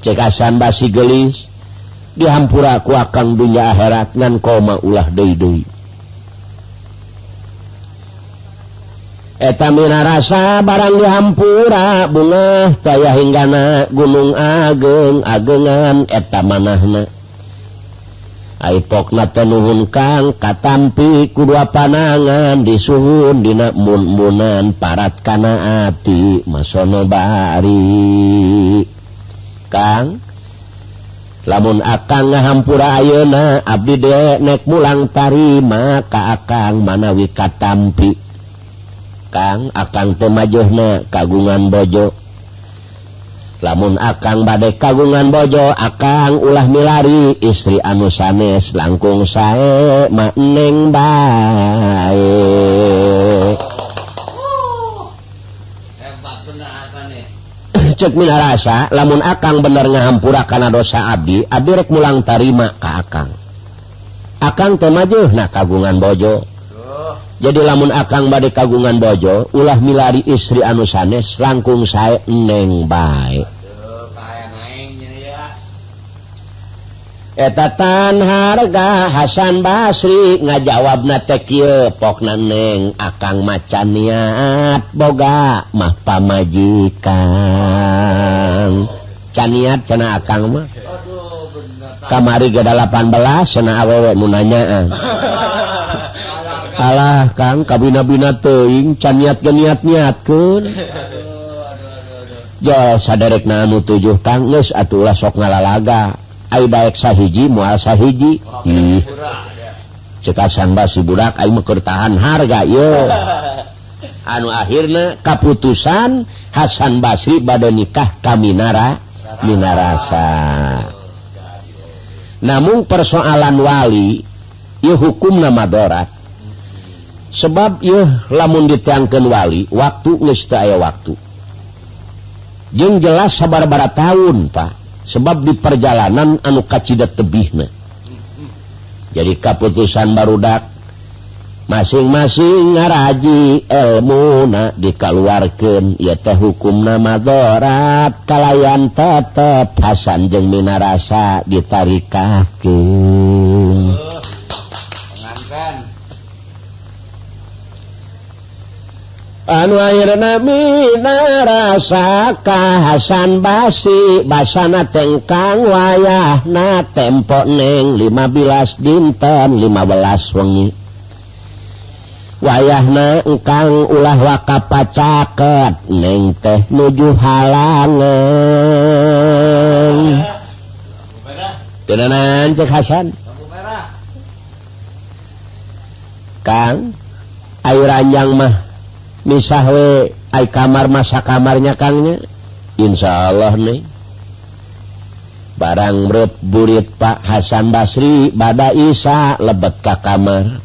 Cekasan basi gelis dihampura ku akang dunya akhirat ngan koma ulah deui deui eta Minarasa barang dihampura bunga tayah hinggana gunung ageng agengan eta manahna. pokna tenuhunkan katampi kedua panangan disuhun dina munmunan parat kana ati masono bari. Kang lamun akan ngahampura ayeuna abdi de nek mulang tarima ka akang manawi katampi. Kang akang temajohna kagungan bojo. Namun akan badai kagungan bojo akan ulah milari istri anu sanes langkung saya makneng baik cek rasa lamun akan bener ngahampura karena dosa Abi Abirek mulang tarima ke akan akan temaju nah kagungan bojo. Jadi lamun akan badai kagungan bojo ulah milari istri anu sanes langkung saya neng baik etatan harga Hasan Basri ngajawab na tekil pok naneng akang macan niat boga mah pamajikan. Can niat cena akang mah. Kamari ke 18 cena awewe munanyaan alah kang kabina-bina teuing can niat ke niat niat kun Jo sadarek na anu tujuh kang geus atuh sok ngalalaga. baik sahiji muasa hiji cekasan basi budak mekertahan harga yo. Anu akhirnya keputusan Hasan Basri badai nikah kami nara minarasa. Namun persoalan wali yuk hukum nama dorat. Sebab yuk lamun ditangkan wali waktu ngesta waktu. Jeng jelas sabar-bara tahun pak. sebab di perjalanan anu kacita tebih jadi keputusan barudak masing-masing ngaraji ilmu na dikaluarkan ya teh hukum nama dorat kalayan tetap Hasan jeng Minarasa ditarikahkan rasaakahasan basi basana tengkang wayah na tempo neng 15 dinten 15 wengi. Wayah na engkang ulah waka pacaket neng teh nuju halangan kenanan cek Hasan? Kang air ranjang mah misahwe ay kamar masa kamarnya Kangnya Insya Allah nih barang berat burit Pak Hasan Basri bada Isa lebet ka kamar.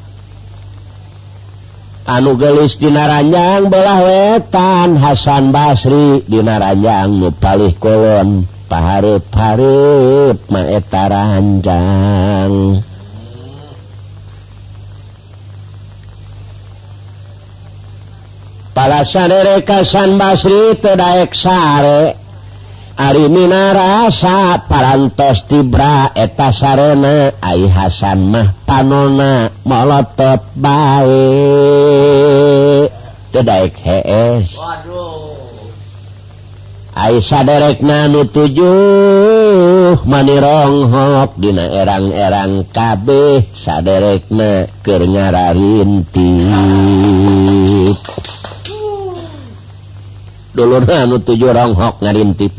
Anu gelis di Naranjang belah wetan Hasan Basri di Naranjang nupalih kolon. Paharep-harep maeta ranjang. para sadere Kasan Basri Tedaeksare Ari Minarasa parantos Tibra eta sarena Ai Hasan mah panona molotot bae. Tedaek hees. Ai saderek nanu tujuh manirong dina erang-erang kabeh saderek na keur ngararinti. dulu tujuh ronghok ngarintip.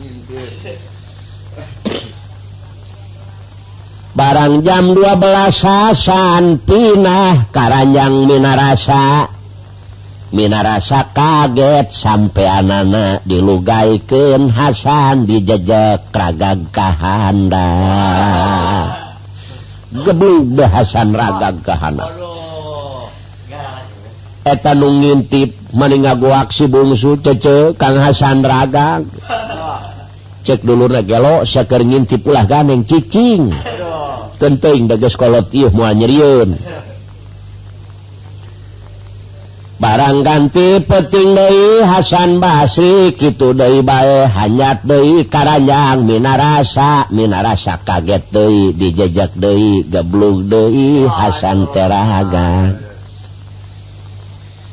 Barang jam 12 Hasan pinah Karanjang Minarasa. Minarasa kaget sampai anana dilugaikan Hasan dijejak ragag kahanda geblug Hasan ragag kahana etanung ngintip mening ngaguak si bungsu cece Kang Hasan ragang cek dulu nagelo seker ngintip ulah ganeng cicing. Kenting dages kolot ieu moal nyerieun barang ganti peting dei Hasan Basri kitu deui bae hanyat deui karanyang minarasa minarasa kaget deui dijejak deui geblug deui Hasan teragang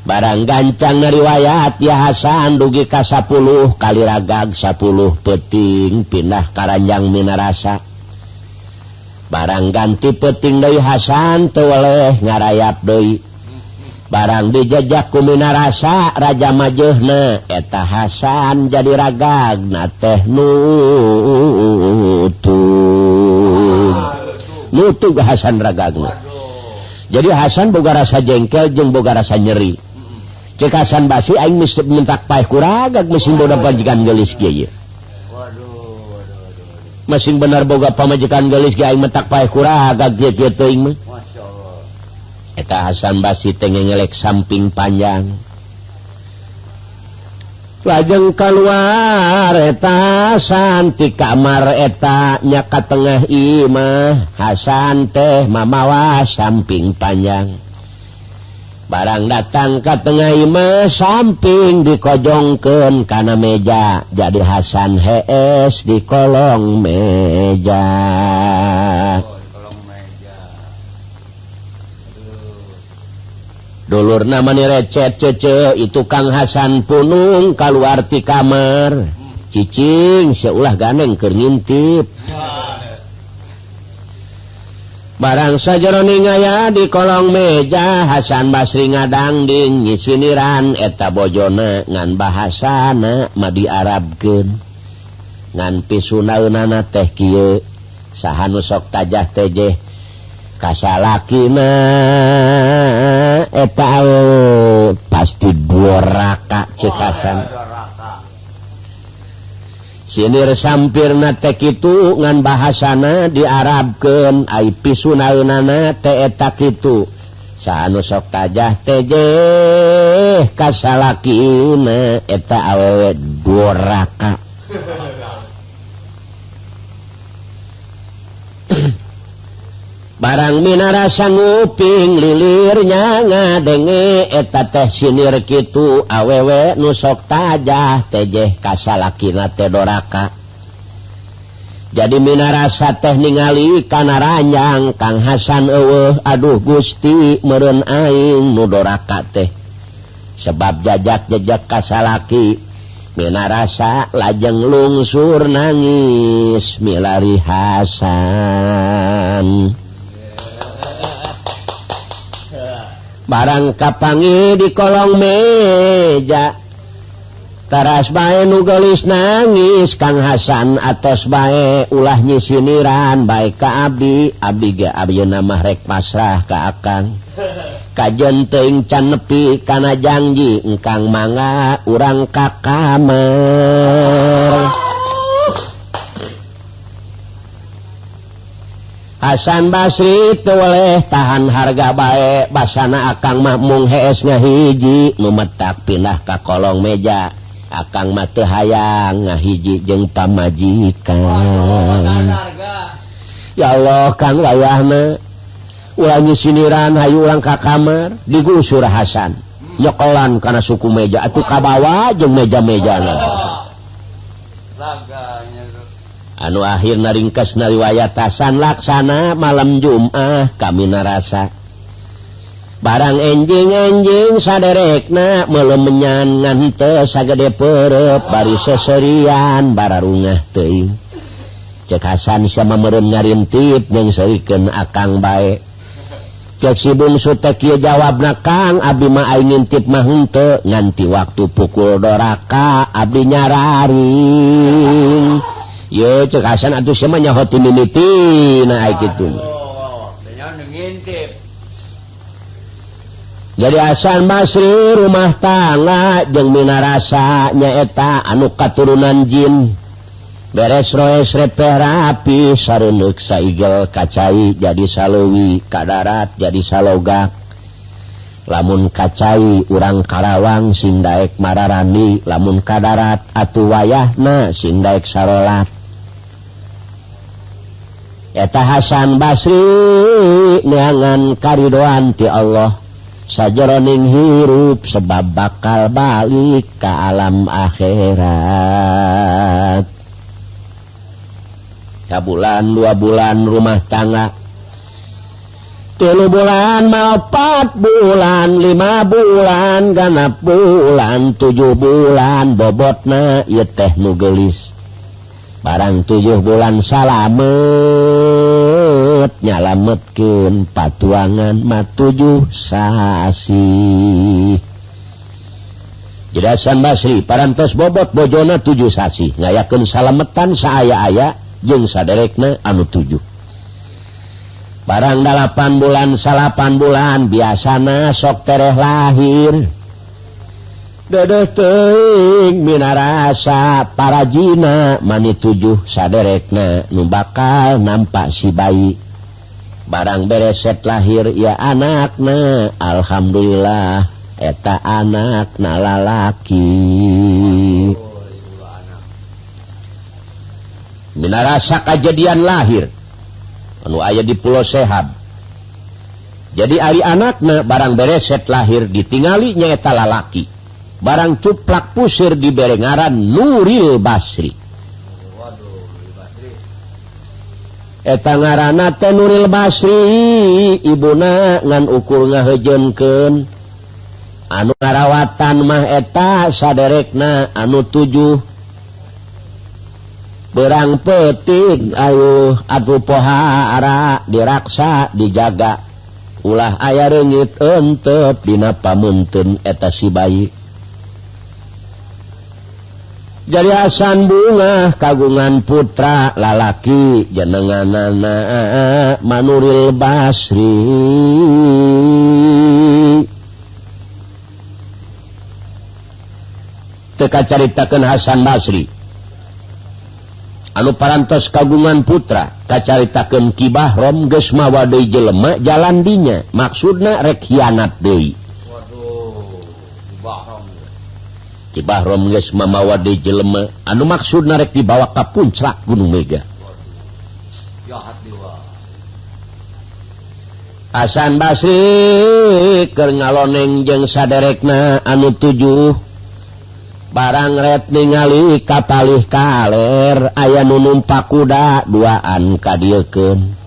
barang gancang riwayat ya Hasan dugi ka 10 kali ragag 10 peting pindah Karanjang Minarasa. Barang ganti peting Doi Hasan teweleh ngarayap Doi. Barang dijajaku Minarasa Raja Majuhna eta Hasan jadi ragag na teh nutu. Hasan ragagna. Jadi Hasan boga rasa jengkel jeung boga rasa nyeri. cekasan basi aing mesti mentak paeh kuragag mesin boda pamajikan gelis kieu mesin benar boga pamajikan gelis ge aing mentak paeh kuragag kieu kieu teuing mah. Eta Hasan Basi teh ngelek samping panjang. Lajeng keluar eta Hasan kamar eta nya ka tengah imah Hasan teh mamawa samping panjang. barang datang ke Tengah imah samping dikojongken karena meja. Jadi Hasan HS di kolong meja. Dulur nama recet cece itu Kang Hasan punung kalau arti kamar. Cicing seulah ganeng kerintip barang sajaroningaya di kolong meja Hasan Basri ngadang di nyisiniran eta bojona ngan bahasana Madi Arabken nganpi Sunaunana teh Ky sahanu sok tajah tejeh kasalakina. Eta pasti dua raka cekasan. sinir sampir natek itu ngan bahasana diarabken IP Sunaunana teeta itu sanu sok tajah TJ kasalaki eta awewet doraka barang Minara sangguping lilirnya nga denge eta teh sinir gitu awewe nusok tajah tejeh kasalakina tedoraka jadi Minarasa teh ningali kana ranjang Kang Hasan Ewe aduh Gusti meren aing nudoraka teh. Sebab jajak-jejak kasalaki Minarasa lajeng lungsur nangis milari Hasan. barang kapangi di kolong meja. Taras bae nugelis nangis Kang Hasan atas bae ulah nyisiniran baik ka Abdi Abdi ge ayeuna mah rek pasrah ka Akang. Kajen teuing can nepi kana janji engkang manga urang ka kamar Hasan Basri itu tewaleh tahan harga baik basana akan makmung hesnya hiji memetak pindah ke kolong meja. Akan mate hayang ngahiji jeng pamajikan. Ya Allah kan wayahna ulangi siniran hayu ulang ka kamar digusur Hasan. Nyokolan karena suku meja atau kabawa jeng meja-mejana. anu akhir naringkas nariwayatasan laksana malam Jumah kami narasa. Barang enjing-enjing saderekna melemenyan ngante sagede perep bari seserian bara rungah teing cekasan sama merem nyarintip jeung seurikeun akang bae. Cek si bungsu teh kieu jawabna Kang abdi mah ngintip mah nganti waktu pukul doraka abdi nyarari yo cekasan atau semuanya hotin mimiti nah gitu jadi asan masri rumah tangga jeng mina rasa nyaeta anu katurunan jin. Beres roes repe rapi sareuk saigel kacai jadi salewi kadarat jadi saloga. Lamun kacai urang Karawang sindaek mararani lamun ka kadarat atu wayahna sindaek sarolat. eta Hasan Basri niangan karidoan ti Allah. Sajeroning hirup sebab bakal balik ke alam akhirat. Ya bulan dua bulan rumah tangga. Tilu bulan maopat bulan lima bulan ganap bulan tujuh bulan bobotna ieu teh nu geulis barang tujuh bulan salamet nyalametkeun patuangan matujuh sasi. Jelasan Basri parantos bobot bojona tujuh sasi. Ngayakeun salametan saaya-aya jeung saderekna anu tujuh. Barang dalapan bulan salapan bulan biasana sok tereh lahir. minasa parajina mani tujuh saderekna nu bakal nampak si bayi. Barang bereset lahir ya anakna Alhamdulillah eta anak nalalaki minasa kejadian lahir anu ayah di Pulau Sehab. Jadi Ari anakna barang bereset lahir ditinggalinya eta lalaki. barang cuplak pusir di berengaran Nuril Basri. Etangana Nuril Basri Ibuna ngan ukur ngahejenken anu ngarawatan maheta saderekna anu 7 berang petik Ayu Aduh pohara diraksa dijaga. Ulah aya renggit entep Dina eta si baik jariasan bunga kagungan putra lalaki jenengan nana manuril Basri. Teka caritakan Hasan Basri. Anu parantos kagungan putra kacaritakan kibah rom gesma wadai jelemak jalan dinya. Maksudna rek hianat deui. mamawa jelema. Anu maksud narek dibawa ka puncak Gunung Mega? Hasan Basri ke ngaloneng jeung saderekna anu tujuh. Barangret ningali kapalih kaler aya nu numpak kuda duaan kadilken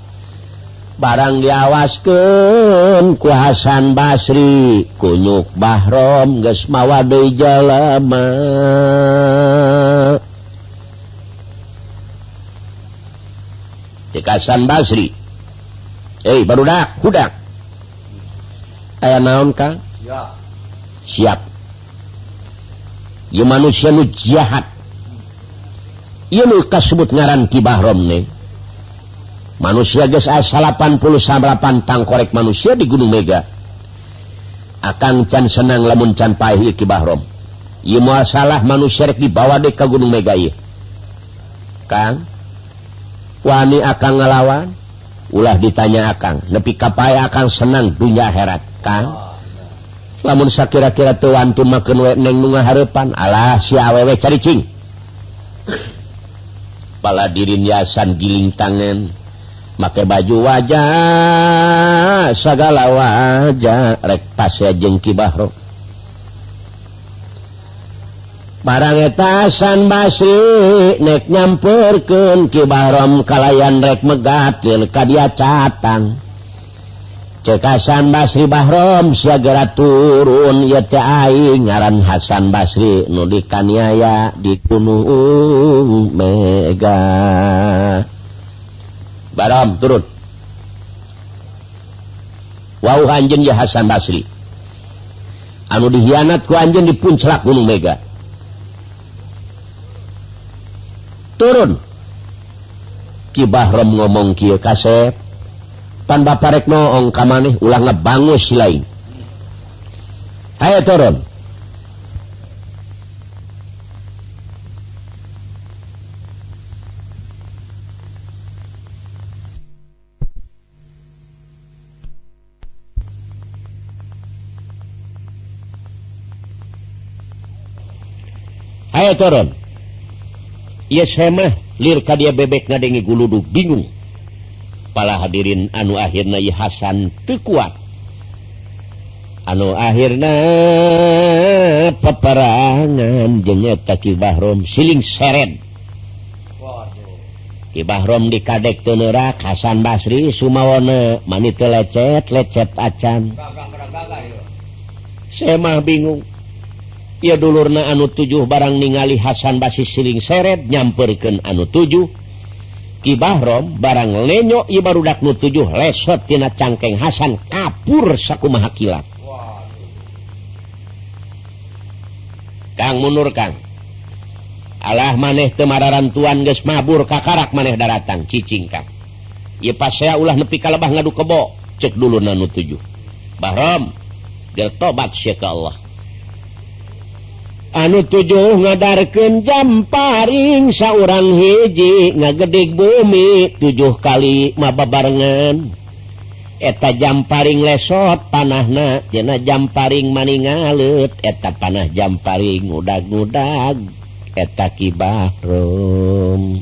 barang diawasken kuasan Basri kunyuk Bahrom gesmawa Jalama. Cekasan Basri. Eh baru dak kuda aya naon Kang? Siap. Ya manusia nu jahat. Ieu nu kasebut ngaran Ki Bahrom nih manusia ge 88 tang korek manusia di Gunung Mega. Akan can senang lamun can pahi ki Bahrom. Ieu salah manusia rek dibawa deui ke Gunung Mega ieu. Kang wani akan ngelawan ulah ditanya akan nepi ka akan senang dunia herat Kang? Lamun sakira-kira tuan tu makan we neng nunga harapan alah si awewe cari cing. Pala dirin yasan giling tangan make baju wajah segala wajah. Rek tasya jengki Bahro barangetasan basi nek nyampurken Ki kalayan rek megatil ka dia catang. Cekasan Basri Bahrom segera turun. Ya ngaran Hasan Basri nu dikaniaya di Gunung Mega. Baram turun. Wow anjen ya Hasan Basri. Anu dihianat ku anjen di puncak Gunung Mega. Turun. Ki Bahram ngomong kieu kasep. Pan baparek noong ka maneh ulah ngebangus si lain. Hayo turun. Ayo turun. Iya mah lirka dia bebek ngadengi guluduk bingung. Pala hadirin anu akhirnya ieu Hasan teu. Anu akhirnya peperangan jeung eta Ki Bahrom siling seret. Ki Bahrom dikadek teu neurak Hasan Basri Sumawana manit lecet lecet acan. Semah bingung. ia dulurna anu 7 barang ningali Hasan basis siling seret nyamperken anu 7 Kibahrom barang lenyok Ibarudak nu 7 lesottina cangkeg Hasan kapur saku kilat. Kang munur Kang. Allah maneh kemararan tuan ges mabur kakarak maneh daratan ccing Kang. Ia pas saya ulah nepi kalebah ngadu kebo cek dulu nanu 7 Bahram Geltobat Syekh Allah. anu tujuh ngadarken jam paring saurang hiji ngagedik bumi tujuh kali maba barengan eta jam paring lesot panahna jena jam paring maningalut eta panah jam paring udag-gudag eta kibahrum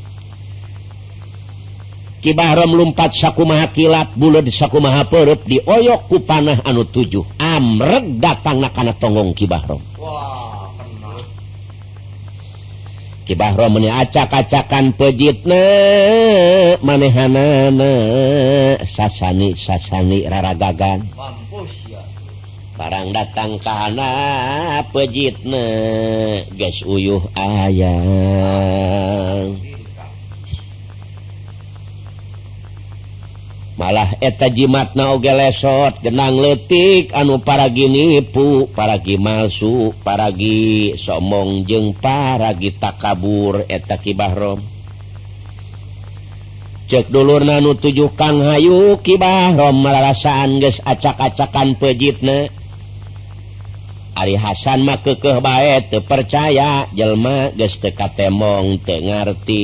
kibahrum lumpat sakumaha kilat bulu bulut sakumaha perup dioyok ku panah anu tujuh. Amreg datang nakana tonggong kibahrum wow. Cibahro meni acak-acakan pejitne manehanana sasani sasani raragagan barang datang kahana pejitne guys uyuh ayam ah, malah eta jimatna oge lesot genang letik anu paragi nipu paragi malsu paragi somong jeung paragi takabur eta kibahrom cek dulur nanu tujuh kang hayu kibahrom malarasaan ges acak-acakan pejitna. Ari Hasan mah kekeh bae teu percaya jelma geus teu katemong teu ngarti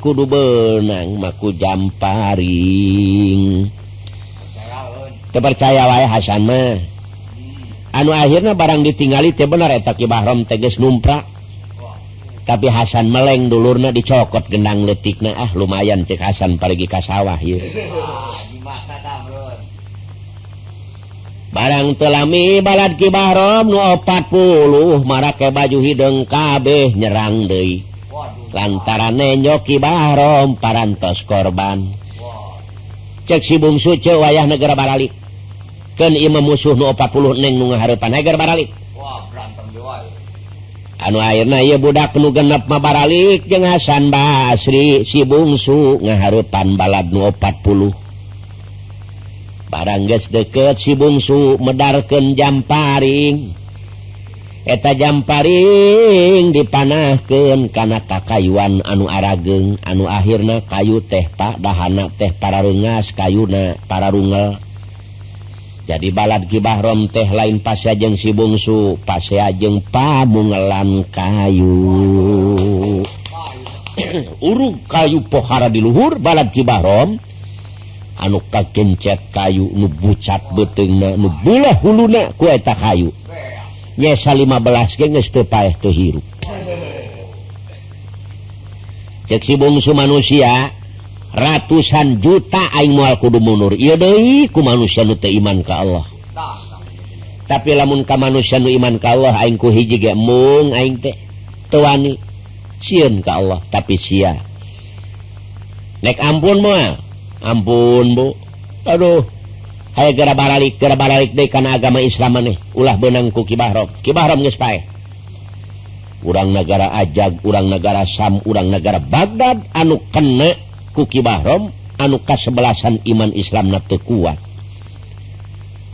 kudu benang maku jamparing. Teu percaya wae Hasan mah. Anu akhirnya barang ditinggali teu bener eta Ki Bahrom teges numprak. Tapi Hasan meleng dulurna dicokot gendang letikna ah lumayan cek Hasan pergi ka sawah ieu. Ya. barang telami balad kibahram nu 40 marake baju hidung kabeh nyerang deui. Lantaran nenyo kibahram parantos korban. Cek si bungsu ce wayah negara baralik. Ken imam musuh nu 40 neng nu ngahareupan negara baralik. Anu airna ia budak nu genep ma baralik jeung Hasan Basri si bungsu ngahareupan balad nu 40 barangges deket si bungsu medarkan jamparing eta jamparing dipanahken karena kakayuan anu arageng anu akhirnya kayu teh Pak dahana teh para rungas kayuna para rungel jadi balad kibahrom teh lain pasjeng si bungsu pasjeng pamungelan kayu. Urug kayu pohara di luhur balad kibahrom anu kakincet kayu nu bucat beteng nubulah hulu kueta kayu. Nyesa 15 geng payah kehirup ceksi bungsu manusia ratusan juta aing mual kudu munur iya deui ku manusia nu iman ka Allah. Tapi lamun ka manusia nu iman ka Allah aing ku hiji ge mung aing teh teu wani sieun ka Allah tapi sia. Nek ampun moal ampun Bu. Aduh gara baralik gara baralik de karena agama Islam maneh ulah benangku kibahram kibahram geus pae urang negara ajag urang negara Sam urang negara Baghdad anu kena ku kibahram anu kasebelasan iman Islam na kuat.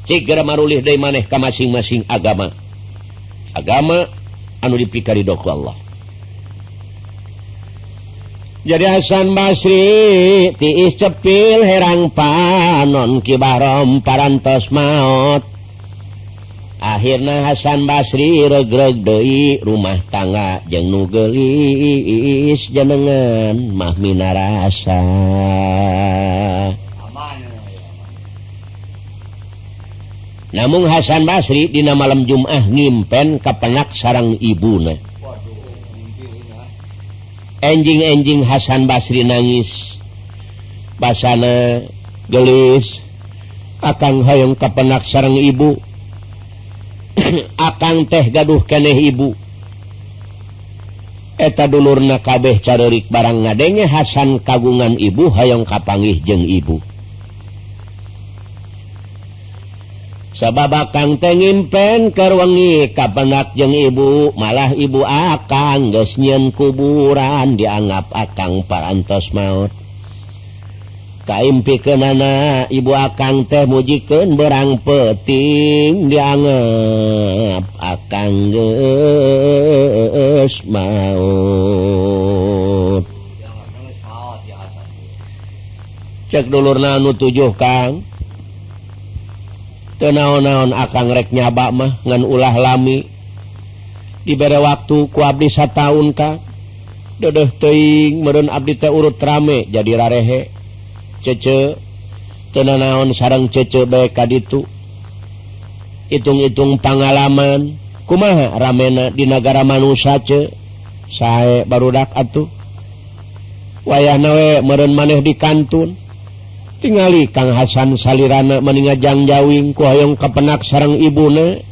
Cik marulih deui maneh ka masing-masing agama. Agama anu dipikari doku Allah. jadi Hasan Basri tiis cepil herang panon kibarom parantos maut akhirnya Hasan Basri regreg Doi rumah tangga jeng nugelis jenengan mahmina rasa namun Hasan Basri di malam Jumah ngimpen kepenak sarang ibuna enjing-enjing Hasan Basri nangis. Basana gelis akan hoyong kepenak sarang ibu. Akan teh gaduh keneh ibu. Eta dulur nakabeh carerik barang ngadenge Hasan kagungan ibu hoyong kapanggih jeng ibu. sababa Kang tengin pen kewengi kapenak jeng ibu malah ibu akan gesnyen kuburan dianggap akan parantos maut. Kaimpi ke pikenana ibu akan teh mujiken berang peting dianggap akan geus maut. Cek dulur nanu tujuh Kang. naon-naon akan rek bak mah ngan ulah lami. Diberre waktu ku Abdi tahun Ka dodoh teing merun Abdi teh urut rame jadi rarehe. Cece tena naon sarang cece baik itu hitung-itung pengalaman kumaha ramena di negara manusia ce? Saya barudak atuh. Wayah nawe meren maneh di kantun. tinggali Kang Hasan salirana meningajang Jawing kuhoyong kepenak sarang ibune.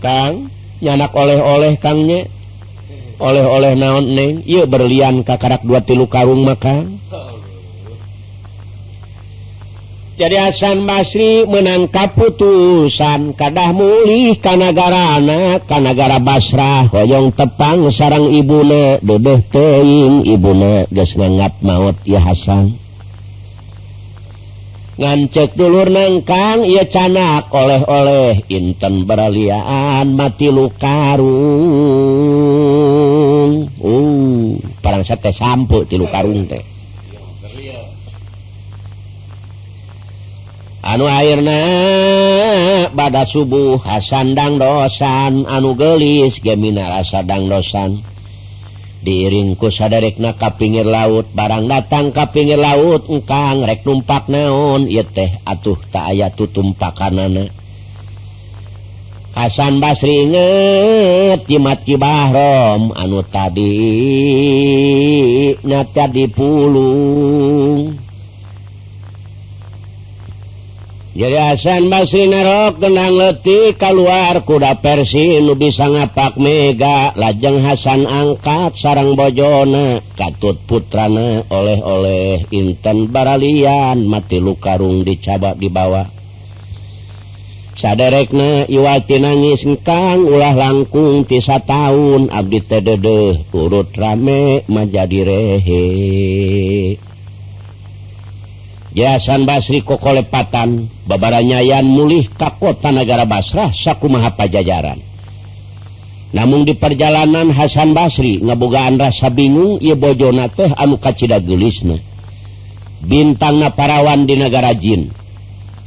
Kang nyanak oleh-oleh Kangnya oleh-oleh naon neng? Yuk berlian kakarak dua tilu karung maka jadi Hasan Basri menangkap putusan kadah mulih kanagarana kanagara Basrah hoyong tepang sarang ibune. Dedeh teing ibune geus ngangap maut ya Hasan. ngancek dulu nengkang ia canak oleh-oleh. Inten berliaan mati lukarung uh parang sate sampo tilu karung teh. Anu airna bada subuh hasandang dosan. Anu gelis gemina rasa dang dosan. diringku sadarrekna ka pinggir laut barang datang ka pinggir laut engkang rek numpak naon y teh atuh tak aya tutumpakan Hasan Basri inget jimat Kibahrom anu tadi nata dipulung Hasan Basri Narok tenang letih keluar kuda Persi nu bisa ngapak Mega. Lajeng Hasan angkat sarang Bojona katut putrana oleh-oleh Inten Baralian. Mati lukarung dicabak di bawah. Saderekna Iwati nangis engkang ulah langkung tisa tahun abdi tedede urut rame menjadi rehe. Yasan Basri kokolepatan babaranyayan mulih kakota negara Basrah saku maha Pajajaran. Namun di perjalanan Hasan Basri ngebogaan rasa bingung ia bojona teh anu kacida gelisna. Bintang na parawan di negara jin.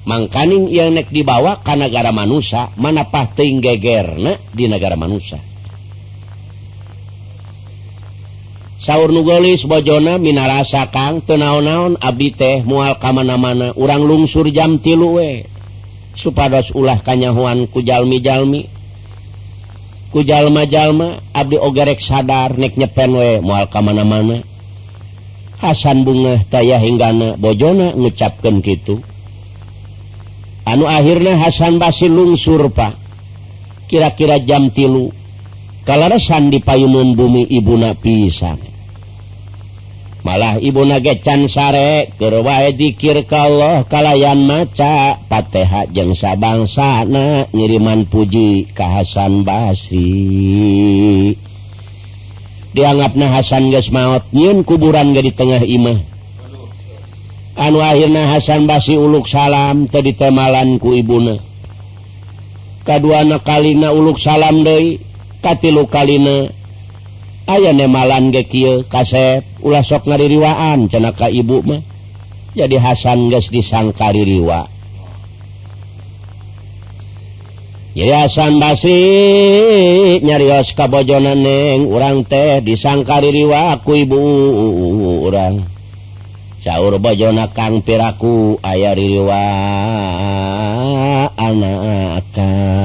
Mangkaning yang nek dibawa ke negara manusia, mana pahting geger di negara manusia. sauur nugelis bojona minarasa Kang tena-naon Abi teh mual kamana-mana urang lungsur jam tiluwe supados ulah kanyahuan kujalmi-jalmi kujallma-jalma Abdi ogerek sadar nek nyepenwe mual kamana-mana Hasan bunga tayah hinggana bojona ngucapkan gitu anu akhirnya Hasan basi lungsur Pak. Kira-kira jam tilu kalau resan di payumun bumi ibu na pisang malah Ibu nagecan sare kerwa dikir kalau kalayan maca pateha jengsa bangsana ngiriman puji Kahasan Basri. Dianggap nah Hasan ges maut nyiun kuburan ga di tengah imah. Anu akhirnya Hasan Basri uluk salam tadi temalan ku ibuna. Kedua kalina uluk salam deh katilu kalina aya nemalan ge kasep. Ulah sok ngaririwaan cenaka ibu mah. Jadi Hasan guys disangkaririwa jadi Hasan Basri nyarios kabojonan neng urang teh disangkaririwa aku ibu urang. Sahur bojona kang piraku aya ririwa anakan.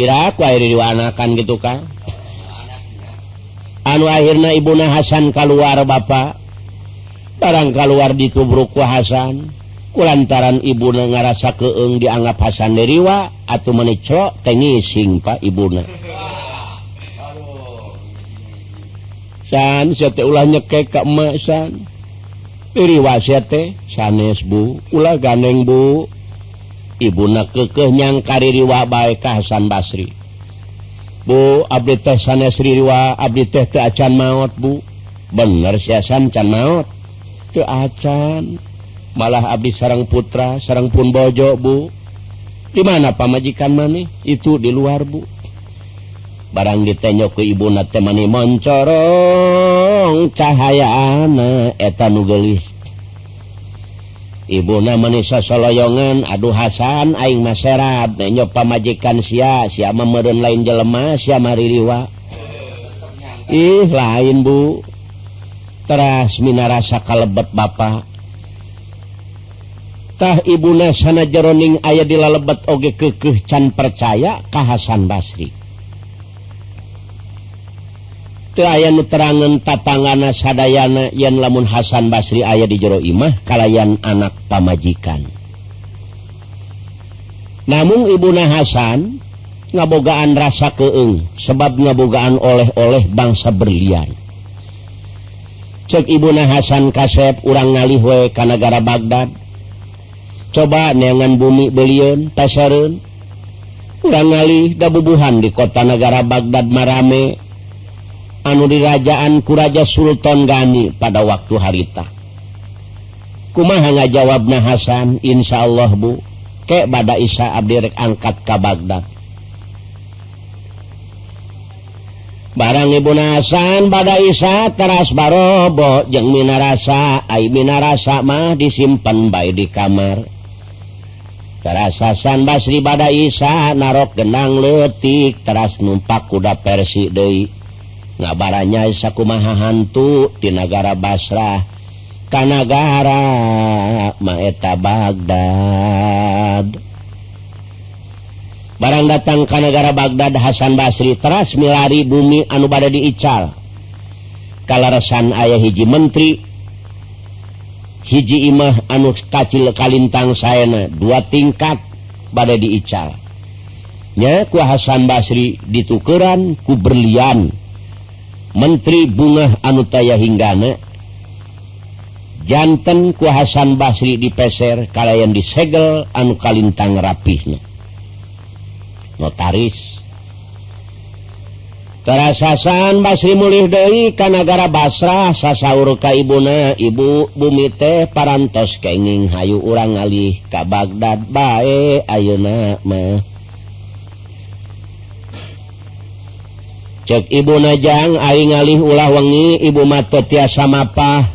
Piraku aya ririwa anakan gitu kan anu akhirnya Ibuna Hasan keluar Bapak. Barang keluar ditubruku Hasan. Kulantaran Ibuna ngarasa keeng dianggap Hasan deriwa atau menecok tengising Pak Ibuna. San sate ulah nyeke ke emak san. Diriwa sate sanes bu. Ulah ganeng bu. Ibuna kekeh nyangkari riwa baik Hasan Basri. Bu Abdi teh sana Sriwa Abdi teh ke acan maut Bu. Bener siasan can maut ke acan. Malah Abdi sarang putra sarang pun bojo Bu. Di mana pamajikan maneh itu di luar Bu. Barang ditenyok ke ibu na temani moncorong cahaya ana eh, eta nugelis ibu na Manisa Soloyongan Aduh Hasan Aing masyarakat Nenyo pamajikan sia Siama memerun lain jelema Siama maririwa Ih lain bu. Teras minarasa kalebet bapak. Tah ibuna sana jeroning ayah dilalebet oge kekeh can percaya kahasan Basri. aya nuterangan tapangana sadayana yen lamun Hasan Basri ayah di jero Imah kalayan anak pamajikan. Namun Ibuna Hasan ngabogaan rasa keeng sebab ngabogaan oleh-oleh bangsa berlian. Cek Ibuna Hasan kasep urang ngalihwe negara Baghdad. Coba neangan bumi beliun tasarun kurang ngali dabubuhan di kota negara Baghdad marame. anu dirajaan kuraja Sultan Gani pada waktu harita. Kumaha ngajawabna Hasan Insya Allah Bu? Kek bada Isa Abdirek angkat ka Baghdad. Barang Ibu Hasan bad Isa teras barobo jeung minarasa ay minarasa mah disimpan baik di kamar. Terasasan Basri bad Isa narok genang letik teras numpak kuda Persi Dei ngabarnya sakkumaha hantu di negara Basrah Kanagara Maeta Baghdad. Barang datang ke negara Baghdad Hasan Basri teras milari bumi anu bada diical. Kalausan ayah hiji Menteri. Hiji Imah anu kacil Kalintang sayana dua tingkat badai diicalnya ku Hasan Basri ditukuran ku berlian. Menteri Bungah Anutaya Hinggana jantan ku Hasan Basri di peser kalian disegel anu Kalintang rapihnya notaris terasasan Basri mulih Dewi Kanagara Basrah sasaur ka ibuna ibu bumi teh parantos kenging hayu urang alih ka Baghdad bae ayeuna mah. cek Ibu Najang Aing ngalih ulah wengi Ibu mate tiasa mapah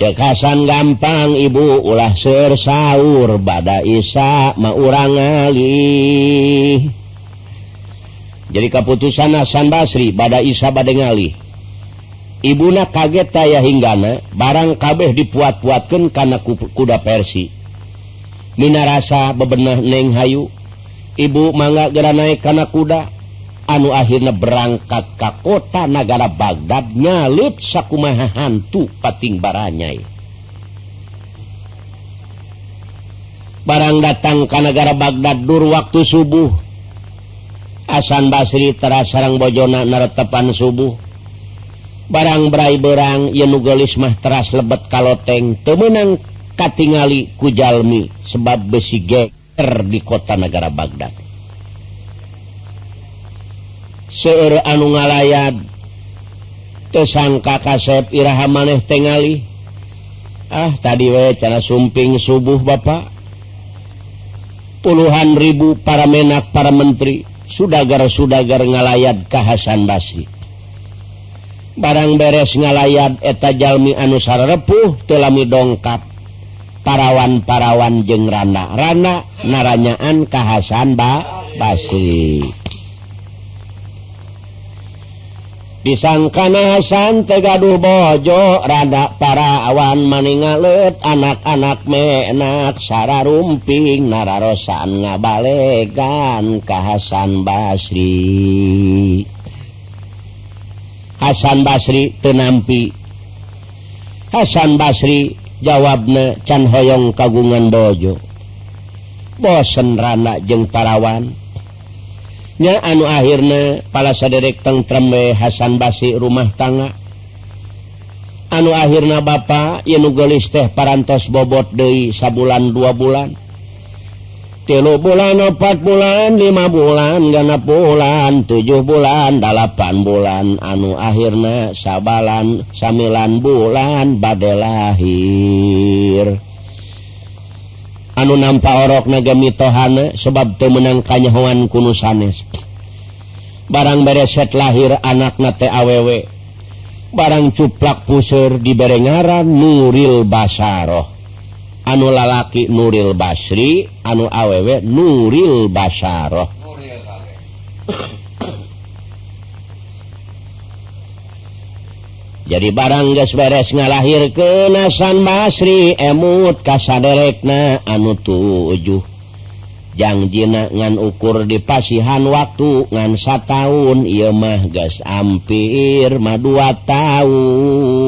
cekasan gampang Ibu ulah ser sahur bada Isa mau urang ngalih. Jadi keputusan Hasan Basri bada Isa bade ngalih. Ibuna kaget taya hinggana barang kabeh dipuat-puatkan karena kuda Persi. Mina rasa bebenah neng hayu. Ibu mangga gera naik karena kuda. anu akhirnya berangkat ke kota negara Baghdad nyalut sakumaha hantu pating baranyai. Barang datang ke negara Baghdad dur waktu subuh. Hasan Basri teras sarang bojona naretepan subuh. Barang berai berang yenugelis mah teras lebet kaloteng temenang katingali kujalmi sebab besi geker di kota negara Baghdad. seueur anu ngalayat tersangka kasep Iraha maneh Tengali ah tadi we cara sumping subuh Bapak. Puluhan ribu para menak para menteri sudagar-sudagar ngalayat ke Hasan Basri barang beres ngalayat eta Jalmi Anusara repuh telami dongkap. Parawan-parawan jeng Rana Rana naranyaan Kahasan Ba Basri disangkana Hasan Tegaduh Bojo rada para awan maninglet anak-anak menak Sara rumping nararosan ngabalegan ke Hasan Basri. Hasan Basri tenampi Hasan Basri jawabna Can hoyong kagungan Bojo. Bosen ranak jeng Tarawan. nya anu akhirnya pala saderek tentrambe Hasan Basi rumah tangga. Anu akhirnya Bapak Yenugelis teh parantos bobot Dei sabulan dua bulan. Tilu bulan opat bulan lima bulan gana bulan tujuh bulan delapan bulan. Anu akhirnya sabalan samlan bulan bade lahir. anu nampa orok naga mitohana sebab temenangkanyahoan kuno sanes. Barang bereset lahir anak nate awewe. Barang cuplak pusur di berengaran Nuril Basaroh anu lalaki Nuril Basri anu awewe Nuril Basaroh jadi barang gas beres ngalahir ke nasan Basri emmut kasaderekna anu tujuh. Jangjina ngan ukur di pasihan waktu ngansa tahun ia mah gas ampir ma dua tahun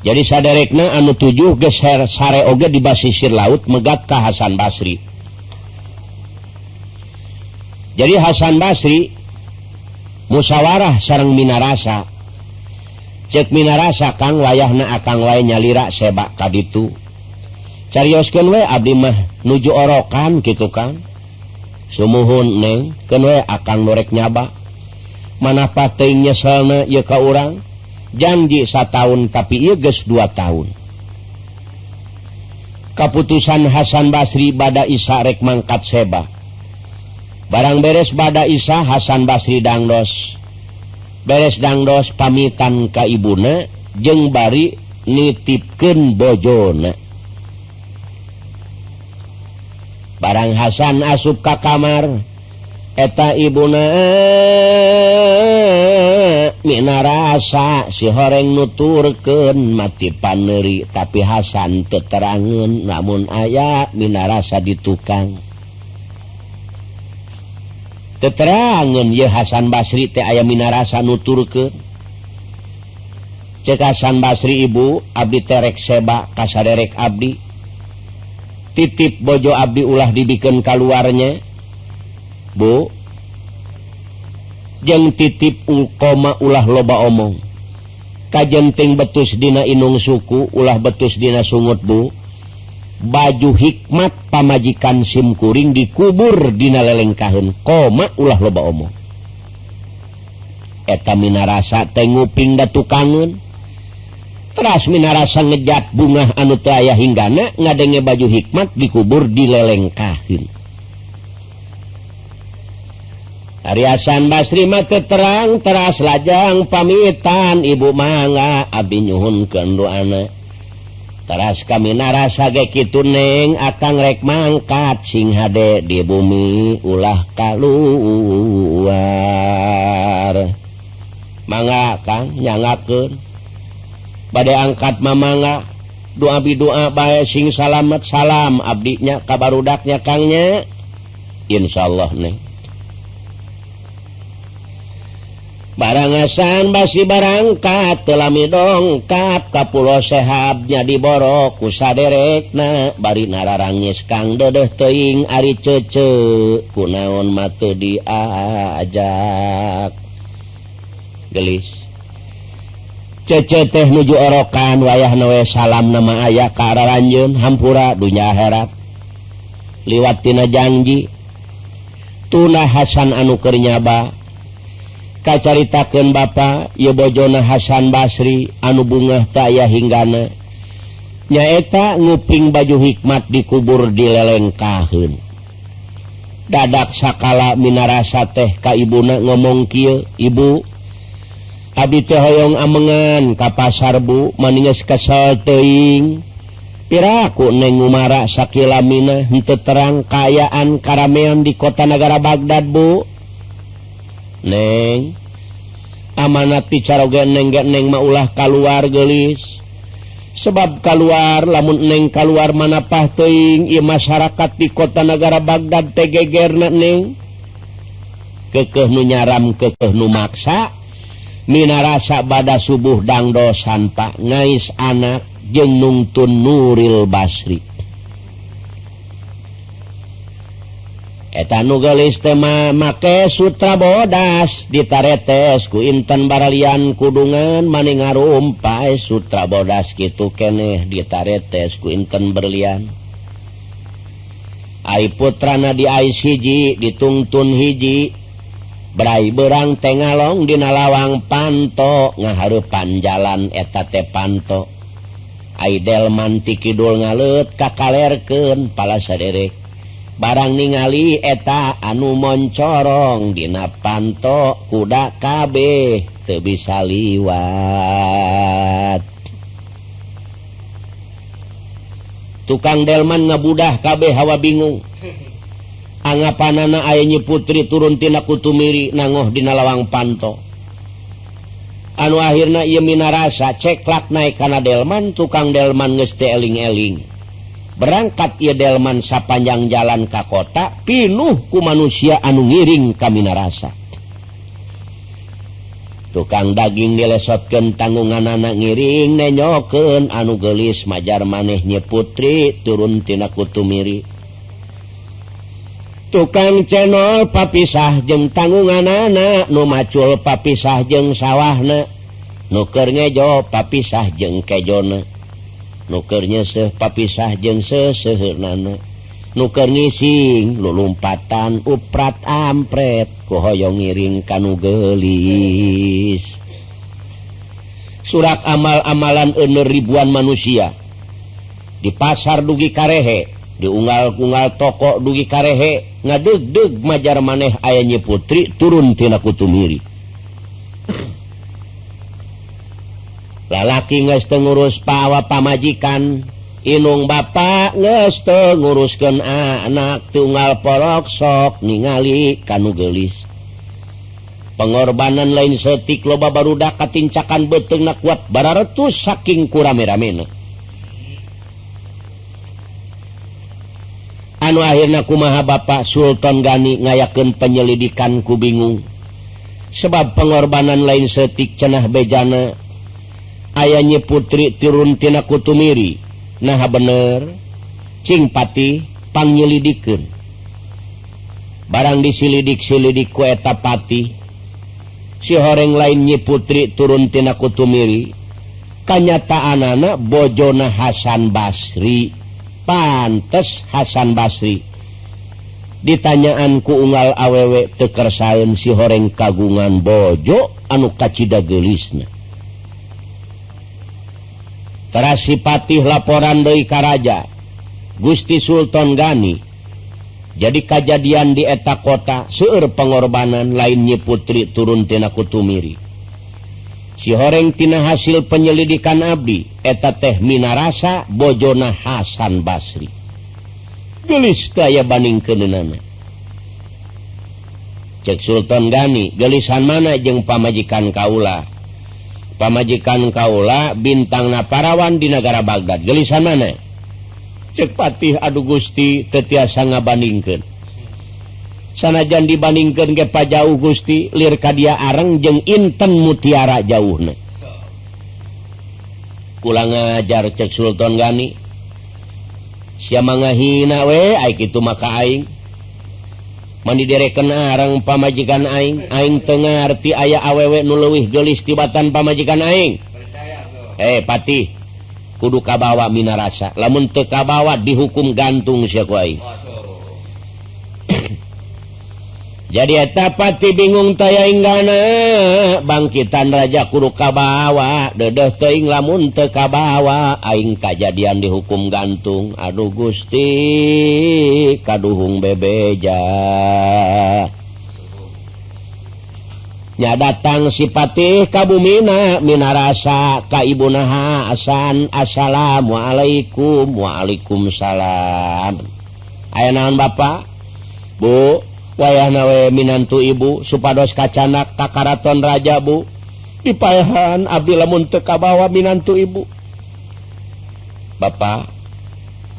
jadi saderekna anu tujuh geser sare oge di basisir laut megat ke Hasan Basri. Jadi Hasan Basri musyawarah sarang Minarasa. Cek Minarasa Kang wayah na akan wa nyalira sebak tadi itu carioskan we Abdi nuju orokan gitu kan sumuhun neng ke we akan norek nyaba. Mana patnya sana ya ka orang janji sataun tapi iya geus dua tahun keputusan Hasan Basri bada Isa rek mangkat sebak barang beres bada Isa Hasan Basri dangdos. beres dangdos pamitan ka ibuna jeung bari nitipken bojona. Barang Hasan asup ka kamar eta ibuna minarasa si horeng nuturken mati paneri tapi Hasan teterangan namun ayat minarasa di tukang. keterangan ye Hasan Basri teh aya minarasa nutur ke cekasan Basri ibu Abdi terek seba kasaderek Abdi. Titip bojo Abdi ulah dibikin keluarnya Bu jeng titip ungkoma ulah loba omong. Kajenting betus dina inung suku ulah betus dina sungut Bu. baju hikmat pamajikan simkuring dikubur dina lelengkahun koma ulah loba omong eta minarasa tenguping datu kangen teras minarasa ngejat bunga anu teu aya hinggana ngadenge baju hikmat dikubur di lelengkahun Ariasan Basri mata terang teras lajang pamitan ibu mangga abi nyuhun ke doana Taras kami narasa gitu neng akan rek mangkat sing hade di bumi ulah kaluar. Mangga kang nyangakeun. Bade angkat mamanga doa bidoa bae sing salamet salam abdinya kabarudaknya kangnya. Insyaallah neng. barangasan basi barangkat telami dongkap kapulo sehabnya diborok kusaderek na bari nararangis kang dedeh teing ari cece kunaon mate diajak. Gelis. Cece teh nuju orokan wayah nawe salam nama ayah kara ranjun hampura dunya herat liwat tina janji. Tunah hasan anu kernyaba kacaritakan Bapak Yebojona Hasan Basri anu bunga taya hinggana. Nyaeta nguping baju hikmat dikubur di leleng kahun dadak sakala minarasa teh ka kaibuna ngomong ki Ibu Abi Hoong amengan ka pasar Bu maninges kesel teing Iraku nengumara Shakila Minah terang kayaan karamean di kota negara Baghdad Bu. neng amanati bicara geneng neng maulah keluar gelis. Sebab keluar lamun neng keluar mana pahteing i masyarakat di kota negara Baghdad TGGR neng. Kekeh nu nyaram kekeh nu maksa minarasa bada subuh dangdosan pak. Ngais anak jenungtun Nuril Basri. etanugestema make Sutra bodas ditaretes ku Intan Baralian Kudungan maning ngarumpae Sutra bodas gitu keeh ditaretes ku Inten berlian. Ai putrana di Ais hiji ditungtun hiji. Brai berang tengalong dina lawang panto ngaharupan jalan etate panto. Aidelman tikidul ngalut kakalerken pala saderek. barang ningali eta anu moncorong Dina panto kuda kabeh te bisa liwat. Tukang delman ngebudah kabeh hawa bingung. Anggapanana airnyi putri turuntina kutumiri nangoh Dina lawang panto. Anu akhirnya ia minarasa ceklak naik karena delman tukang delman ngeste eling-eling. berangkat ia delman sapanjang jalan ka kota pinuhku manusia anu ngiring kami narasa tukang daging dilesotken tanggungan anak ngiring nenyoken anu gelis majar manehnye putri turuntina kutu miri. Tukang channel papisah jeng tanggungan anak nu macul papisah jeng sawahna. Nuker ngejo papisah jeng kejona. nukernya se papisah jeng sesehirnana nuker ngising lulumpatan uprat ampret kuhoyong ngiring kanu gelis. Surat amal-amalan ener ribuan manusia. Di pasar dugi karehe diunggal-unggal toko dugi karehe ngadeg-deg majar maneh ayahnya putri turun tina kutumiri lalaki ngeste ngurus pawa pamajikan Inung Bapak ngeste nguruskan anak tunggal porok sok ningali kanu gelis pengorbanan lain setik loba barudak katincakan beteng na nakuat bararetus saking kurame-ramena anu akhirnya kumaha Bapak Sultan Gani ngayaken penyelidikan ku bingung. Sebab pengorbanan lain setik cenah bejana ayahnyi putri tiruntina kutumiri. Nah bener. Cingpati panyelidikken barang disilidik silidik kuetapati si horeng lainnyi putri turuntina kutumiri. Kanyataan anak Bojona Hasan Basri. Pantes Hasan Basri. Ditanyaanku ungal awewek tekersaun si horeng kagungan bojo anu kacita gelisna Tarasipatih laporan Doi Karaja Gusti Sultan Gani. Jadi kejadian di eta kota seueur pengorbanan lainnya putri turuntina kutumiri si horengtina hasil penyelidikan Abdi eta teh Minarasa Bojona Hasan Basri. Gelis daya baning kenenana. Cek Sultan Gani gelisan mana jeng pamajikan Kaula? pamajikan Kaula bintang naparawan di negara Baghdad. Gelisan mana? Cepatih Aduh Gusti tetiasa ngabandingkan sanajan dibandingkan kepa jauh Gusti lirka dia areng jeng Inten mutiara jauh pulang ngajar cek Sultan Gani. Siapa ngahina we itu maka Aing. mandi direken arang pamajikan aing aing tengah aya ayah awewek nuluwih jolis tibatan pamajikan aing. Eh pati kudu kabawa mina rasa lamun tekabawa dihukum gantung siapa aing. jadi tapati bingung tayana bangkitan Raja Kuru Kabawa. Dedeh teing lamun tekabawa aing kajadian dihukum gantung. Aduh Gusti kaduhung bebeja. Ya datang sipatih kabumina minarasa kaibunaha asan assalamualaikum waalaikumsalam. Ayaan Bapak? Bu? wayah nawe minantu ibu supados kacanak takaraton raja bu. Dipayahan abdi lamun tekabawa minantu ibu. Bapak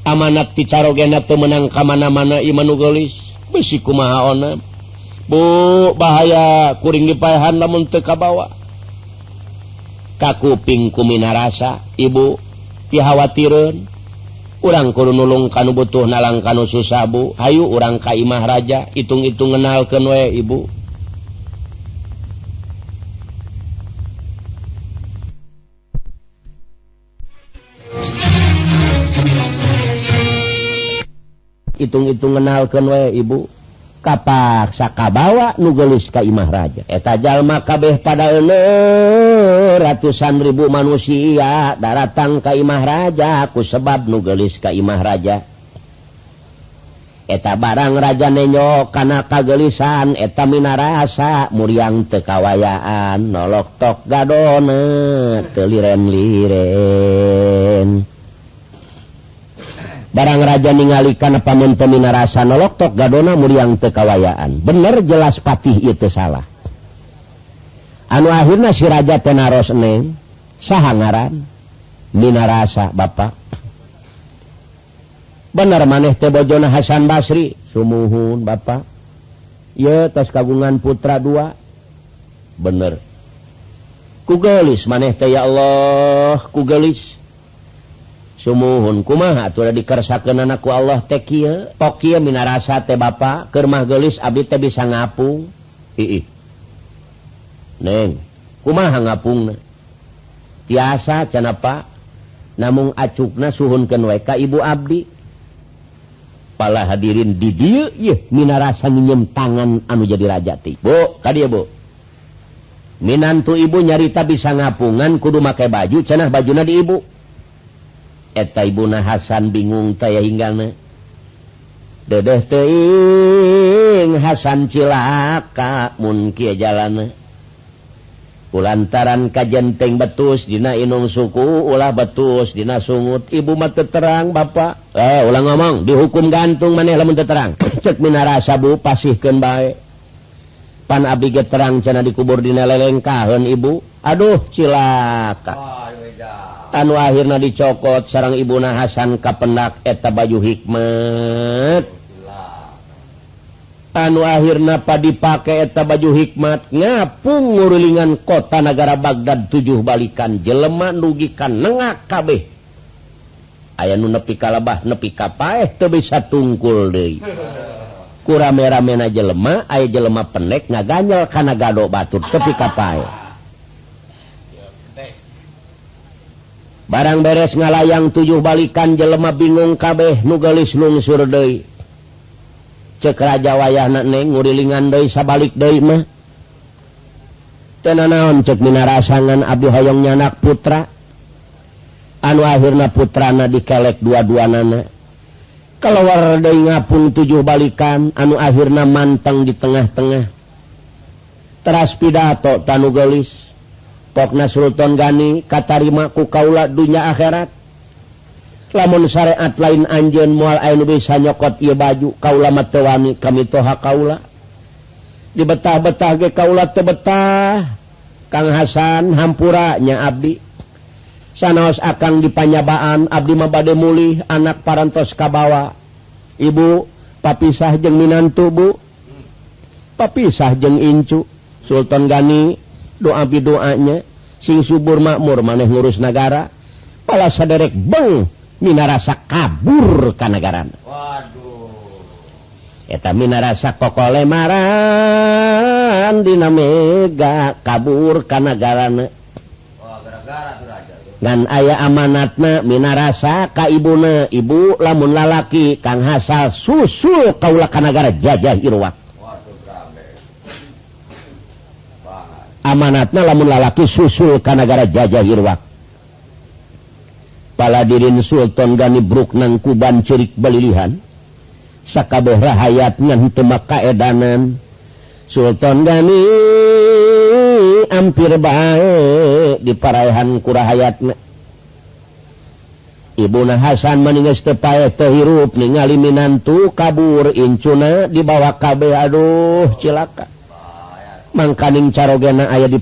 amanat picarogena teu menang ka mana-mana imanu geulis besi kumaha ona. Bu bahaya kuring dipayahan lamun teu kabawa. Ka kuping kuminarasa ibu tihawatireun orang kur nulung kanu butuh nalang kanu susabu Ayu orang Kaimah Raja hitung-itung kenal ke we ibu. Hitung-itung kenal ke we ibu. kapak Sakabawa nugelis Kaimah Raja. Etajallma kabeh pada ratusan ribu manusia daratan Kaimah Raja aku sebab nugelis Kaimah Raja. Eta barang raja Nenyo karena kagelisan eta rasa muriang tekawayaan nolok tok gadone teliren liren barang raja ningalikan panen peminarasa noloktok gadona muliang tekawayaan bener jelas patih itu salah. Anu akhirnya si raja tenaros neng sahangaran minarasa bapak bener maneh tebojona Hasan Basri sumuhun bapak ya tas kagungan putra dua. Bener. Kugelis maneh teh ya Allah kugelis sumuhun kumaha tuh dikersakan anakku Allah tekil Tokyo minarasa teh Bapak Kermah gelis Abi teh bisa ngapung. Ih neng kumaha ngapung tiasa canapa? Namun acukna suhun ke ibu Abdi. Pala hadirin di dia ye minarasa nyinyem tangan anu jadi rajati bu tadi bu. Minantu ibu nyarita bisa ngapungan kudu make baju cenah bajuna di ibu. eta Ibuna Hasan bingung taya hingga dedeh teing Hasan cilaka mun kia jalan lantaran kajjenteng betus dina inung suku ulah betus dina sungut. Ibu mata terang Bapak eh ulang ngomong dihukum gantung maneh lamun terang cek minara sabu pasihkeun bae. Pan abi terang cina dikubur dina lelengkahan ibu. Aduh cilaka. anu akhirnya dicokot sarang ibu Ibuna Hasan kapenak eta baju hikmat. Anu akhirnya padi pakai eta baju hikmat ngapung ngurulingan kota negara Baghdad tujuh balikan jeleman nugikan nengak kabeh. Aya nu nepi kalabah nepi kapaeh teu bisa tungkul deui. Kurame-rame na jelema aya jelema pendek ngaganyal kana gado batur tepi kapaeh. barang beres ngalayang tujuh balikan jelema bingung kabeh nugelis lungsur Dei cek raja wayah neng ngurilingan Dei sabalik Dei mah. Tenanaon cek minarasangan Abi Hoyong nyanak putra? Anu akhirna putrana dikelek dua-dua nana keluar Dei ngapun tujuh balikan anu akhirna manteng di tengah-tengah. Teras pidato tanugelis Pokna Sultan Gani katarimaku kaula dunya akhirat. Lamun syariat lain anjen mual ainu bisa nyokot iya baju kaula matewani kami toha kaula. Di betah-betah ge kaula tebetah Kang Hasan hampuranya abdi. Sanaos akang di panyabaan abdi mabade mulih anak parantos kabawa. Ibu papisah jeng minantu bu. Papisah jeng incu. Sultan Gani doa bidoanya sing subur makmur maneh ngurus negara pala saderek beng mina rasa kabur ka negara eta mina rasa kokole maran dina mega kabur ka negara dan ayah amanatna mina rasa ka ibuna. Ibu lamun lalaki kang hasal susul kaula ka negara jajah irwak. amanatnya lamun lalaki susul ke negara jajah Irwak paladirin Sultan Gani Bruknan Kuban Cirik Balilihan. Sakabeh rahayatnya hitemak kaedanan Sultan Gani hampir baik di parahan kurahayatnya Ibu Ibuna Hasan meninges tepae tehirup ningali minantu kabur incuna dibawa kabeh. Aduh cilaka. mangkaning carogena aya di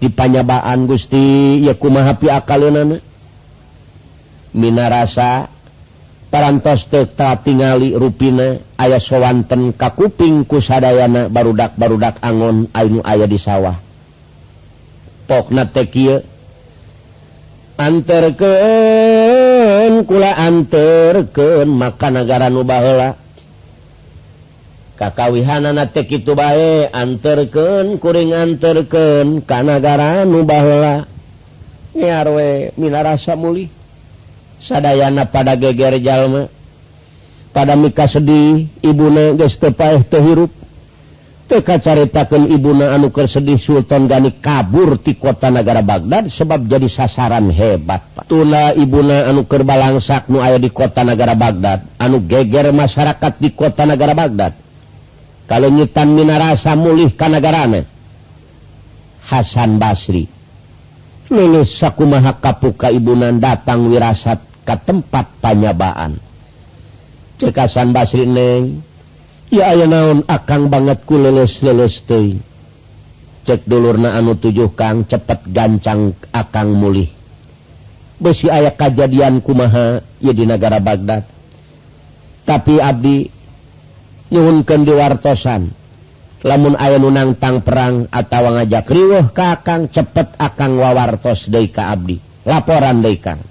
dipanyabaan Gusti. Yakuma akalun eh? Mina rasa parantos teta tingali ruina ayah sowanten kakuping kusadayana barudak barudak Angon Ainu ayah di sawah. Pokna tekil anter ke kula anter ke maka negara nubala kakawihanana tek itu baik anterken kuring anterken kanagara nubahla nyarwe mina rasa muli sadayana pada geger jalma. Pada mika sedih ibuna geus teu paeh teu hirup. Teu kacaritakeun ibuna anu keur sedih sultan gani kabur ti kota nagara Baghdad sebab jadi sasaran hebat pak. tula ibuna anu keur balangsak nu aya di kota nagara Baghdad anu geger masyarakat di kota nagara Baghdad. kalau nyitan minarasa mulih kanegarana Hasan Basri lulus sakumaha kapuka ibunan datang wirasat ke tempat panyabaan. Cekasan Basri neng ya aya naon akang banget ku lulus lulus teuing cek dulurna anu tujuh kang cepet gancang akang mulih. Besi ayah kejadian kumaha ya di negara Baghdad. Tapi abdi nyunkan diwartosan lamun aya nunangtang perang atau ngajak riwuh kakang cepet akan wawartos Deika Abdi. Laporan Dekang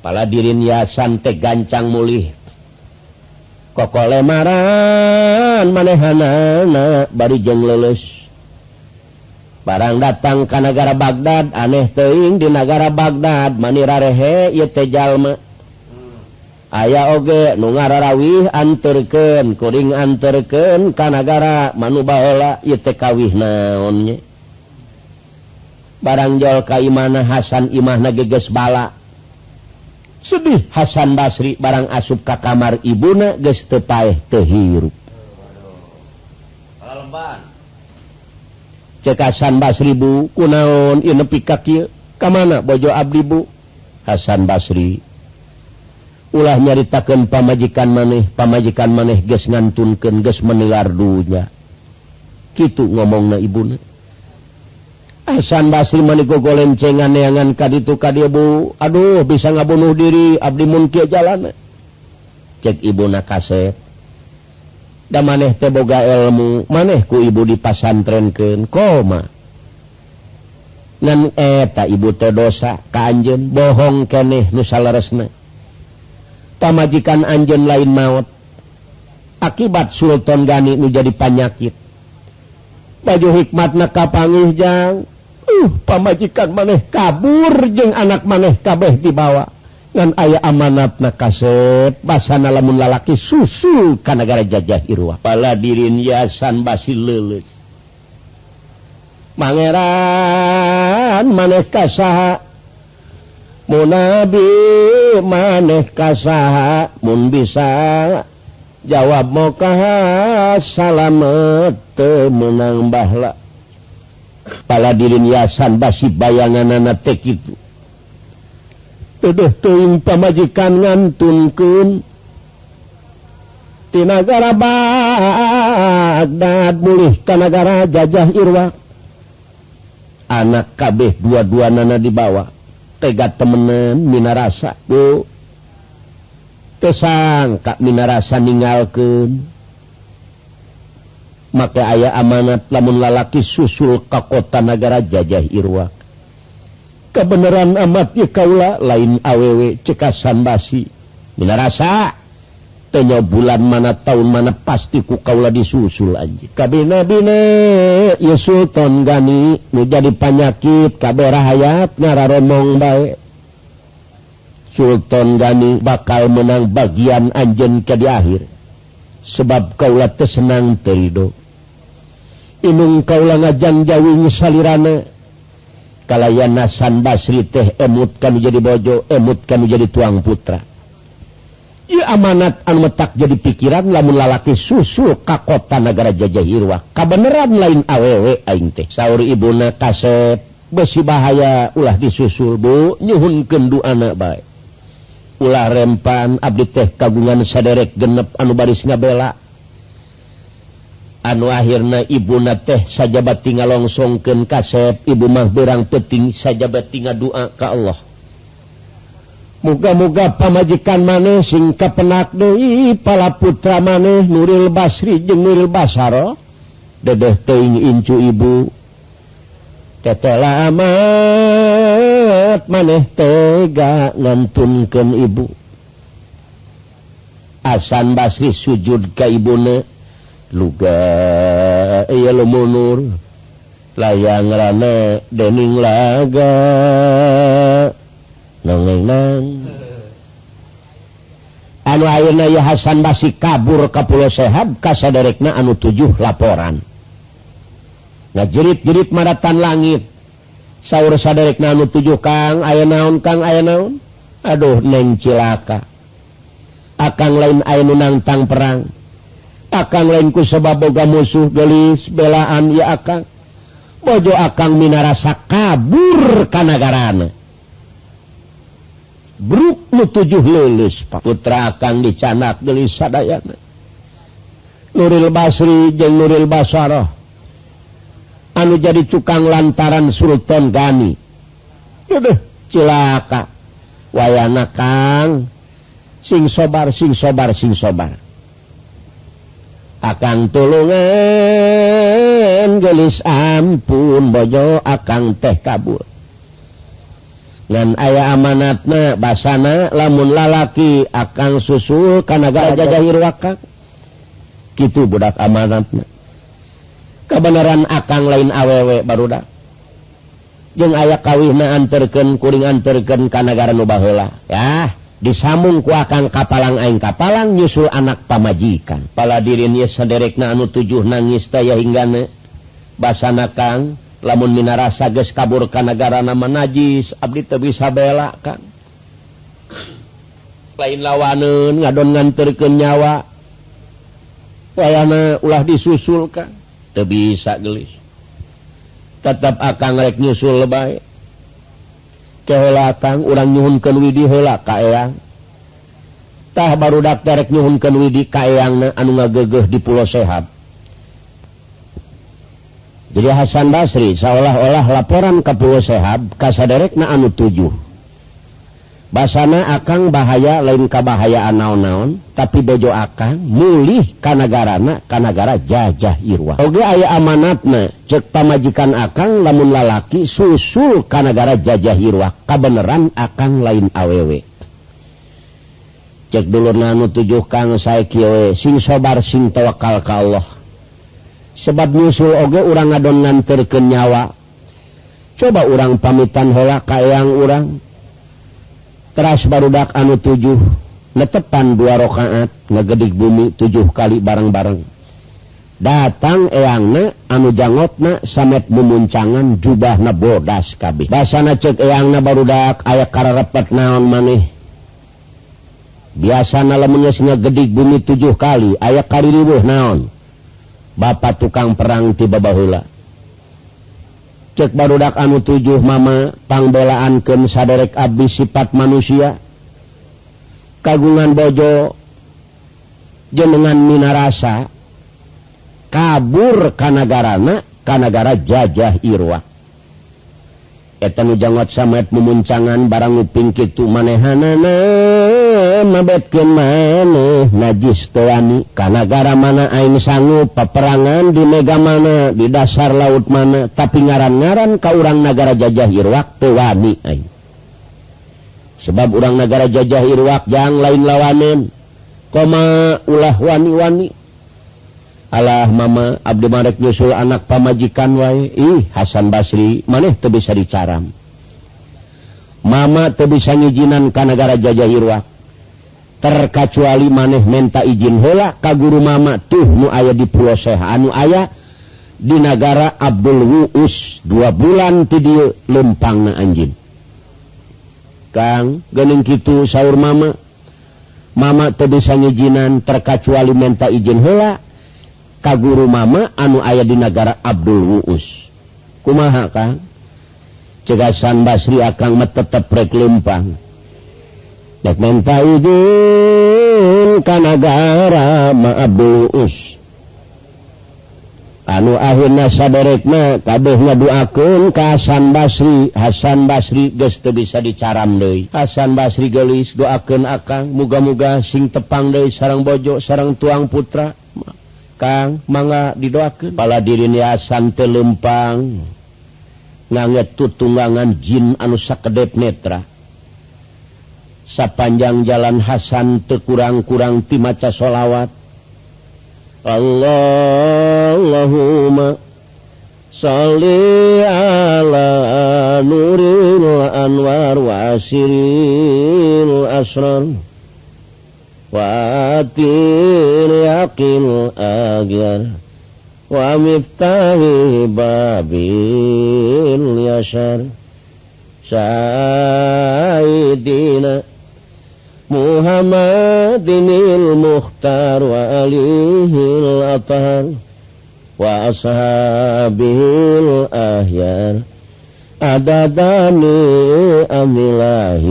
pala dirin ya santai gancang mulih. Koko lemaran manehanana bari jeng lulus barang datang ke negara Baghdad aneh teing di negara Baghdad manirarehe ye teh jalma. aya oge nu ngararawih anterken kuring anterken kanagara manubaola kawih naonnya barangjol kaimana Hasan Imah nageges bala. Sedih Hasan Basri barang asup ka kamar ibuna ges tepaeh tehirup cekasan Basri Bu kunaon inepi kaki kamana bojo Abdi Bu Hasan Basri. ulah nyaritakan pamajikan maneh pamajikan maneh ges ngantunken ges menelar dunya. Gitu ngomong na ibu Hasan Basri maniko golemcengan neangan kaditu kadibu aduh bisa ngabunuh diri abdi mungkin jalan. Cek ibu na kaset. Da maneh teboga ilmu maneh ku ibu di pasantrenken koma. Ngan eta ibu tedosa kanjen bohong keneh nusalaresna pamajikan anjen lain maut. Akibat Sultan Gani menjadi panyakit. Baju hikmat nakapangihjang uh pamajikan maneh kabur jeung anak maneh kabeh dibawa. Dan ayah amanat na kaset basana lamun lalaki susul ka negara jajah Irwah. Pala dirin yasan basi leuleus. Mangeran maneh kasaha. munabi maneh kasaha mun bisa. Jawab mokaha salamet menang bahla. Pala dirin yasan basi bayangan anak tek itu. Tuduh tuing pamajikan ngantunkeun. Ti nagara Baghdad mulih ka nagara jajah Irwa anak kabeh dua-dua nana di bawah tega temenan minarasa tuh kesang Kak minarasa ningalken maka ayah amanat lamun lalaki susul ke kota negara jajah Irwa kebenaran amat ya kaula lain aww cekasan basi. Minarasa! tenya bulan mana tahun mana pastiku kaulah disusul aja kabinabine ya Sultan Gani ini jadi penyakit kabar hayat ngara romong baik Sultan Gani bakal menang bagian anjen ke di akhir. Sebab kaulah tersenang terido inung kaulah ngajan jawi salirana kalayan nasan basri teh emut kami jadi bojo emut kami jadi tuang putra. amanat an letak jadi pikiran lamun lalaki susu ka kota negara jajahirwa. Kabenaran lain awewe aing teh. Ibu na kaset besi bahaya ulah disusul bu. Nyuhun kendu anak baik ulah rempan abdi teh kagungan sadek genep anu baris ngabela. Anu ibu na teh sajabat tinggal longsongken kasep ibu mah berang peting sajabat tinggal doa ka Allah. muga-muga pamajikan maneh singka penak Dei pala putra maneh Nuril Basri jeung Basaro dedeh teing incu ibu. Tete amat maneh tega ngantunkeun ibu. Asan Basri sujud ke ibune. Luga ieu lemunur layang rana dening laga. anu ya Hasan Basi kabur ke Pulau Sehab kasarekna anu 7 laporan. Nah jerit-jerit maratan langit. Sauur saderek anu 7 Kang aya naon Kang aya naon? Aduh neng cilaka. Akan lain anu nangtang perang. Akan lainku sebab boga musuh gelis belaan ya akan bojo akan minarasa kabur kanagara Bru tujuh lulus putrakan dicanak gelis sadaya Nuril Basri jeung Nuril Basarah. Anu jadi tukang lantaran Sultan Gani. Duduh cilaka. Wayana Kang. Sing sobar sing sobar sing sobar. Akan tulungan gelis ampun bojo akan teh kabur. dan ayah amanatna basana lamun lalaki akan susul karena gajahir wakak. Gitu budak amanatnya kebenaran akan lain awewe barudak. Jeung ayah kawihna anterken kuring anterken ka negara nubaheula ya disambung ku akan kapalang aing. Kapalang nyusul anak pamajikan. Pala dirinya sederekna anu tujuh nangis taya hinggana. Basana kang lamun minarasa geus kabur ka negara nama najis abdi teu bisa bela kan? Lain lawaneun ngadon nganterkeun nyawa. Wayana ulah disusul kan? Teu bisa gelis tetap akan rek nyusul bae kehelatang urang nyuhunkeun widi heula ka eyang. Tah baru dak rek nyuhunkeun widi ka eyang anu ngagegeh di pulau sehat. jadi Hasan Basri seolah-olah laporan ke Pulau Sehab kasaderekna anu tujuh. Basana akan bahaya lain kebahayaaan naon-naon tapi bejo akan mulih kanagarana kanagara jajah Irwa Oge aya amanatna cek pamajikan akan lamun lalaki susul kanagara jajah Irwa kabeneran akan lain awewe. Cek dulu nanu tujuh kang saya kiwe sing sobar sing tawakal ke Allah. sebab nyusul oge orang ngadongan terkenyawa coba orang pamitan hola kayang orang teras barudak anu tujuh netepan dua rakaat ngegedik bumi tujuh kali bareng-bareng. Datang eangna anu jangotna samet memuncangan jubah na bodas kabeh. Basana cek eangna barudak aya kararepet naon maneh. Biasana lamunnya singa ngegedik bumi tujuh kali aya kaririwuh naon? Bapak tukang perang tiba bahula cek barudak anu tujuh mama pangbelaan ke saderek abdi sifat manusia. Kagungan bojo jenengan minarasa kabur kanagarana kanagara jajah Irwa. Etan jangot samet memuncangan barang uping kitu manehanana. mabetkin maneh najis tewani kanagara mana aing sanggup peperangan di mega mana di dasar laut mana tapi ngaran-ngaran kau urang negara jajahir waktu wani aing. Sebab urang negara jajahir wak yang lain lawanin. Koma ulah wani-wani. Allah mama Abdi Marek nyusul anak pamajikan wae. Ih Hasan Basri maneh teu bisa dicaram? Mama tuh bisa ngijinan ke negara jajahirwa terkacuali maneh menta izin hola kaguru mama tuh nu aya di pulau Seha. Anu aya di negara Abdul Wuus. Dua bulan video lempang na anjing. Kang gening gitu sahur mama. Mama teu bisa ngijinan terkecuali menta izin hola kaguru mama anu aya di negara Abdul Wuus. Kumaha Kang? Cegasan Basri akang tetep rek lempang Faidul Kanagara maus anu akhirnya saderekna kabehnya ka Hasan Basri. Hasan Basri geus teu bisa dicaram deui. Hasan Basri gelis doakeun akang muga-muga sing tepang deui sareng bojo sareng tuang putra. Kang mangga didoakeun. Pala diriini Hasan teu telempang nganget tutunggangan jin anu sakedep netra. Sapanjang jalan Hasan teu kurang-kurang ti maca sholawat. Allahumma salli ala nuril anwar wa asiril asrar. Wa atil yaqil agyar wa miftahi babil yashar. Sayyidina محمد المختار وآله الأطهار وأصحابه الأهيار عددني أم الله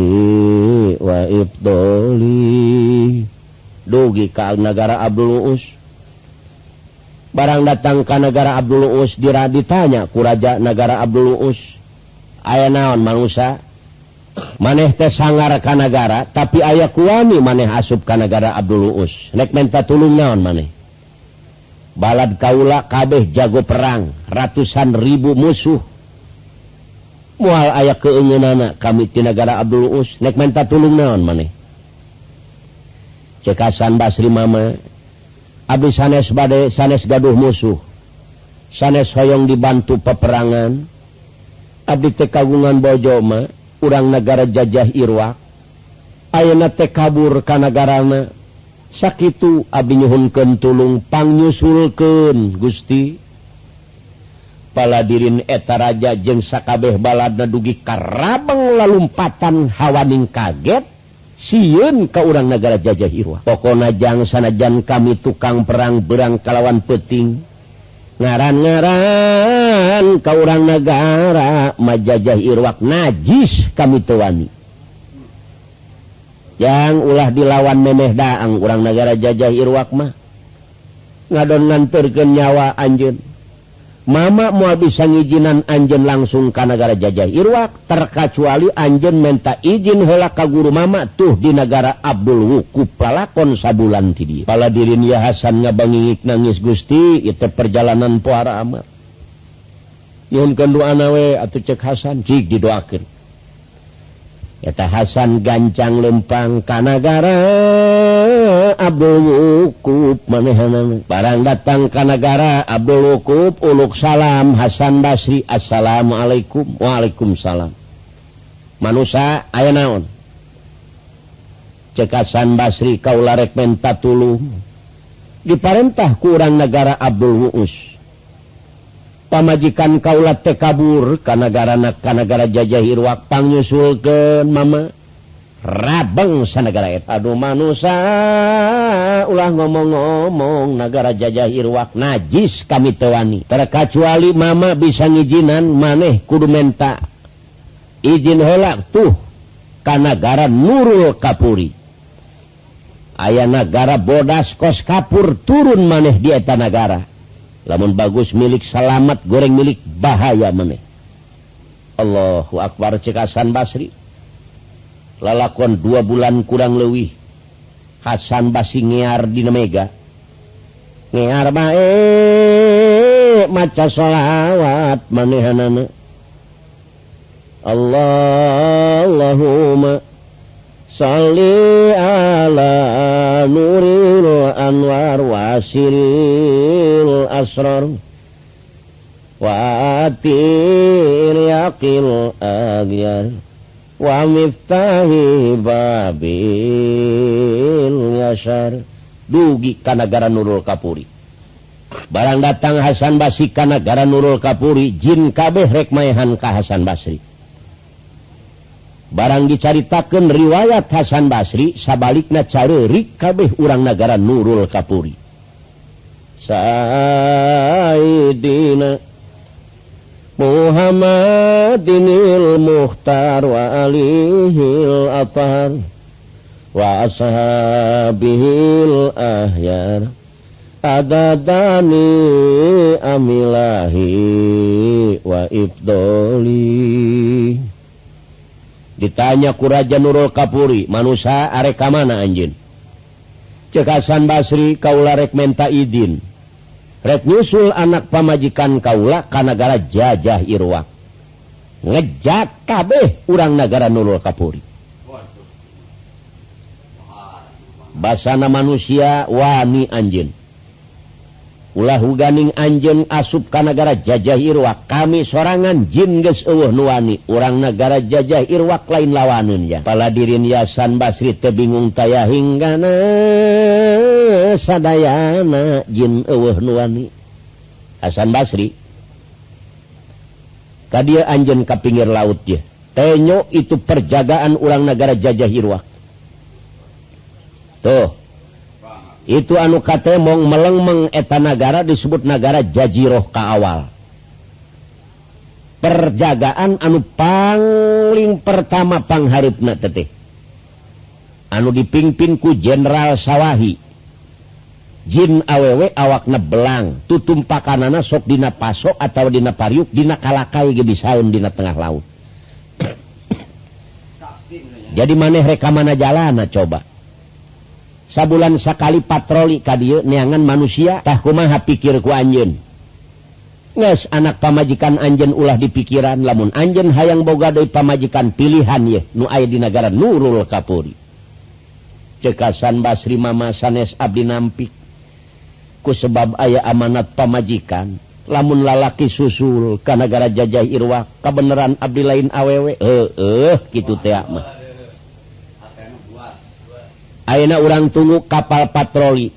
وإبطالي dugi ke negara Abdul Uus. Barang datang ke negara Abdul Uus dira ditanya kuraja negara Abdul Uus. Aya naon manusia maneh teh sanggarakanagara tapi aya kuami maneh asup Kanagara Abdul Uus nek menta tulung naon maneh? Balad kaula kabeh jago perang ratusan ribu musuh. Mual aya keingin anak kami Tinagara Abdul Uus nek menta tulung naon maneh? Cekasan Basri Mama Abis sanes badai sanes gaduh musuh. Sanes hoyong dibantu peperangan. Abdi tekagungan Bojoma urang negara jajah Iwak Ayeuna teh kabur kanagarana sakitu Abinyhunken tulung pangyusulken Gusti. Paladirin etaraja jeung sakabeh balada dugi karabeng lalumpatan hawaning kaget siun ke urang negara jajah Iwak pokona jang sanajan kami tukang perang berang kalawan peting ngaran-ngaran kau orang negara majajah Irwak najis kami tuwani yang ulah dilawan meneh daang orang negara jajah Irwak mah. Ngadon nganturkan nyawa anjeun. Mama mua bisa ngijinan Anjen langsung ke negara jajah Irwak terkecuali Anjen menta izin hela ka guru mama tuh di negara Abdul Wuku palakon sabulan tidi. Pala dirin ya Hasan ngabangingik nangis Gusti itu perjalanan puara amat. Yun kendu anawe atau cek Hasan cik didoakan eta Hasan gancang lempang Kanagara Abdulkup manehan barang datang Kanagara Abdulkup Uluk salam. Hasan Basri Assalamualaikum. Waalaikumsalam. Manusia aya naon? Cekasan Basri Kaularek mentatulu diparentah kurang negara Abdul Muus pamajikan Kaulat tekabur karenagara-negara jajahirwak panyusulkan mama. Rabeng sanagara Aduh manusia ulah ngomong-ngomong negara jajahirwak najis kami tewani terkecuali mama bisa ngijinan maneh kudu menta. Izin helak tuh kanagara Nurul Kapuri. Ayah negara bodas kos kapur turun maneh di Etanagara lamun bagus milik salamet goreng milik bahaya meneh. Allahu akbar cekasan Basri. Lalakon dua bulan kurang lewih Hasan basi ngiar di Mega ngiar baik maca sholawat manehanana Allahumma salli ala nuril anwar wasil asrar. Wa atil yaqil agyar. Wa miftahi babil yashar. Dugi ka negara Nurul Kapuri. Barang datang Hasan Basi ka negara Nurul Kapuri Jin kabeh rekmahan ka Hasan Basri barang dicaritakan riwayat Hasan Basri sabalik na carik kabeh urang negara Nurul Kapuri. Saidina Muhammadinil Muhtar wa alihil apar wa ashabihil ahyar adadani amilahi wa ibdoli ditanya kuraja Nurul Kapuri manusia areka mana anjin cekasan Basri kaularek menta idin. Rek nyusul anak pamajikan kaula ka negara jajah Irwa ngejak kabeh urang negara Nurul Kapuri. Basana manusia wani anjin Ulahu ganing Anjen asup ka negara jajah Irwak kami sorangan Jin uh nuani orang negara jajah Irwak lain lawanun ya pala dirin yasan Basri tebingung taya hinggana sadana Jin uh nuani. Hasan Basri tadi Anjen ke pinggir laut ya tenyo itu perjagaan orang negara jajah Irwak. Tuh itu anu katemong melengmeng eta negara disebut negara jajiroh ka awal perjagaan anu paling pertama pangharipna teteh anu dipimpinku Jenderal sawahi. Jin awewe awak nebelang tutum pakanana sok dina pasok atau dina pariuk dina kalakai gebisaun dina tengah laut. Jadi maneh reka mana jalana coba. sabulan sakali patroli kadi neangan manusiatahkumaha pikirku Anjen Nges, anak pamajikan Anjen ulah di pikiran lamun Anjen hayang boga bogadai pamajikan pilihan ye nu aya di negara Nurul Kapuri. Cekasan Basri Mama sanes Abdi nampik ku sebab ayah amanat pamajikan lamun lalaki susul ke negara jajah Irwa kebenaran Abdi lain awewe. Eh eh gitu mah. Aina orang tunggu kapal patroli.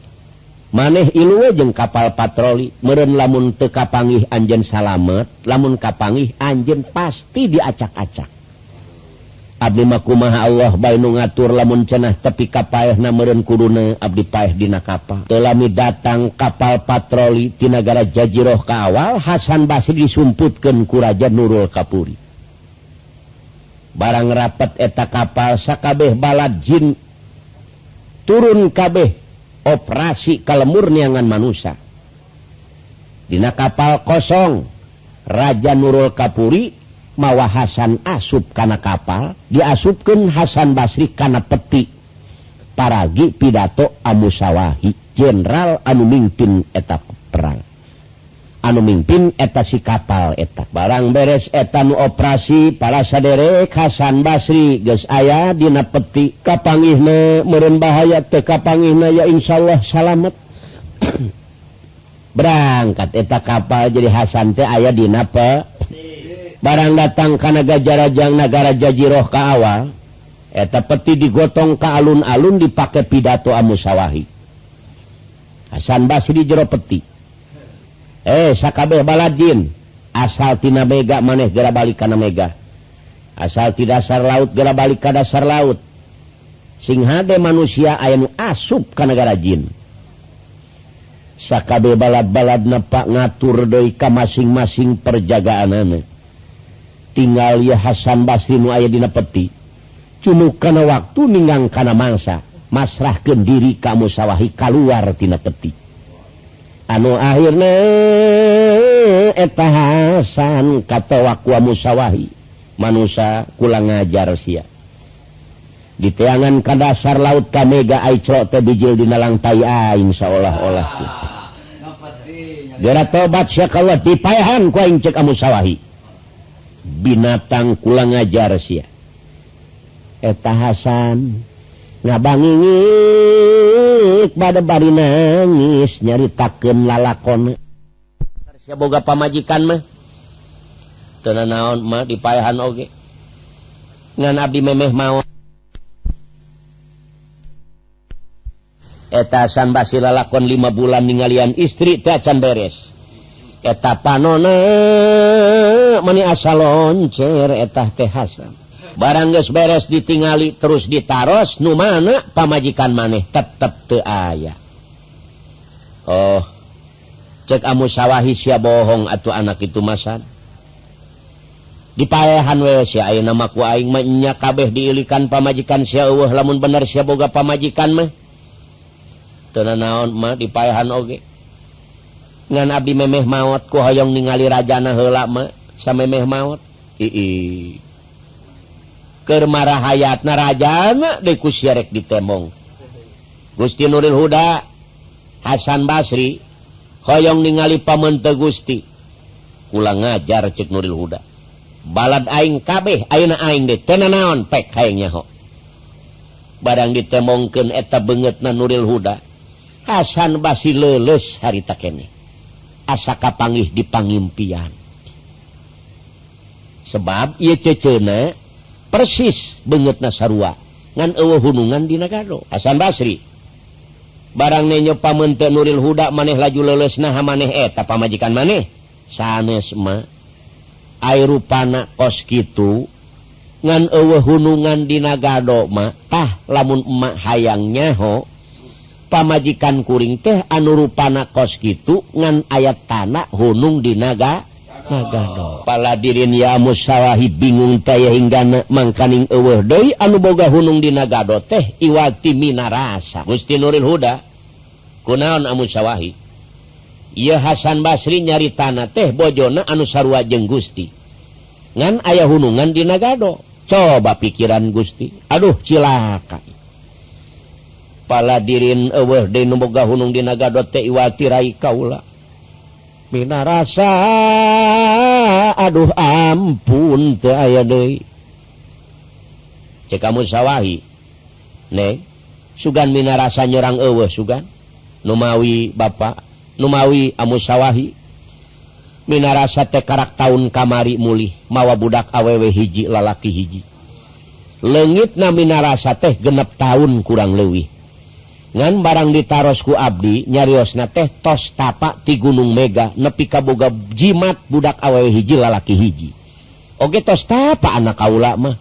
Maneh ilue jeung kapal patroli. Meren lamun tekapangih Anjen salamet lamun kapangih Anjen pasti diacak-acak. Abdimakumaha Allah Bayu ngatur lamun cenah tepi kapal na meren kurune Abdi Paeh dina kapal. Telami datang kapal patroli Tinagara Jajiroh Kawal Hasan Basri disumputkan kuraja Nurul Kapuri. Barang rapat eta kapal Sakabeh balad Jin turun kabeh operasi kalemurniangan manusia. Dina kapal kosong Raja Nurul Kapuri mawa Hasan asup karena kapal diasupkan Hasan Basri karena peti. Paragi pidato Amusawahi Jenderal anu mimpin etap perang. anu mimpin eta si kapal etak barang beres etan operasi para saderek Hasan Basri guys aya dina peti kapangihna meren bahaya ke kapangihna ya insya Allah salamet. Berangkat eta kapal jadi Hasan teh aya dina pe. Barang datang kana gajarajang negara jajiroh ka awal eta peti digotong ke alun-alun dipakai pidato amusawahi Hasan Basri jero peti. eh sakabeh baladin. Asaltina Mega maneh gera balik karena Mega. Asal tidak dasar laut gera balik ke dasar laut. Sing hade manusia ayam asup ke negara jin. Sakabe balad-balad nepak ngatur doika masing-masing perjagaan aneh tinggal ya Hasan Basri nu aya dina peti. Cuma karena waktu ninggang karena mangsa. Masrah diri kamu sawahi keluar tina peti. anu akhirnya eta eh, etahasan katawawa musawahi. Manusia pulang ngajar sia. Di teangan ka dasar laut ka mega Aicro tebijil bijil dina lantai aing seolah-olah gara tobat sia kalau dipayahan ku aing cek musawahi. Binatang kula ngajar sia. Eta Hasan ngabangi pada bari nangis nyaritakeun lalakon. Boga pamajikan mah. Teu naon mah dipayahan oge. Ngan abdi memeh mau. Eta san basi lalakon lima bulan ninggalian istri teh can beres. Eta panona mani asal loncer eta teh hasan. barangges beres ditingali terus ditaros Nu mana pamajikan maneh tetap ke aya. Oh cek kamu sawwahi si bohong atau anak itu masan. Dipahan namanya kabeh diilikan pamajikan si Allah lamun bener si boga pamajikan mah. Tena naon mah dipahan oge. Ngan Abi memeh maut ku hoyong ningali rajana helama sama memeh maut ii kemara hayat narajana deku syrek ditemong Gusti Nuril Huda Hasan Basri hoyong ningali pamente Gusti. Pulang ngajar cek Nuril Huda. Balad aing kabeh auna aing de ten naon peknya ho barang ditemongken eta banget na Nuril Huda Hasan Basri lelus hari takene asa kapanggih dipangimpian sebab ia cecena persis banget nasarwa ngan hunungan di Nagado. Hasan Basri. Barang nenyo pamente Nuril Huda maneh laju leles nah maneh eh, eta pamajikan maneh. Sanesma airupana koskitu ngan hunungan di nagado Nagadomahtah lamun emak hayangnyaho pamajikan kuring teh anu kos koskitu ngan ayat tanak hunung di naga Nagano. Paladirin ya musawahi bingung tay hingga mangkaning ewe Dei anu boga hunung di Nagado teh Iwati Minarasa. Gusti Nuril Huda kunaon amusawahi ia Hasan Basri nyari tanah teh Bojona anu sarwa jeng Gusti. Ngan ayah hunungan di Nagado. Coba pikiran Gusti. Aduh cilaka. Paladirin ewe Dei nu boga hunung di Nagado teh Iwati Rai Kaula. Mina rasa aduh ampun teu aya deui. Kamu sawahi. Neng, sugan mina rasa nyerang eueuh sugan. Numawi bapak, numawi amu sawahi. Mina rasa teh karak taun kamari mulih mawa budak awewe hiji lalaki hiji. Leungitna mina rasa teh genep tahun kurang leuwih. ngan barang ditarosku Abdi nyariosna teh tos tapak ti Gunung Mega nepi kaboga jimat budak awewe hiji lalaki hiji. Oke tos tapa anak kaula mah.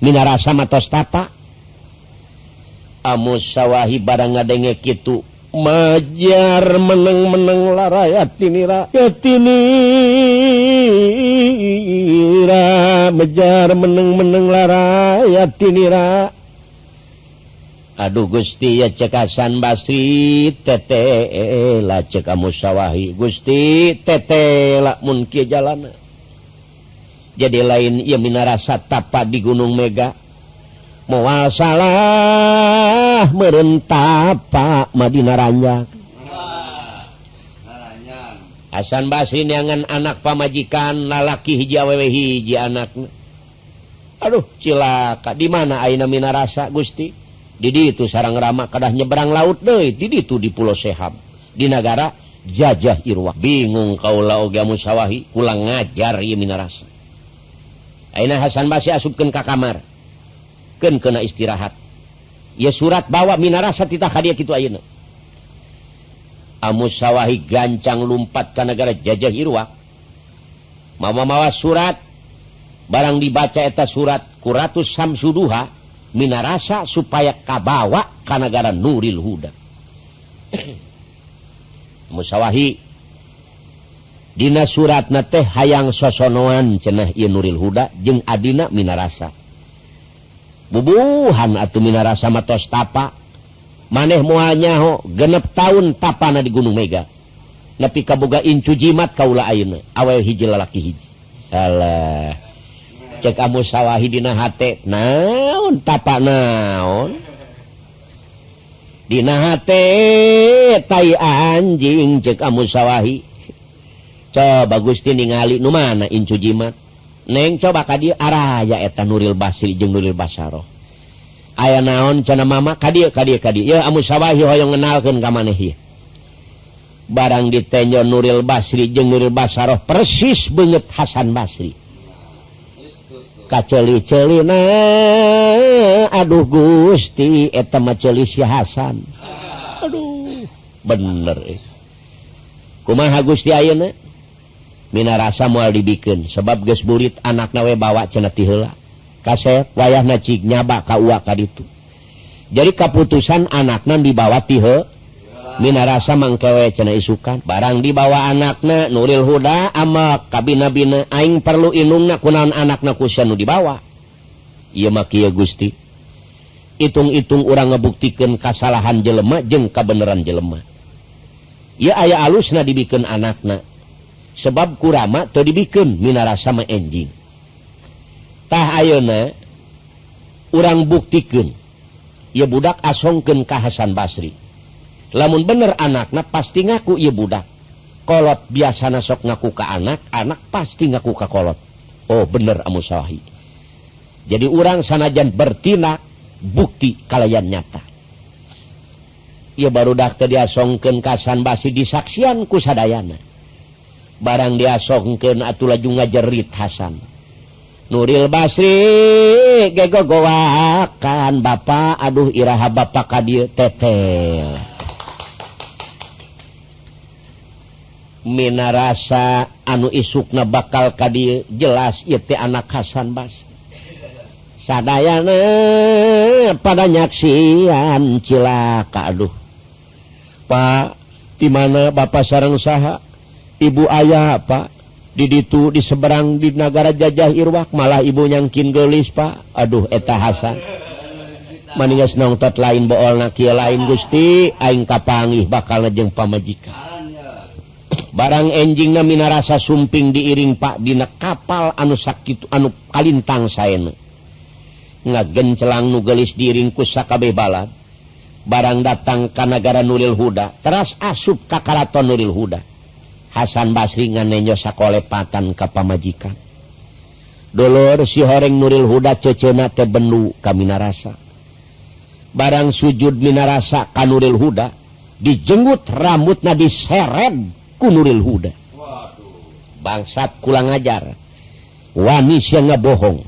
Minara sama tos tapa. Amus sawahi barang ngadenge kitu majar meneng-meneng larayat tinira tinira majar meneng-meneng larayat tinira Aduh Gusti ya cekasan Basri tetelah ceka musyawahi Gusti tetelak mungkin jalan jadi lain ia minarasa tapak di Gunung Mega. Mual salah merentapa Madinah Ranjak Hasan ah, Basri neangan anak pamajikan lalaki hiji awewe hiji anaknya. Aduh cilaka di mana aina minarasa Gusti? Didi itu sarang rama kadah nyeberang laut deh. Didi itu di Pulau Sehab. Di negara jajah Irwah. Bingung kaulah oga musawahi pulang ngajar ieu minarasa Aina Hasan Basri asupkan ka kamar. Keun kena istirahat. Ya surat bawa minarasa titah hadiah kitu ayeuna. Amusawahi gancang lumpat ke negara jajah Irwah. Mama mawa surat. Barang dibaca eta surat kuratus samsuduha. minarasa supaya kabawa kanagara Nuril Huda. Musyawahi Dina surat na teh hayang sosonoan cenah I Nuril Huda jeung Adina minarasa. Bubuhan atau minarasa matos tapa. Maneh muanyaho genep tahun tapana di Gunung Mega. Nepi kaboga incu jimat kaula ayeuna awe hiji lalaki hiji. Alah. cek kamu sawwahidina naon tapa naon? Dina tai anjing cek kamu sawwahi coba Gusti ningali nu mana incu jimat? Neng coba ka dia arah ya eta Nuril Basri jeung Nuril Basaroh aya naon cana mama? Ka dia ka ya amu sawahi hoyong ngenalkeun ka maneh barang ditenyo Nuril Basri jeung Nuril Basaroh persis banget Hasan Basri. kaceli-celi na aduh Gusti etama celi si Hasan. Aduh bener eh. kumaha Gusti ayeuna? Mina rasa moal dibikin sebab geus burit anak nawe bawa cenah ti heula. Kaset wayah nacik nyaba ka uak kaditu jadi keputusan anakna dibawa ti heula Minarasa mangkewe cena isukan. Barang dibawa anakna Nuril Huda ama kabinabina aing perlu inungna kunaon anakna kusanu dibawa. Ieu maki Gusti. Itung-itung orang ngebuktikan kasalahan jelema jeng kebenaran jelema. Ieu aya alusna dibikin anakna. Sebab kurama teu dibikin minara sama enjing Tah ayeuna urang buktikeun ieu budak asongken ka Basri. lamun bener anakaknya pasti ngaku ia budak. Kolot biasa nasok ngaku ke anak anak pasti ngaku ke kolot. Oh bener amuhi jadi orang sanajan bertina bukti kalian nyata. Ia baru dakter dia songken kasan basi disaksian kusadayana barang dia songken atula juga jerit Hasan. Nuril Basri gego gowakan Bapak aduh Iraha Bapak Kadir Tetel. minarasa anu isukna bakal tadi jelas yeti anak Hasan Bas. Sadayana pada nyaksian cilaka aduh. Pak di mana Bapak sarang saha ibu ayah Pak. Diditu di seberang di negara jajah Irwak malah ibu nyangkin gelis Pak. Aduh eta Hasan. Maningas nongtot lain bool nakil lain Gusti aing kapangih bakal jeng pamajikan. barang enjing namina rasa sumping diiring Pak Dina kapal anu sakit anu Kalintang saya ngagen celang nugelis diringku Sakabeh balad barang datang ke negara Nuril Huda teras asup ke Karaton Nuril Huda. Hasan Basri nganenyo sakolepatan ke pamajikan. Dolor si horeng Nuril Huda cecena teh benu ka Minarasa. Barang sujud Minarasa ka Nuril Huda dijenggut rambutna diseret. kunuril Huda. Bangsat pulang ngajar wanis yang ngabohong.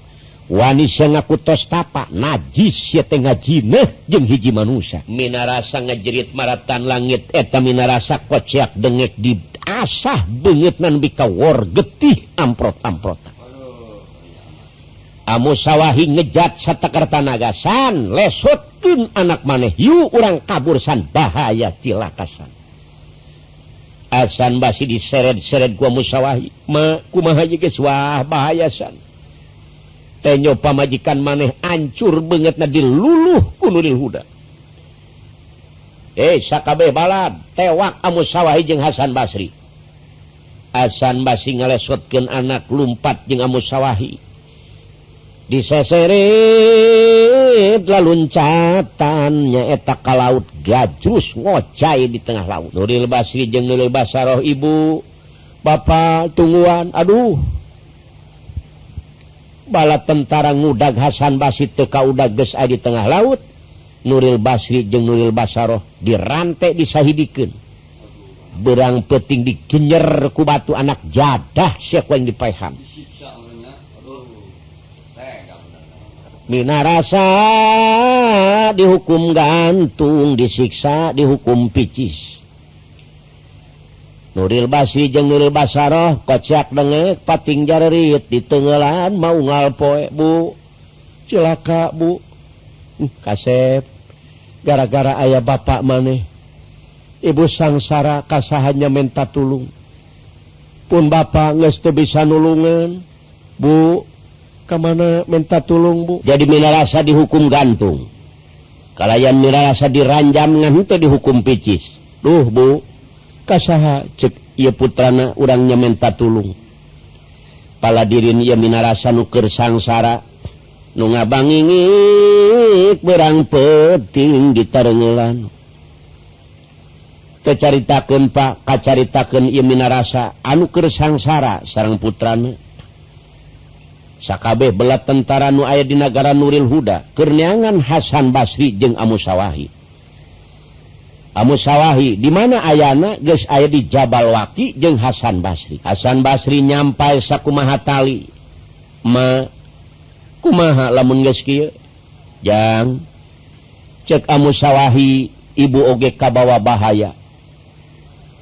Wanis yang ngaku tos tapak najis ya tengah jineh jeng hiji manusia. Mina rasa ngejerit maratan langit eta mina rasa kocak dengek di asah bengit nan bika war getih amprot amprotan Amu sawahi ngejat satakarta nagasan lesotkin anak maneh. Yu orang kabursan bahaya cilakasan. asan basi diseret-seret gua musyawahi kumahajiwah bahayasan tenyo pamajikan maneh ancur banget na diluluh kunuril huda. Eh sakabeh balad tewak amusawahi jeung Hasan Basri. Hasan Basri ngalesotkeun anak lumpat jeung amusawahi diseseret lalu luncatannya etak ka laut gajus ngocai di tengah laut. Nuril Basri jeung Nuril Basaroh ibu Bapak tungguan aduh. Bala tentara ngudag Hasan Basit teka udag ges di tengah laut Nuril Basri jeung Nuril Basaroh dirantai disahidikan berang peting dikenyer ku batu anak jadah siapa yang dipaham. Nina rasa dihukum gantung disiksa dihukum picis. Nuril Basi jeung Nuril Basaroh kocak dengek pating jarerit di tenggelan mau ngalpoe bu. Cilaka bu. Kasep. Gara-gara ayah bapak maneh. Ibu sangsara kasahannya minta tulung. Pun bapak ngestu bisa nulungan. Bu kemana minta tulung Bu? Jadi minasa dihukum gantung. Kalian mirasa diranjam ngantuk dihukum picis. Duh Bu. Kasaha cek ia putrana urangnya minta tulung? Pala dirin ia minasa nuker sangsara nu ngabangingi berang peting ditarengelan kecaritakan Pak kacaritakan ia minarasa anuker sangsara sarang putrana. Sakabeh bela tentara nu aya di negara Nuril Huda kerneangan Hasan Basri jeung Amusawahi. Amusawahi di mana Ayana guys aya di Jabal Waki jeung Hasan Basri. Hasan Basri nyampai sakumaha tali? Ma kumaha lamun geus kieu? Jang cek Amusawahi ibu oge kabawa bahaya.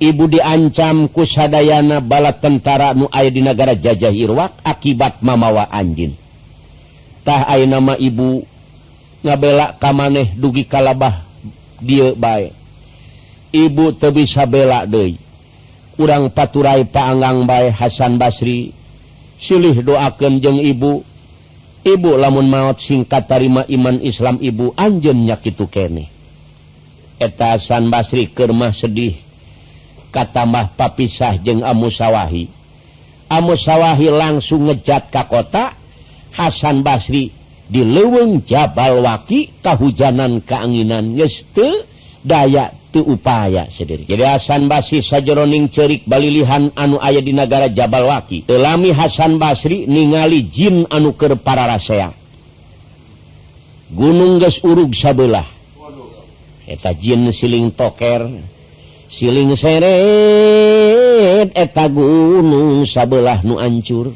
ibu diancam kusadayana bala tentara nu aya di negara jajah Irwak akibat mamawa anjintah A nama ibu ngabelak kamaneh dugi kalabah dia baik ibu te bisa belak De kurang paturai paanggang baik Hasan Basri. Silih doakan jeng ibu. Ibu lamun maut singkat tarima iman Islam ibu anjennya gitu kene eta Hasan Basri Kermah sedih. katamah papisah jeung amusawahi. Amusawahi langsung ngejat ka kota Hasan Basri di leweng Jabal Waki kehujanan keanginan ngeste daya tuh upaya sendiri jadi Hasan Basri sajeroning cerik balilihan anu ayah di negara Jabal Waki. Telami Hasan Basri ningali jin anu ke para rasea Gunung Ges Urug sabelah. Eta jin siling toker. siling seret eta gunung sabelah nu ancur.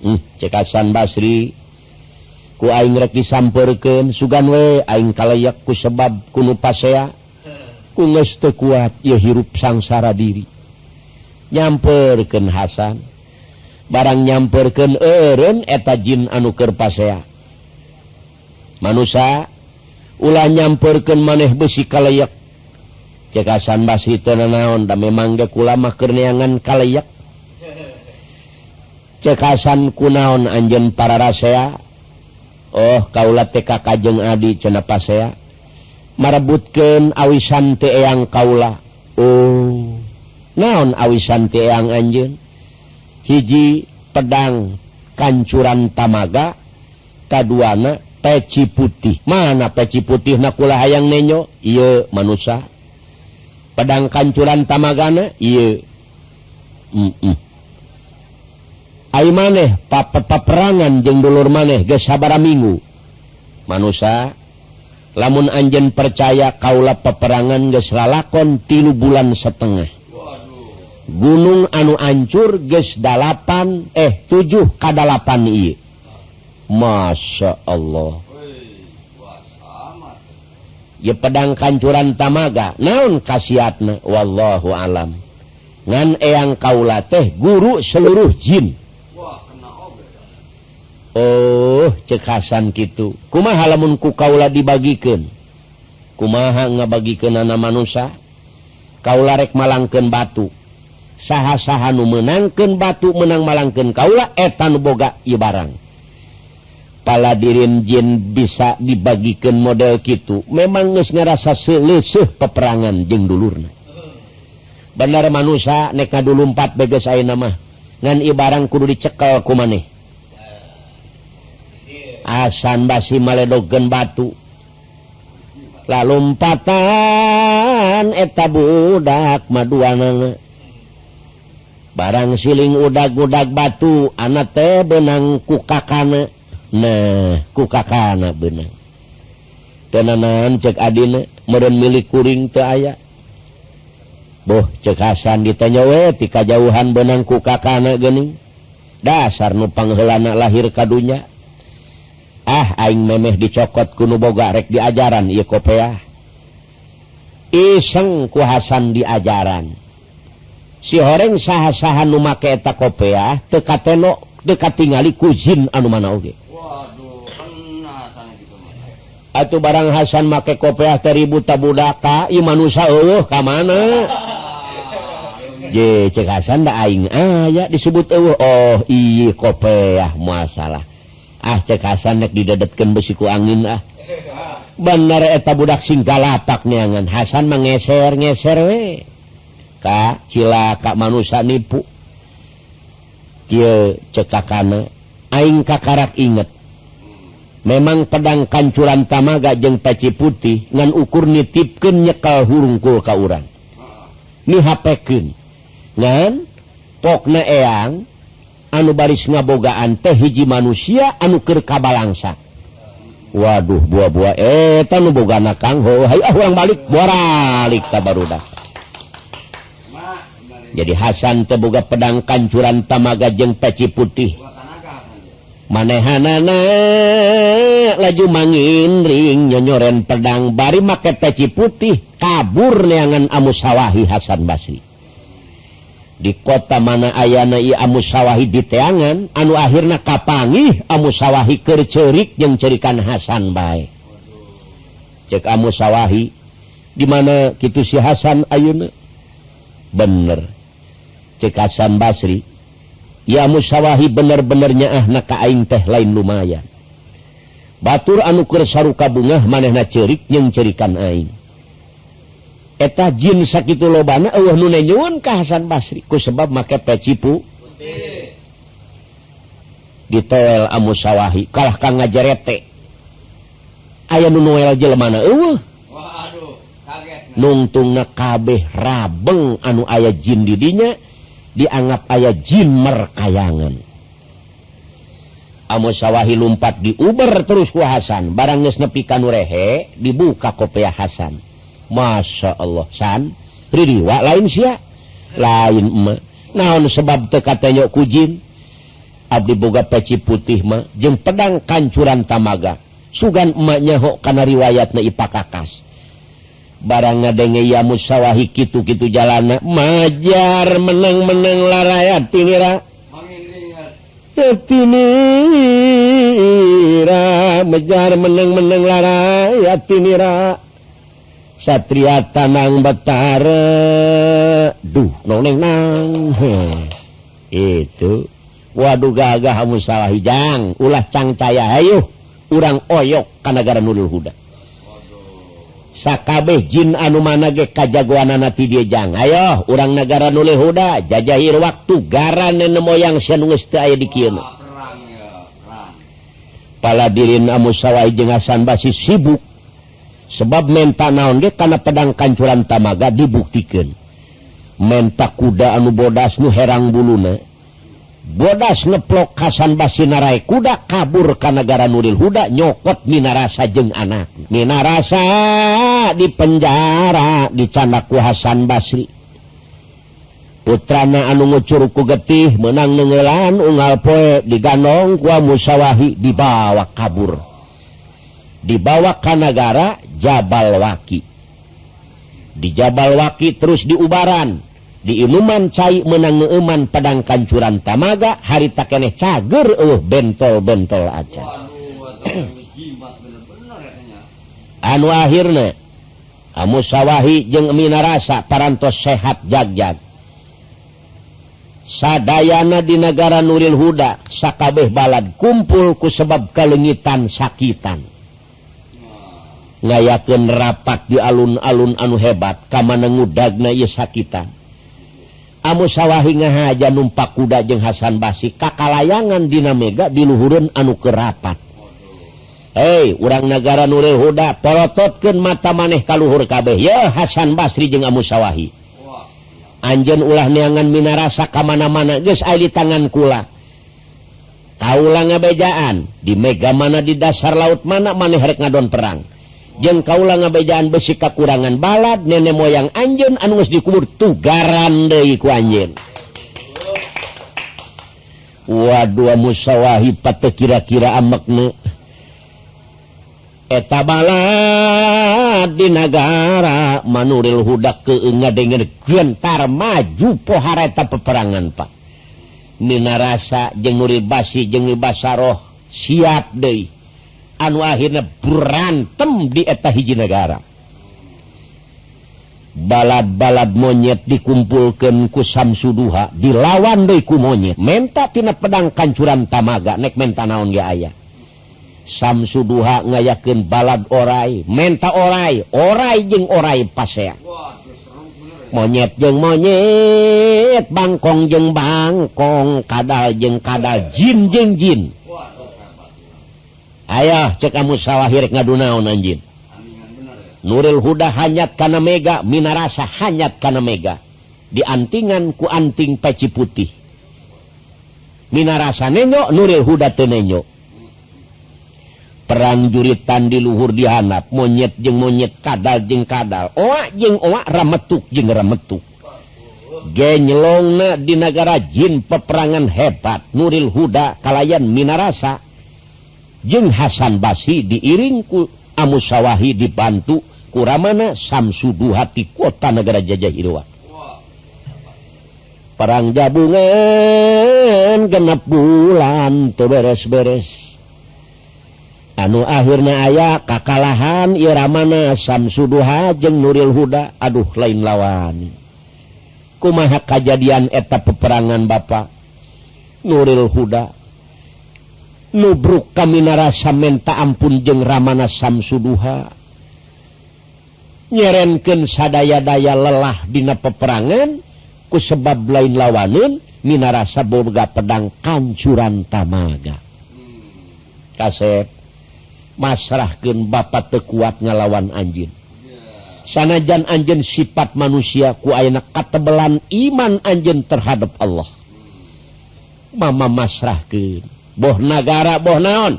Hmm, cekasan Basri. Ku aing rek disamperkeun sugan we aing kalayak ku sebab kunu pasea. Ku geus teu kuat ieu hirup sangsara diri. Nyamperkeun Hasan. Barang nyamperkeun eureun eta jin anu keur pasea. Manusia ulah nyamperkeun maneh besi kalayak cekasan bas itu naon dan memang gekulama kerneangan kalayak. Cekasan kunaon anjen para rasea? Oh kaula TK kajeng adi cena pasea. Merebutkan awisan teang kaula. Oh naon awisan teang anjen hiji pedang kancuran tamaga kaduana peci putih. Mana peci putih nakula hayang nenyo? Iya manusia pedang kancuran tamagana mm -mm. maneh papa peperangan jeng dulur maneh gesabara minggu. Manusia lamun Anjen percaya Kaula peperangan geslakon tilu bulan setengah. Gunung anu ancur gesdalapan eh 7 kedalapan Masya Allah. ye pedang kancuran tamaga naun khasiatna? Wallahu alam. Ngan eyang kaula teh guru seluruh jin. Oh cekasan gitu kumaha lamunku kaula dibagikan? Kumaha ngabagikan anak manusia? Kaula rek malangkan batu. Saha-saha nu menangkan batu menang malangken kaula etan boga ibarang. paladirinjin bisa dibagikan model gitu memang ngerasa selesai peperangan jeng dulurna. Bandar manusia neka dulu empat bege saya nama ngan ibarang kudu dicekel ku maneh. Asan basi maledogen batu. Lalu empatan eta budak maduanana barang siling udag-gudak batu anak teh benang kukakana nah kukakana benang tenanan cek Adina meren milik kuring ke aya. Boh cek Hasan ditanya we ti kajauhan benang kukakana gening dasar nupang helana lahir kadunya ah aing memeh dicokot kuno boga rek di ajaran iya kopeah iseng ku Hasan di ajaran. Si horeng sah-sahan numake eta kopeah teka tenok dekat tinggali kuzin anu mana oge. okay. Atuh barang Hasan make kopeah teribu tabudaka Iman Allah ka mana? Je cek Hasan da aing ah, aya disebut Allah oh iya kopeah masalah ah cek Hasan nek didadetkeun besiku angin ah. Bener eta budak singgalapak neangan Hasan mengeser ngeser we. Ka cilaka manusia nipu. Kieu cekakana aing kakarak inget. memang pedang kancuran tamaga jeng peci putih ngan ukur nitipken nyekal hurungkul kauran nih HPken ngan? Pokna eang anu baris ngabogaan teh hiji manusia anu kerkabalangsa waduh buah-buah. Eh tanu boga nakang ho hayu ah balik. Boralik tabaruda jadi Hasan teboga pedang kancuran tamaga jeng peci putih. manehanana laju mangin ring nyonyoren pedang bari make peci putih kabur leangan amusawahi Hasan Basri. Di kota mana ayana i amusawahi di teangan anu akhirnya kapangi amusawahi kercerik yang cerikan Hasan baik cek amusawahi di mana gitu si Hasan Ayuna? Bener. Cek Hasan Basri ya musyawahi bener-benernya ah na kaing teh lain lumayan. Batur anukur saruka bungah manehna cerik yang cerikan aing. Eta jin sakit lobana Allah nu nyuwun ka Hasan Basri. Ku sebab make pecipu ditoel amusawahi kalah ka ngajarete. Aya nu noel jelema eueuh. Nungtungna kabeh rabeng anu aya jin didinya. dianggap ayah Jimmer kayangan Amusyawahi lumpat di Uber terus ku Hasan. Barangnya nepikan nurehe dibuka kopea Hasan. Masya Allah San. Ridiwa lain si lain ma. naon sebab tekatanya kujin Abdi Boga peci putih mah jeng pedang kancuran tamaga. Sugan emaknya hok karena riwayatnya ipakakas barang ngadenge ya musyawahi kitu-kitu jalana. Majar menang-menang la rakyat tinira tinira mejar eh, menang-menang la rakyat tinira satria tanang betara duh noneng nang itu. Waduh gagah musyawahi jang. Ulah cangcaya hayuh urang oyok kana gara nulul huda. sakabeh Jin anu mana ge kajjaguan nati diajang Ayo urang negara nule Huda jajahir waktu gara nene moyang aya di pala dirin musawa jengasan basis sibuk sebab menta naon ge karena pedang kancuran tamaga dibuktikan. Menta kuda anu bodas nu herang buluna. bodas ngeplok Hasan Basinarai kuda kabur ke negara Nuril Huda nyokot Minarasa jeng anak Minarasa di penjara di candaku Hasan Basri. Putrana anu ngucurku getih menang nengelan ungal poe diganong gua musawahi dibawa kabur. Dibawa ke negara Jabal Waki. Di Jabal Waki terus diubaran. diinuman cair menanguman pedang kancuran tamaga harita keeh cager uh bentol-bentol aja. Anu akhirnya kamu sawwahi jeng minarasa parantos sehat jagjag. Sadayana di negara Nuril Huda Sakabeh balad kumpul ku sebab kelengitan sakitan. Layaken rapat di alun-alun anu hebat kamanengu Dagna sakitan. amusyawahi ngahaja numpak kuda jeung Hasan Basi kakalayangan Dina Mega diluhurun anu kerapat. Hei urang negara nure Huda porototken mata maneh kalluhur kabeh. Ya Hasan Basri jeung amusyawahi Anjen ulah neangan minarasa kamana-mana guys ali tangan kula. Kaula ngabejaan di Mega mana di dasar laut mana maneh rek ngadon perang. jeng kauula ngabejaan besi kekurangan balad nenek moyang Anjun anus dikubur tugaran Deiku Anjin Waduh musyawahi pate kira-kira amakne eta balad di negara manuril hudak ke dengan gentar maju pohareta peperangan Pak. Nina rasa jeng nuri basi jeng basaroh siap deh anu akhirnya berantem di eta hiji negara. Balad-balad monyet dikumpulkan ku Samsuduha dilawan deui ku monyet. Menta tina pedang kancuran tamaga nek menta naon ge aya. Samsuduha ngayakeun balad orai menta orai orai jeung orai pasea. Monyet jeung monyet bangkong jeung bangkong kadal jeung kadal jin jeung jin. ayaah cek kamu salahhir ngadunaon anjin Nuril Huda hanyat karena Mega Minarasa hanyat karena Mega. Diantingan ku anting peci putih. Minarasa nenyok Nuril Huda tenenyo perang juritan di luhur dihanap monyet jeng monyet kadal jeng kadal. Oak jeng oak rametuk jeng rametuk. Genyelongna di negara jin peperangan hebat. Nuril Huda kalayan Minarasa. jeng Hasan Basi diiringku Amusyawahi dibantu kuramana Samsuduhati kota negara jajah Irwa perang gabungan genep bulan tuh beres-beres anu akhirnya aya kakalahan Iramana Samsuduha jeng Nuril Huda aduh lain lawani. Kumaha kejadian eta peperangan Bapak? Nuril Huda. nubruk kami narasa menta ampun jeng Ramana Samsuduha. Nyerenken sadaya-daya lelah dina peperangan ku sebab lain lawanun minarasa boga pedang kancuran tamaga. Kaset masrahkan Bapak tekuat ngalawan anjin sanajan anjen sifat manusia ku ayeuna katebelan iman anjen terhadap Allah. Mama masrahkan boh negara boh naon?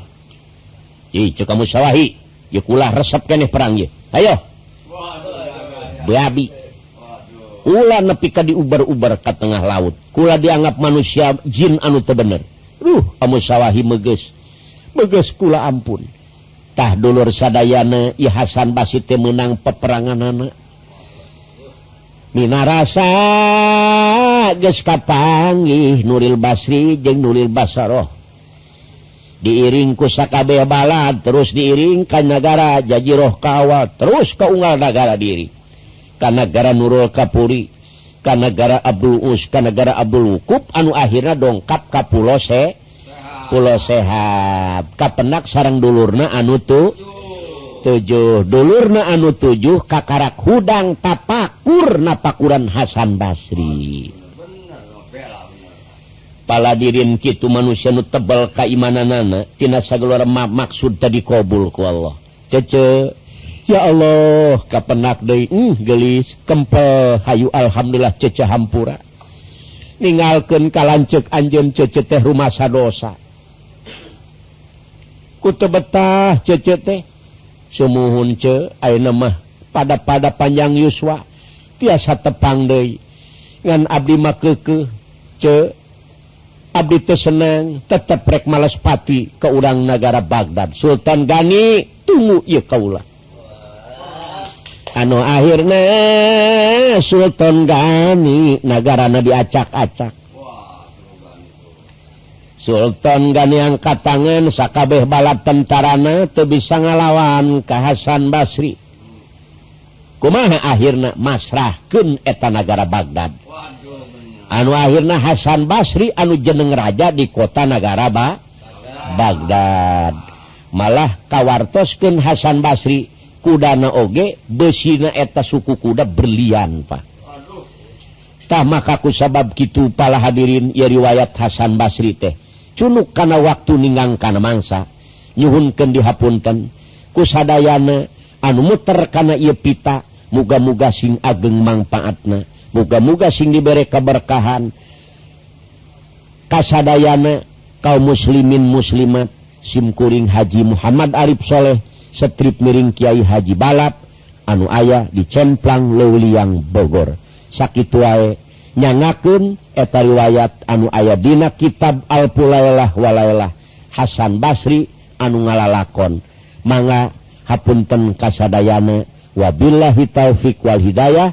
Kamu sawwahi resep perang ayo. Babi ulah nepika diuber-uber ke tengah laut. Kula dianggap manusia jin anu te bener. Uh kamu sawwahi meges. Meges kula ampuntah dulur sadayana I Hasan basit menang peperangan anak minarasa geskapanggi Nuril Basri jeng Nuril Basaroh diiring kusakabel balad terus diiringkan negara jajiroh kawal terus keunggal negara diri. Karena negara Nurul Kapuri karena negara Abdul Us karena negara Abdul Wukuf anu akhirnya dongkap ka pulau se pulau sehab. Kapenak sarang dulurna anu tuh tujuh. Dulurna anu tujuh kakarak hudang tapakur napakuran Hasan Basri. paladirin gitu manusia nu tebal keimananana tinasa keluar ma maksud tadi qbul ku Allah. Cece ya Allah kapenak deui mm, gelis kempel hayu alhamdulillah cece hampura. Ningalkeun kalancek anjeun cece teh rumah sadosa. Ku betah cece teh. Sumuhun ce ayeuna mah pada pada panjang yuswa tiasa tepang deui. Ngan abdi mah ce Abdi itu senang tetap rek malespati ke urang negara Baghdad. Sultan Gani tunggu ya kaulah. Anu akhirnya Sultan Gani negara Nabi acak-acak Sultan Gani angkat tangan sakabeh balat tentarana tuh bisa ngalawan ke Hasan Basri. Kumaha akhirnya masrahkan eta negara Baghdad? anu akhirnya Hasan Basri anu jeneng raja di kota negara ba Baghdad. Malah kawartosken Hasan Basri kudana oge besina eta suku kuda berlian Pak. Paktah makaku sabab gitu pala hadirin ya riwayat Hasan Basri teh. Cunuk karena waktu ninggangkan mangsa nyhunken dihapunkan kusadayana anu muter karena ia pita muga-muga sing ageng mangfaatna muga-muga sing diberre keberkahan. Kasadayana kaum muslimin muslimat SIMkuring Haji Muhammad Arif Shaleh setrip miring Kyai Haji balap anu ayah dicemplang Leuliang Bogor. Sakit wae nyangaken eta riwayat anu aya dina kitab alpulailah walailah Hasan Basri anu ngalalakon. Manga hapunten kasadayana. Wabillahi taufiq wal hidayah.